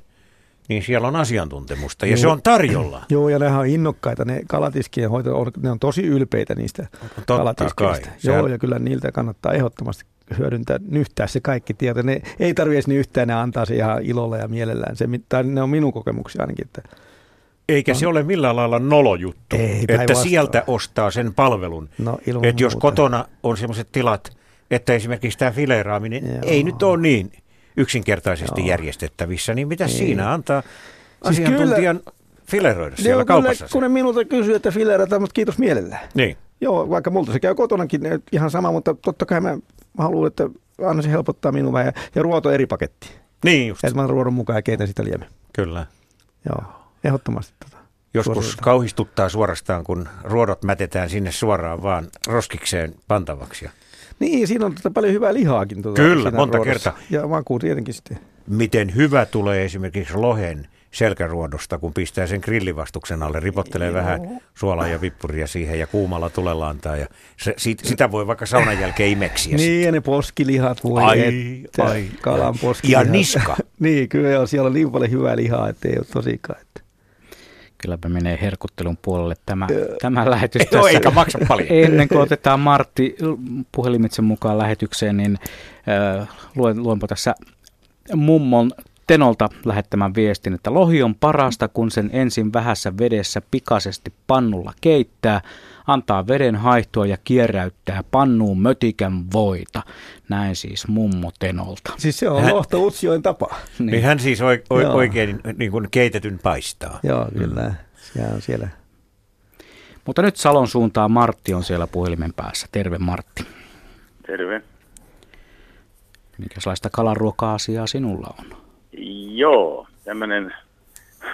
niin siellä on asiantuntemusta ja Joo. se on tarjolla.
Joo, ja nehän on innokkaita, ne kalatiskien hoito, ne on tosi ylpeitä niistä
Totta
kalatiskeistä.
Kai.
Joo, ja kyllä niiltä kannattaa ehdottomasti hyödyntää, nyhtää se kaikki tieto. Ne ei tarvitse niin yhtään, ne antaa se ihan ilolla ja mielellään. Se, tai ne on minun kokemuksia ainakin, että
eikä se ole millään lailla nolojuttu,
Ei,
että
päinvastoin.
sieltä ostaa sen palvelun.
No,
että jos kotona on sellaiset tilat, että esimerkiksi tämä fileeraaminen
Joo.
ei nyt ole niin yksinkertaisesti
Joo.
järjestettävissä, niin mitä
Niin.
siinä antaa
Siis
asiantuntijan fileroida siellä
Joo,
kaupassa?
Kyllä, kun ne minulta kysyy, että fileerataan, mutta kiitos mielellään.
Niin.
Joo, vaikka multa se käy kotonakin ihan sama, mutta totta kai mä haluan, että aina se helpottaa minua. Ja, ja ruoto eri paketti.
Niin just.
Että mä ruodon mukaan ja keitän sitä liemen.
Kyllä.
Joo, ehdottomasti. Tota.
Joskus kauhistuttaa suorastaan, kun ruodot mätetään sinne suoraan vaan roskikseen pantavaksi. Ja
Niin, siinä on tota paljon hyvää lihaakin. Tota,
Kyllä, monta
ruodossa.
kertaa.
Ja maku tietenkin sitten.
Miten hyvä tulee esimerkiksi lohen selkäruodosta, kun pistää sen grillivastuksen alle, ripottelee
Joo.
vähän suolaa ja vippuria siihen ja kuumalla tulella antaa. Ja se, sit, sitä voi vaikka saunan jälkeen imeksiä.
Niin, ja ne poskilihat voi.
Ai,
että,
ai,
kalan poskilihat.
Ja niska.
niin, kyllä joo, siellä on niin paljon hyvää lihaa, että ei ole tosikaan. Että.
Kylläpä menee herkuttelun puolelle tämä, tämä lähetys
Joo,
tässä.
eikä maksa paljon.
Ennen kuin otetaan Martti puhelimitse mukaan lähetykseen, niin äh, luen, luenpa tässä mummon Tenolta lähettämän viestin, että lohi on parasta, kun sen ensin vähässä vedessä pikaisesti pannulla keittää, antaa veden haihtua ja kierräyttää pannuun mötikän voita. Näin siis mummo Tenolta.
Siis se on
Hän-
lohta Utsioin tapa.
Niin. niin hän siis oi, oi,
Joo.
oikein niin kuin keitetyn paistaa.
Joo, kyllä. Se on siellä.
Mutta nyt Salon suuntaan Martti on siellä puhelimen päässä. Terve Martti.
Terve.
Minkälaista kalaruoka-asiaa sinulla on?
Joo, tämmöinen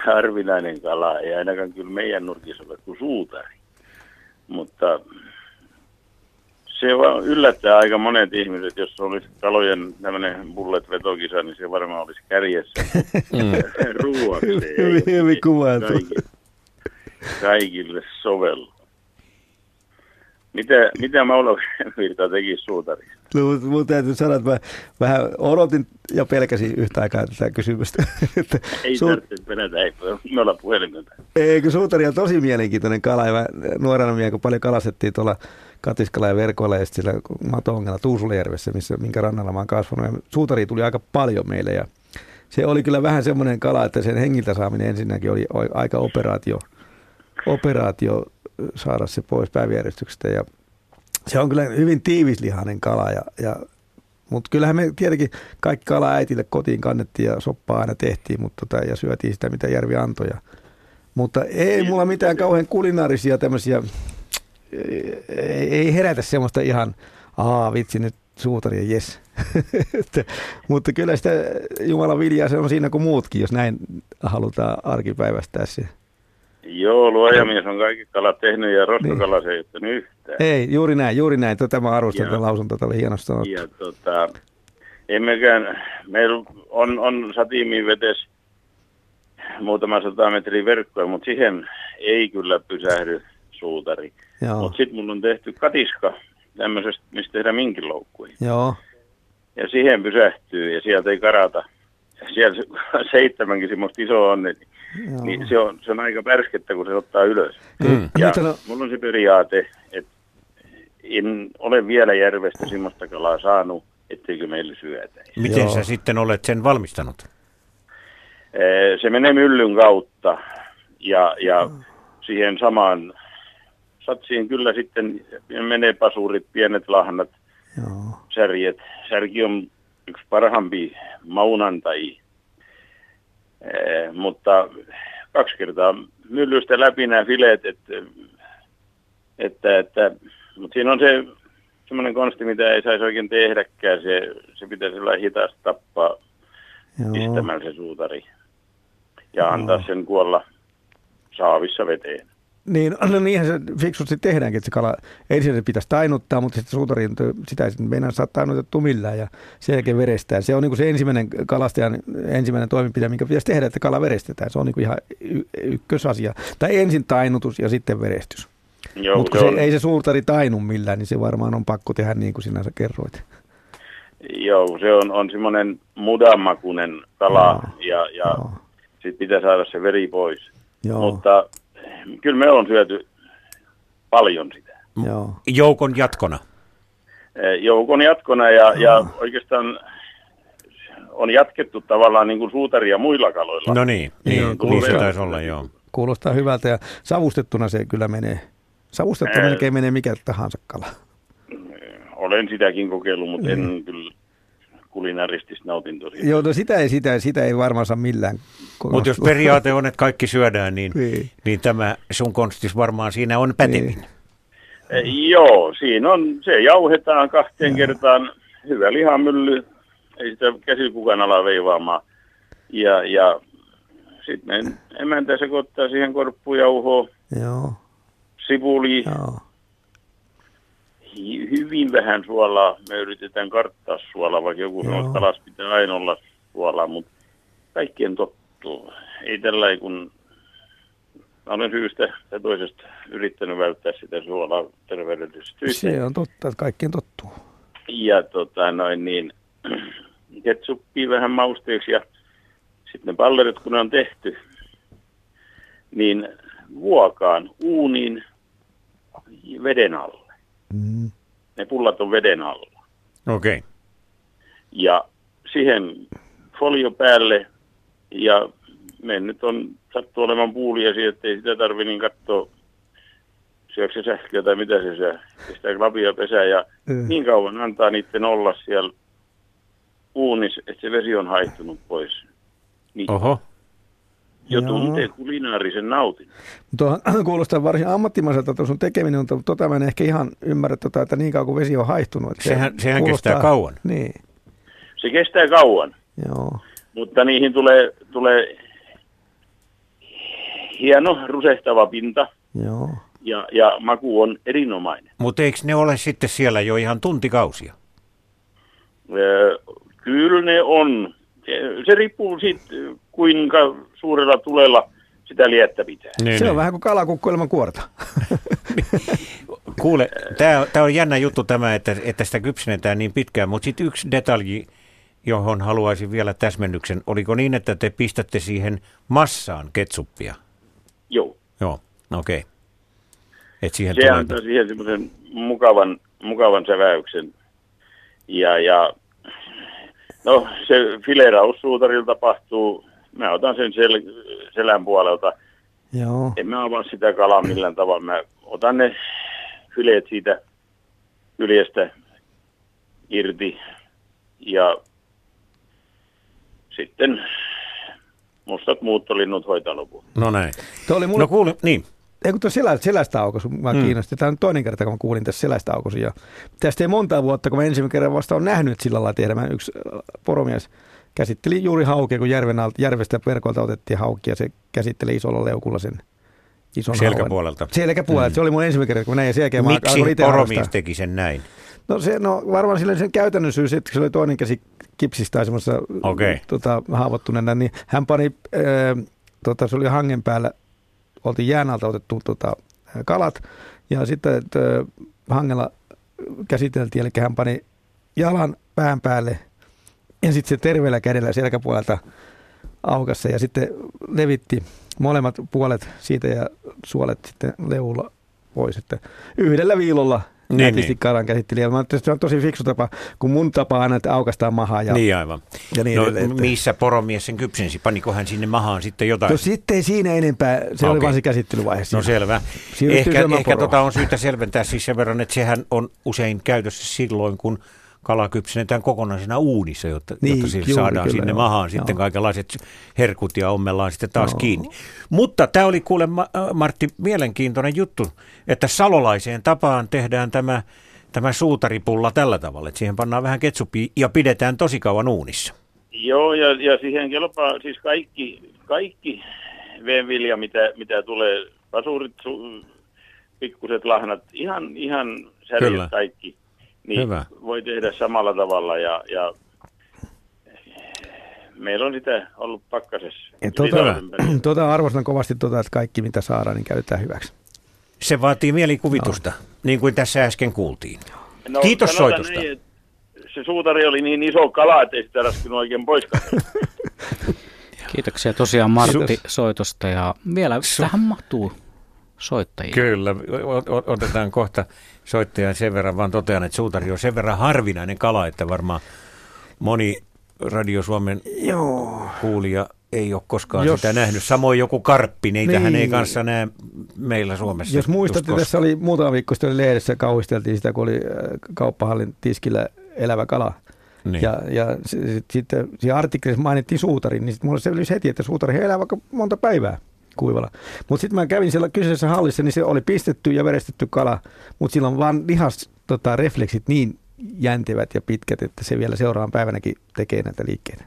harvinainen kala. Ei ainakaan kyllä meidän nurkissa ole kuin suutari. Mutta se vaan yllättää aika monet ihmiset, jos olisi kalojen tämmöinen bullet vetokisa, niin se varmaan olisi kärjessä. Ruuaksi ei
Hyvin, hyvin kuvailtu.
kaikille, kaikille sovellu. Mitä, mitä Maulo Virta teki suutarissa?
No, mutta mun täytyy sanoa, että mä vähän odotin ja pelkäsin yhtä aikaa tätä kysymystä.
Ei
su-
tarvitse pelätä, ei me olla puhelimelta.
Eikö suutari on tosi mielenkiintoinen kala. Ja mä nuorena miehenä, kun paljon kalastettiin tuolla katiskalla ja verkoilla ja sitten siellä Matongalla Tuusulajärvessä, missä, minkä rannalla mä oon kasvanut. Ja suutari tuli aika paljon meille ja se oli kyllä vähän semmoinen kala, että sen hengiltä saaminen ensinnäkin oli aika operaatio, operaatio saada se pois päiväjärjestyksestä ja se on kyllä hyvin tiivislihainen kala ja, ja mutta kyllähän me tietenkin kaikki kala äitille kotiin kannettiin ja soppaa aina tehtiin mutta tota, ja syötiin sitä, mitä järvi antoi. Ja, mutta ei mulla mitään kauhean kulinaarisia tämmöisiä, ei, ei herätä semmoista ihan, aa vitsi nyt suutari ja jes. Mutta kyllä sitä Jumalan viljaa se on siinä kuin muutkin, jos näin halutaan arkipäivästää se.
Joo, luojamies on kaikki kalat tehnyt ja roskakala se ei ole yhtään.
Ei, juuri näin, juuri näin. Tätä mä arvostan tätä lausuntoa, tämä oli hienosti sanottu.
Ja tota, emmekään, meillä on, on satiimiin vetes muutama sata metriä verkkoa, mutta siihen ei kyllä pysähdy suutari. Mutta sitten mulla on tehty katiska tämmöisestä, mistä tehdään minkiloukkuja.
joo,
Ja siihen pysähtyy ja sieltä ei karata. Ja siellä se, seitsemänkin semmoista isoa on, niin,
joo.
niin se, on, se on aika pärskettä, kun se ottaa ylös.
Mm.
Ja
on-
mulla on se periaate, että en ole vielä järvestä semmoista kalaa saanut, etteikö meille syötäisi.
Miten
Joo.
sä sitten olet sen valmistanut?
Se menee myllyn kautta ja, ja siihen samaan satsiin kyllä sitten menee pasurit, pienet lahnat,
joo.
särjet. Särki on yksi parhaampi maunantajia, Ee, mutta kaksi kertaa myllystä läpi nämä fileet, että, että, että mutta siinä on se semmoinen konsti, mitä ei saisi oikein tehdäkään. Se, se pitäisi olla hitaasti tappaa
joo.
pistämällä se suutari ja antaa sen kuolla saavissa veteen.
Niin, no niinhän se fiksusti tehdäänkin, että se kala, ensin se pitäisi tainuttaa, mutta sitten suutari, sitä ei meinaa saa tainutettua millään ja sen jälkeen verestään. Se on niin kuin se ensimmäinen kalastajan ensimmäinen toimenpide, mikä pitäisi tehdä, että kala verestetään. Se on niin kuin ihan y- ykkösasia. Tai ensin tainutus ja sitten verestys. Mutta
se
se, ei se suutari tainu millään, niin se varmaan on pakko tehdä niin kuin sinä kerroit.
joo, se on, on semmoinen mudanmakuinen kala ja, ja
Joo.
sitten pitää saada se veri pois.
Joo,
Mutta kyllä me on syöty paljon sitä.
joo.
Joukon jatkona.
eh, joukon jatkona ja, ja oikeastaan on jatkettu tavallaan niin kuin suutaria muilla kaloilla.
No niin, niin, niin, niin se taisi olla, joo.
Kuulostaa hyvältä ja savustettuna se kyllä menee. Savustettuna
Ää...
melkein menee mikä tahansa kala.
Olen sitäkin kokeillut, mutta mm. en kyllä kulinaristista nautin tosiaan.
Joo, no sitä ei, sitä, sitä ei varmaan saa millään.
Mutta jos periaate on, että kaikki syödään, niin, niin. niin tämä sun konstis varmaan siinä on pätevin. Niin.
E, joo, siinä on, se jauhetaan kahteen ja. kertaan, hyvä lihamylly, ei sitä käsi kukaan ala veivaamaan. Ja, ja sitten emäntä sekoittaa siihen korppujauhoon,
Joo.
sipuli,
Joo.
Hyvin vähän suolaa. Me yritetään karttaa suolaa, vaikka joku sanoo, että kalas pitää aina olla suolaa, mutta kaikkien tottuu. Ei tällä kun olen syystä ja toisesta yrittänyt välttää sitä suolaa terveydellisistä
Se on totta, että kaikkien tottuu.
Ja tota, noin niin, ketsuppia vähän mausteeksi ja sitten ne pallerit, kun ne on tehty, niin vuokaan uuniin veden alle.
Mm.
Ne pullat on veden alla.
Okei. Okay.
Ja siihen folio päälle ja me nyt on sattu olemaan puulia että ei sitä tarvi niin katsoa syökö se sähköä tai mitä se syö. Sitä klapia pesää ja mm. niin kauan antaa niiden olla siellä uunissa, että se vesi on haittunut pois. Niin.
Oho.
Jo tuntee kulinaarisen nautin.
Tuo kuulostaa varsin ammattimaiselta tuo sun tekeminen, mutta tota mä en ehkä ihan ymmärrä, tota, että niin kauan kuin vesi on haihtunut. Että
sehän sehän kuulostaa, kestää kauan.
Niin.
Se kestää kauan.
Joo.
Mutta niihin tulee, tulee hieno rusehtava pinta.
Joo.
Ja, ja maku on erinomainen.
Mutta eikö ne ole sitten siellä jo ihan tuntikausia?
Öö, kyllä ne on. Se, se riippuu siitä, kuinka suurella tulella sitä liettä pitää.
Niin, se on niin. vähän kuin kalakukko ilman kuorta.
Kuule, tämä on jännä juttu tämä, että, että sitä kypsennetään niin pitkään, mutta sitten yksi detalji, johon haluaisin vielä täsmennyksen. Oliko niin, että te pistätte siihen massaan ketsuppia?
Joo.
Joo, okei. Okay. Et siihen
se tulee... antaa siihen semmoisen mukavan, mukavan säväyksen. Ja, ja no se fileraus suutarilla tapahtuu, mä otan sen sel, selän puolelta.
Joo.
En mä avaa sitä kalaa millään tavalla. Mä otan ne fileet siitä kyljestä irti ja sitten mustat muuttolinnut hoitaa lopun.
No näin.
Tuo oli mulle...
No kuule, niin.
Ei kun tuo selä, selästä aukosu, mä mm. kiinnosti. Tämä on toinen kerta, kun mä kuulin tässä selästä aukosu. Ja tästä ei monta vuotta, kun mä ensimmäisen kerran vasta on nähnyt, että sillä lailla tehdä. Mä yksi äh, poromies käsitteli juuri haukia, kun järven alta, järvestä verkolta otettiin haukia. Se käsitteli isolla leukulla sen ison
Selkäpuolelta.
Hauan. Selkäpuolelta. Mm. Se oli mun ensimmäinen kerta, kun näin. Ja sen
Miksi poromies teki sen näin?
No, se, no varmaan sillä sen käytännön syy, että se oli toinen käsi kipsistä tai semmoisessa
okay.
tota, haavoittuneena, niin hän pani, äh, tota, se oli hangen päällä oltiin jään alta otettu tota, kalat. Ja sitten että hangella käsiteltiin, eli hän pani jalan pään päälle ja sitten se terveellä kädellä selkäpuolelta aukassa ja sitten levitti molemmat puolet siitä ja suolet sitten leulla pois, että yhdellä viilolla niin, nätisti niin. kalan käsitteli. Mä se on tosi fiksu tapa, kun mun tapa aina, että aukastaa mahaa. Ja,
niin aivan.
Ja niin
no,
edelleen, että...
missä poromies sen kypsensi? Paniko hän sinne mahaan sitten jotain?
No sitten ei siinä enempää. Se okay. oli vain se käsittelyvaihe.
No selvä. Siinä ehkä ehkä tota on syytä selventää siis sen verran, että sehän on usein käytössä silloin, kun kala kypsennetään kokonaisena uunissa, jotta, niin, jotta juuri, saadaan kyllä, sinne joo. mahaan joo. sitten kaikenlaiset herkut ja ommellaan sitten taas joo. kiinni. Mutta tämä oli kuule Martti mielenkiintoinen juttu, että salolaiseen tapaan tehdään tämä, tämä suutaripulla tällä tavalla, että siihen pannaan vähän ketsuppia ja pidetään tosi kauan uunissa.
Joo, ja, ja siihen kelpaa siis kaikki, kaikki veenvilja, mitä, mitä tulee, pasurit, su, pikkuset lahnat, ihan, ihan särjet kaikki niin Hyvä. voi tehdä samalla tavalla ja, ja meillä on sitä ollut pakkasessa.
Tuota, tuota arvostan kovasti, tuota, että kaikki mitä saadaan, niin käytetään hyväksi.
Se vaatii mielikuvitusta, no. niin kuin tässä äsken kuultiin. No, Kiitos soitosta. Niin,
se suutari oli niin iso kala, että ei sitä raskinut oikein pois
Kiitoksia tosiaan Martti Su- soitosta ja vielä Su- tähän mahtuu soittajia.
Kyllä, otetaan kohta soittajan sen verran, vaan totean, että suutari on sen verran harvinainen kala, että varmaan moni Radio Suomen
Joo.
kuulija ei ole koskaan
Jos-
sitä nähnyt. Samoin joku karppi, niitähän
Niin.
ei kanssa näe meillä Suomessa.
Jos muistatte, tässä oli muutama viikko sitten oli lehdessä kauhisteltiin sitä, kun oli äh, kauppahallin tiskillä elävä kala.
Niin.
Ja, ja s- sit, sitten siinä artikkelissa mainittiin suutari, niin sitten mulle selvisi heti, että suutari elää vaikka monta päivää kuivalla. Mutta sitten mä kävin siellä kyseisessä hallissa, niin se oli pistetty ja verestetty kala, mutta sillä on vaan lihas tota, refleksit niin jäntevät ja pitkät, että se vielä seuraavan päivänäkin tekee näitä liikkeitä.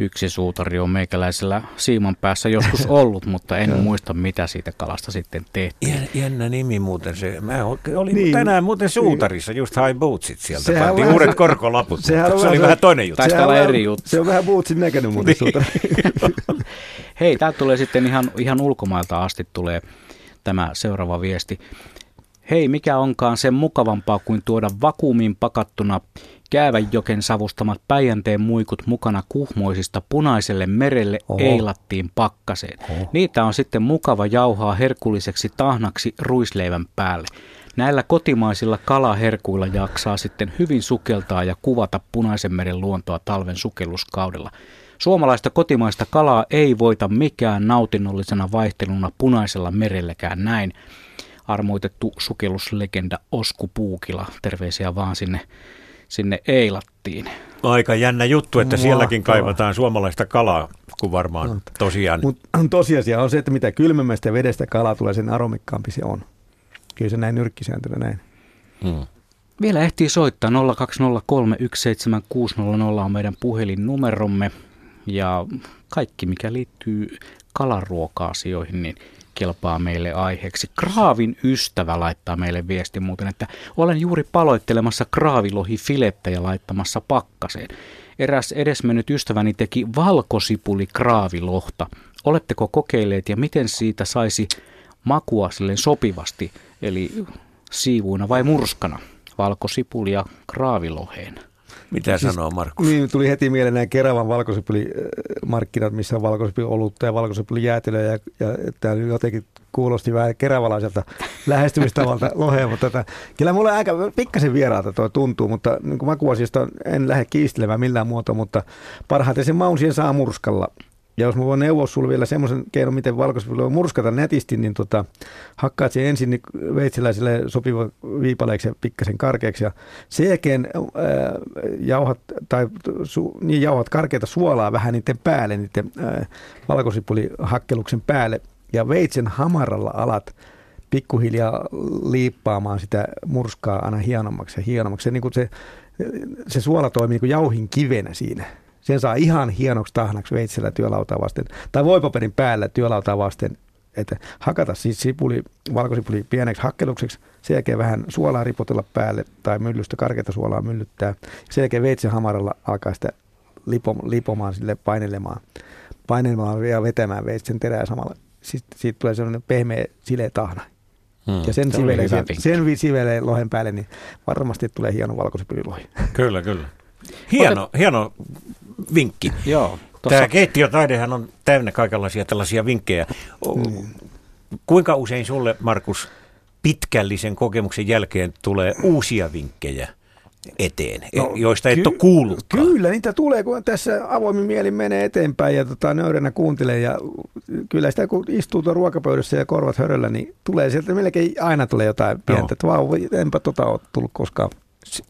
Yksi suutari on meikäläisellä siiman päässä joskus ollut, mutta en muista mitä siitä kalasta sitten tehtiin.
Jän- Jännä nimi muuten se. Mä olin
Niin.
niin. tänään muuten suutarissa, just high bootsit sieltä.
Sehän
Pantiin
vähän
uudet
se-
korkolaput,
sehän
mutta
on
se oli
vähän
vähän
se-
toinen juttu.
Taisi olla
on
eri juttu.
Se on vähän bootsin näköinen muuten suutari.
Hei, tämä tulee sitten ihan, ihan ulkomailta asti tulee tämä seuraava viesti. Hei, mikä onkaan sen mukavampaa kuin tuoda vakuumiin pakattuna Käävänjoken savustamat Päijänteen muikut mukana kuhmoisista punaiselle merelle
Oho.
eilattiin pakkaseen. Niitä on sitten mukava jauhaa herkulliseksi tahnaksi ruisleivän päälle. Näillä kotimaisilla kalaherkuilla jaksaa sitten hyvin sukeltaa ja kuvata punaisen meren luontoa talven sukelluskaudella. Suomalaista kotimaista kalaa ei voita mikään nautinnollisena vaihteluna punaisella merelläkään näin. Armoitettu sukelluslegenda Osku Puukila. Terveisiä vaan sinne, sinne Eilattiin.
Aika jännä juttu, että sielläkin
Mahtavaa.
kaivataan suomalaista kalaa, kun varmaan tosiaan.
Mutta tosiasia on se, että mitä kylmemmästä vedestä kala tulee, sen aromikkaampi se on. Kyllä se näin nyrkkisääntönä näin.
Hmm.
Vielä ehtii soittaa 020317600 on meidän puhelinnumeromme ja kaikki mikä liittyy kalaruoka-asioihin, niin kelpaa meille aiheeksi. Kraavin ystävä laittaa meille viesti muuten, että olen juuri paloittelemassa kraavilohi filettä ja laittamassa pakkaseen. Eräs edesmennyt ystäväni teki valkosipuli kraavilohta. Oletteko kokeilleet ja miten siitä saisi makua sopivasti, eli siivuina vai murskana? Valkosipuli ja kraaviloheen.
Mitä sanoo Markus?
Niin, tuli heti mieleen nämä Keravan valkosipuli-markkinat, missä on valkosipuli olutta ja valkosipuli jäätelöä. Ja, ja tämä jotenkin kuulosti vähän keravalaiselta lähestymistavalta loheen, mutta tätä, kyllä mulle aika pikkasen vieraalta tuo tuntuu, mutta niin kuin makuasiasta en lähde kiistelemään millään muotoa, mutta parhaiten sen maun siihen saa murskalla. Ja jos mä voin neuvoa sulle vielä semmoisen keinon, miten valkosipuli voi murskata netisti, niin tota, hakkaat sen ensin niin veitsiläiselle sopiva viipaleeksi ja pikkasen karkeaksi. Ja sen jälkeen ää, jauhat, tai su, niin jauhat karkeata suolaa vähän niiden päälle, niiden ää, valkosipulihakkeluksen päälle. Ja veitsen hamaralla alat pikkuhiljaa liippaamaan sitä murskaa aina hienommaksi ja hienommaksi. Se, niin kuin se, se suola toimii niin kuin jauhin kivenä siinä. Sen saa ihan hienoksi tahnaksi veitsellä työlautaa vasten, tai voipaperin päällä työlautaa vasten, että hakata siis sipuli, valkosipuli pieneksi hakkelukseksi, sen jälkeen vähän suolaa ripotella päälle tai myllystä karkeata suolaa myllyttää. Sen jälkeen veitsen hamaralla alkaa sitä lipo, lipomaan sille painelemaan, painelemaan ja vetämään veitsen terää samalla. Sitten siitä tulee sellainen pehmeä, sileä tahna.
Hmm.
Ja sen sivelee, sen, sen vi- sivelee lohen päälle, niin varmasti tulee hieno valkosipulilohi.
Kyllä, kyllä. Hieno, hieno vinkki.
Joo.
Tämä keittiötaidehan on täynnä kaikenlaisia tällaisia vinkkejä. O- Kuinka usein sulle, Markus, pitkällisen kokemuksen jälkeen tulee uusia vinkkejä eteen, no, joista et
ky-
ole kuullut?
Kyllä, niitä tulee, kun tässä avoimin mieli menee eteenpäin ja tota, nöyränä kuuntelee. Ja kyllä sitä, kun istuu tuon ruokapöydässä ja korvat höröllä, niin tulee sieltä melkein aina tulee jotain pientä. Että vau, enpä tota ole tullut koskaan.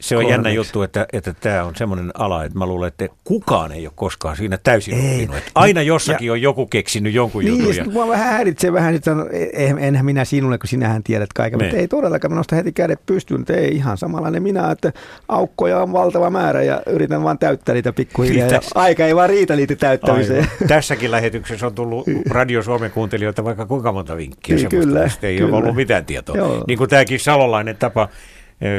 Se on jännä juttu, että, että tämä on semmoinen ala, että mä luulen, että kukaan ei ole koskaan siinä täysin
Ei.
oppinut. Että aina jossakin on joku keksinyt jonkun
Niin,
jutun.
ja
Ja,
sit mua vähän häiritsee vähän, että sanon, "Eh, enhän minä sinulle, kun sinähän tiedät kaiken. Mutta
Niin.
ei todellakaan, mä nostan heti kädet pystyyn, että ei ihan samanlainen minä, että aukkoja on valtava määrä ja yritän vaan täyttää niitä pikkuhiljaa. Ja
Mitäs?
aika ei vaan riitä niitä täyttämiseen.
Aivan. Tässäkin lähetyksessä on tullut Radio Suomen kuuntelijoilta vaikka kuinka monta vinkkiä.
Niin, kyllä,
ei
kyllä.
ole ollut mitään tietoa.
Joo.
Niin kuin tämäkin salolainen tapa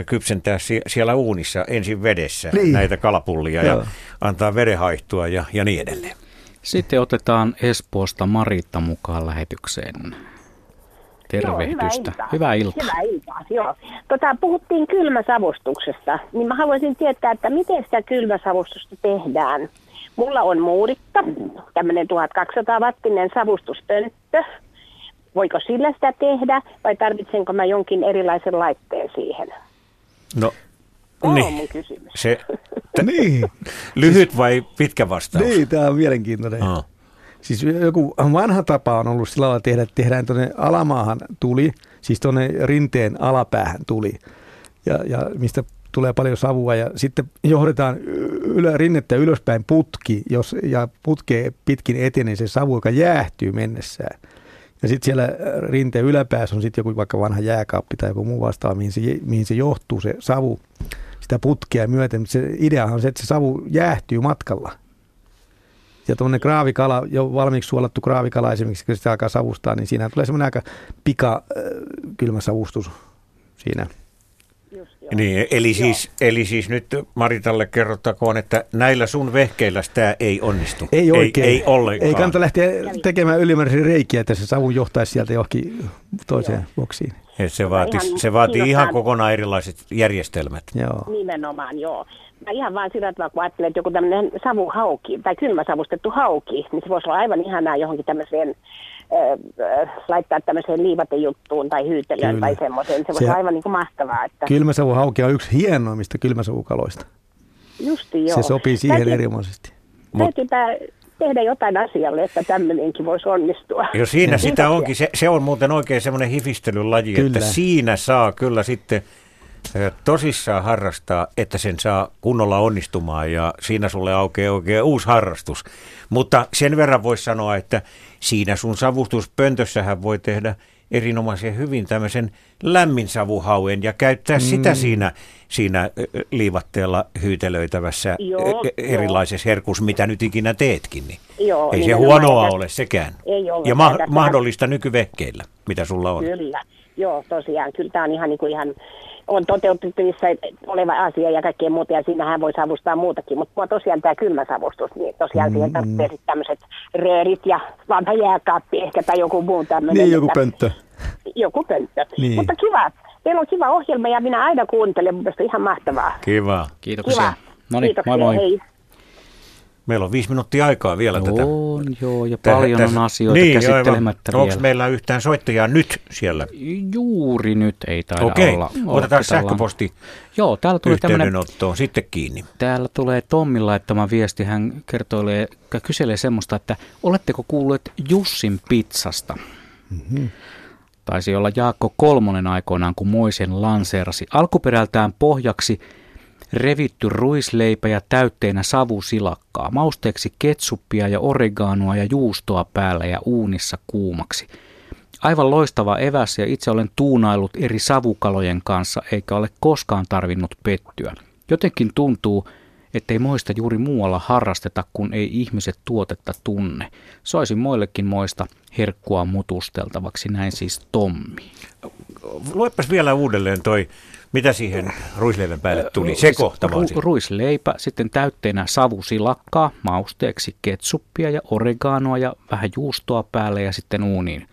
kypsentää sie- siellä uunissa ensin vedessä
Niin.
näitä kalapullia ja
Joo.
antaa veden haihtua ja, ja niin edelleen.
Sitten otetaan Espoosta Maritta mukaan lähetykseen. Tervehdystä.
Joo, hyvää iltaa.
Hyvää iltaa.
Hyvää iltaa, joo. Tota, puhuttiin kylmäsavustuksesta, niin mä haluaisin tietää, että miten sitä kylmäsavustusta tehdään. Mulla on muurikka, tämmöinen 1200 wattinen savustuspönttö. voiko sillä sitä tehdä vai tarvitsenko mä jonkin erilaisen laitteen siihen?
No,
Tämä
niin.
on mun kysymys.
Se, t-
Niin.
lyhyt vai pitkä vastaus?
Niin, tämä on mielenkiintoinen.
Aa.
Siis joku vanha tapa on ollut sillä lailla tehdä, että tehdään tuonne alamaahan tuli, siis tuonne rinteen alapäähän tuli, ja, ja mistä tulee paljon savua ja sitten johdetaan ylä, rinnettä ylöspäin putki, jos, ja putkee pitkin etenee se savu, joka jäähtyy mennessään. Ja sitten siellä rinteen yläpäässä on sitten joku vaikka vanha jääkaappi tai joku muu vastaava, mihin se, mihin se johtuu se savu sitä putkea myöten. Se ideahan on se, että se savu jäähtyy matkalla. Ja tuonne graavikala, jo valmiiksi suolattu graavikala esimerkiksi, kun sitä alkaa savustaa, niin siinä tulee semmoinen aika pika äh, kylmä savustus siinä.
Niin, eli siis, eli siis nyt Maritalle kerrottakoon, että näillä sun vehkeillä tämä ei onnistu.
Ei oikein.
Ei, ei ollenkaan.
Ei kannata lähteä tekemään ylimääräisiä reikiä, että se savu johtaisi sieltä johonkin toiseen boksiin.
Et se vaatii,
ihan
se vaatii ihan kokonaan erilaiset järjestelmät.
Joo.
Nimenomaan, joo. Mä ihan vaan sillä tavalla, kun ajattelen, että joku tämmöinen savuhauki tai kylmäsavustettu hauki, niin se voisi olla aivan ihanaa johonkin tämmöiseen laittaa tämmöiseen liivatejuttuun tai hyytelöön
Kyllä.
tai semmoiseen. Se
Se-
olla aivan niin kuin mahtavaa. Että
Kylmäsavuhauki on yksi hienoimmista kylmäsavukaloista.
Justi joo.
Se sopii siihen
Täytyy-
erinomaisesti.
Täytyypä tehdä jotain asialle, että tämmöinenkin voisi onnistua.
Jo siinä sitä onkin. Se, se on muuten oikein semmoinen hifistelylaji,
Kyllä.
että siinä saa kyllä sitten tosissaan harrastaa, että sen saa kunnolla onnistumaan ja siinä sulle aukeaa oikein uusi harrastus. Mutta sen verran voisi sanoa, että siinä sun savustuspöntössähän voi tehdä erinomaisen hyvin tämmöisen lämmin savuhauen ja käyttää mm. sitä siinä, siinä liivatteella hyytelöitävässä
Joo,
erilaisessa herkus, mitä nyt ikinä teetkin. Niin
Joo,
ei se huonoa
Ja
ole sekään.
Ei
Ja
ollenkaan.
ma- mahdollista nykyvehkeillä, mitä sulla on.
Kyllä, joo tosiaan. Kyllä tämä on ihan, niin kuin ihan on toteutettavissa oleva asia ja kaikkea muuta, ja siinähän voi savustaa muutakin. Mutta mua tosiaan tämä kylmä savustus, niin tosiaan mm, siihen tarvitsee sitten tämmöiset röörit ja vanha jääkaappi ehkä tai joku muu tämmöinen.
Niin, joku pönttö.
Joku pönttö.
Niin.
Mutta kiva. Teillä on kiva ohjelma ja minä aina kuuntelen, mun mielestä ihan mahtavaa.
Kiva.
Kiitoksia.
Kiva.
No niin, moi moi.
hei.
Meillä on viisi minuuttia aikaa vielä tätä.
On, joo, ja
Tähän-
paljon
tässä-
on asioita
niin,
käsittelemättä
Onko
vielä.
meillä yhtään soittajaa nyt siellä?
Juuri nyt ei taida
Okei,
olla.
otetaan
Odotellaan.
sähköposti
Joo, täällä tulee
yhteydenottoon sitten kiinni.
Täällä tulee Tommin laittama viesti. Hän kertoilee, kyselee semmoista, että oletteko kuulleet Jussin pizzasta?
Mm-hmm.
Taisi olla Jaakko Kolmonen aikoinaan, kun Moisen lanseerasi. Alkuperältään pohjaksi revitty ruisleipä ja täytteinä savusilakkaa. Mausteeksi ketsuppia ja oreganoa ja juustoa päällä ja uunissa kuumaksi. Aivan loistava eväs ja itse olen tuunaillut eri savukalojen kanssa eikä ole koskaan tarvinnut pettyä. Jotenkin tuntuu, ettei moista juuri muualla harrasteta, kun ei ihmiset tuotetta tunne. Soisin moillekin moista herkkua mutusteltavaksi, näin siis Tommi.
Luepas vielä uudelleen toi, mitä siihen ruisleivän päälle tuli. Se kohta vaan
Ru-
sitten.
ruisleipä, sitten täytteenä savusilakkaa, mausteeksi ketsuppia ja oreganoa ja vähän juustoa päälle ja sitten uuniin.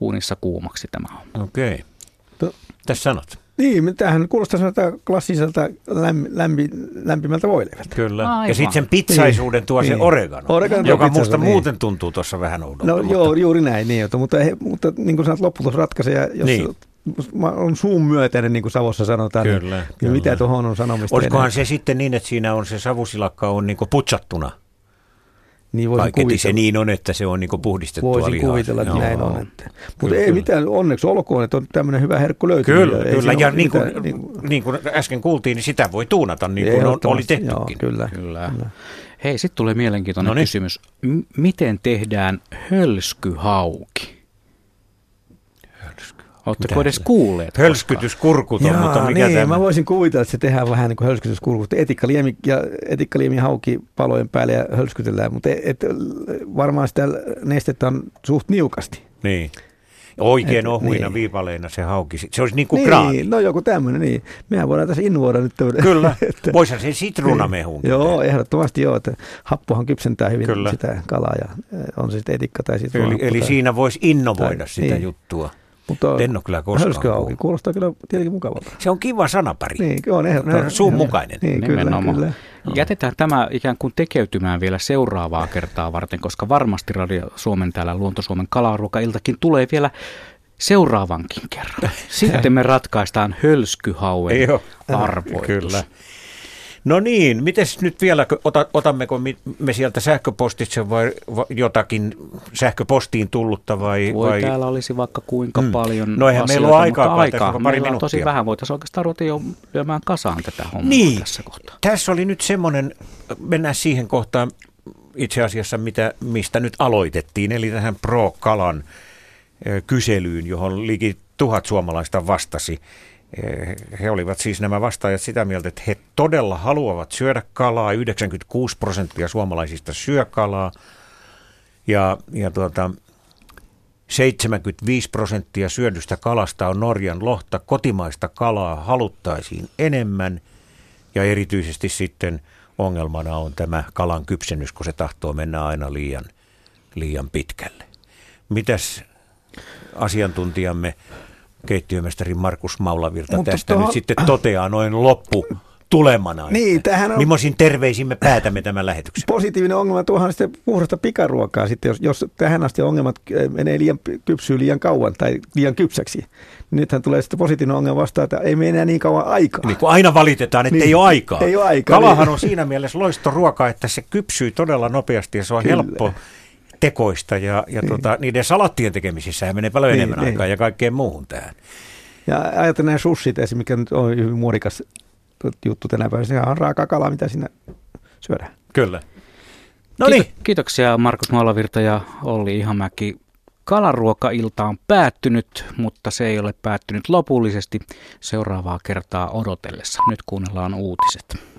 Uunissa kuumaksi tämä on.
Okei.
To-
Tässä sanot.
Niin, tämähän kuulostaa sellaiselta klassiselta lämmi, lämpi, lämpimältä voileivältä.
Kyllä.
Aivan.
Ja sitten sen pizzaisuuden tuo se
Niin.
oregano,
Oregano
joka musta
niin.
muuten tuntuu tuossa vähän oudolta.
No
mutta-
joo, juuri näin, niin, mutta, mutta, he, mutta niin kuin sanot, lopputulos ratkaisee, ja jos
Niin.
Mä- on suun myötäinen, niin kuin Savossa sanotaan,
Kyllä,
niin,
kyllä.
niin mitä tuohon on sanomista
Olisikohan
enää?
se sitten niin, että siinä on se savusilakka on niinku putsattuna?
Niin voisin
Kaiketi se
kuvitella.
niin on, että se on niinku puhdistettua
Voisin
lihaa.
kuvitella, että
Joo.
näin on. Että. Mutta
Kyllä,
ei
kyllä.
mitään, onneksi olkoon, että on tämmöinen hyvä herkku löytynyt.
Kyllä, kyllä. Ja niin kuin,
mitään- niin kuin-
niin kuin äsken kuultiin, niin sitä voi tuunata niin kuin on, oli tehtykin.
Joo, kyllä.
Kyllä. Hei, sitten tulee mielenkiintoinen
Noniin.
kysymys. M- miten tehdään hölskyhauki? Oletteko edes kuulleet?
Hölskytyskurkut on,
Jaa,
mutta mikä
niin,
tämä?
mä voisin kuvitella, että se tehdään vähän niin kuin hölskytyskurkut. Etikkaliemi ja etikkaliemi hauki palojen päälle ja hölskytellään, mutta et, et, varmaan sitä nestettä on suht niukasti.
Niin. Oikein
Et-
ohuina
niin.
viipaleina se hauki. Se olisi niin kuin
niin,
graani.
no joku tämmöinen, niin. Mehän voidaan tässä innovoida nyt. tämmönen-
Kyllä.
että-
Voisihan sen sitruunamehunkin
Joo, ehdottomasti joo. Että happohan kypsentää hyvin
Kyllä.
sitä kalaa ja eh, on se sitten etikka tai sitten
Eli, eli siinä voisi innovoida
Tai-
sitä
niin.
juttua. Mutta en ole kyllä koskaan
Hölskyhauki kuulostaa kyllä tietenkin mukavalta.
Se on kiva sanapari.
Niin, on, eh,
on suun mukainen.
Niin, kyllä, kyllä.
Jätetään tämä ikään kuin tekeytymään vielä seuraavaa kertaa varten, koska varmasti Radio Suomen täällä Luontosuomen kalaruokailtakin tulee vielä seuraavankin kerran. Sitten me ratkaistaan hölskyhauen arvoitus.
Kyllä. No niin, miten nyt vielä, otammeko me sieltä sähköpostitse vai jotakin sähköpostiin tullutta vai?
Voi
vai?
täällä olisi vaikka kuinka hmm. paljon
No eihän meillä ole aikaa,
aikaa.
pari
meillä
minuuttia.
tosi vähän, voitaisiin oikeastaan ruveta jo lyömään kasaan tätä hommaa
niin.
tässä kohtaa.
Tässä oli nyt semmoinen, mennään siihen kohtaan itse asiassa, mitä, mistä nyt aloitettiin, eli tähän Pro-kalan kyselyyn, johon liki tuhat suomalaista vastasi. He olivat siis nämä vastaajat sitä mieltä, että he todella haluavat syödä kalaa. 96 prosenttia suomalaisista syö kalaa. Ja, ja tuota, 75 prosenttia syödystä kalasta on Norjan lohta. Kotimaista kalaa haluttaisiin enemmän. Ja erityisesti sitten ongelmana on tämä kalan kypsennys, kun se tahtoo mennä aina liian, liian pitkälle. Mitäs asiantuntijamme keittiömestari Markus Maulavirta Mutta tästä tuohon... nyt sitten toteaa noin loppu tulemana.
Niin, tähän on...
Mimmoisin terveisin me päätämme tämän lähetyksen?
Positiivinen ongelma tuohan sitten puhdasta pikaruokaa sitten, jos, jos tähän asti ongelmat eh, menee liian kypsyy liian kauan tai liian kypsäksi. Niin nythän tulee sitten positiivinen ongelma vastaan, että ei mene enää niin kauan aikaa.
Niin kun aina valitetaan, että niin, ei ole aikaa.
Ei ole aikaa.
Kalahan
niin.
on siinä mielessä loistoruoka, että se kypsyy todella nopeasti ja se on Kyllä. helppo tekoista ja, ja niin. tota, niiden salattien tekemisissä menee paljon niin, enemmän niin. aikaa ja kaikkeen muuhun tähän.
Ja ajatellaan nämä sussit esimerkiksi, mikä nyt on hyvin muodikas juttu tänä päivänä. Sehän on raaka kala, mitä sinne syödään.
Kyllä. No niin.
Kiitoksia Markus Maalavirta ja Olli Ihamäki. Kalaruokailta on päättynyt, mutta se ei ole päättynyt lopullisesti seuraavaa kertaa odotellessa. Nyt kuunnellaan uutiset.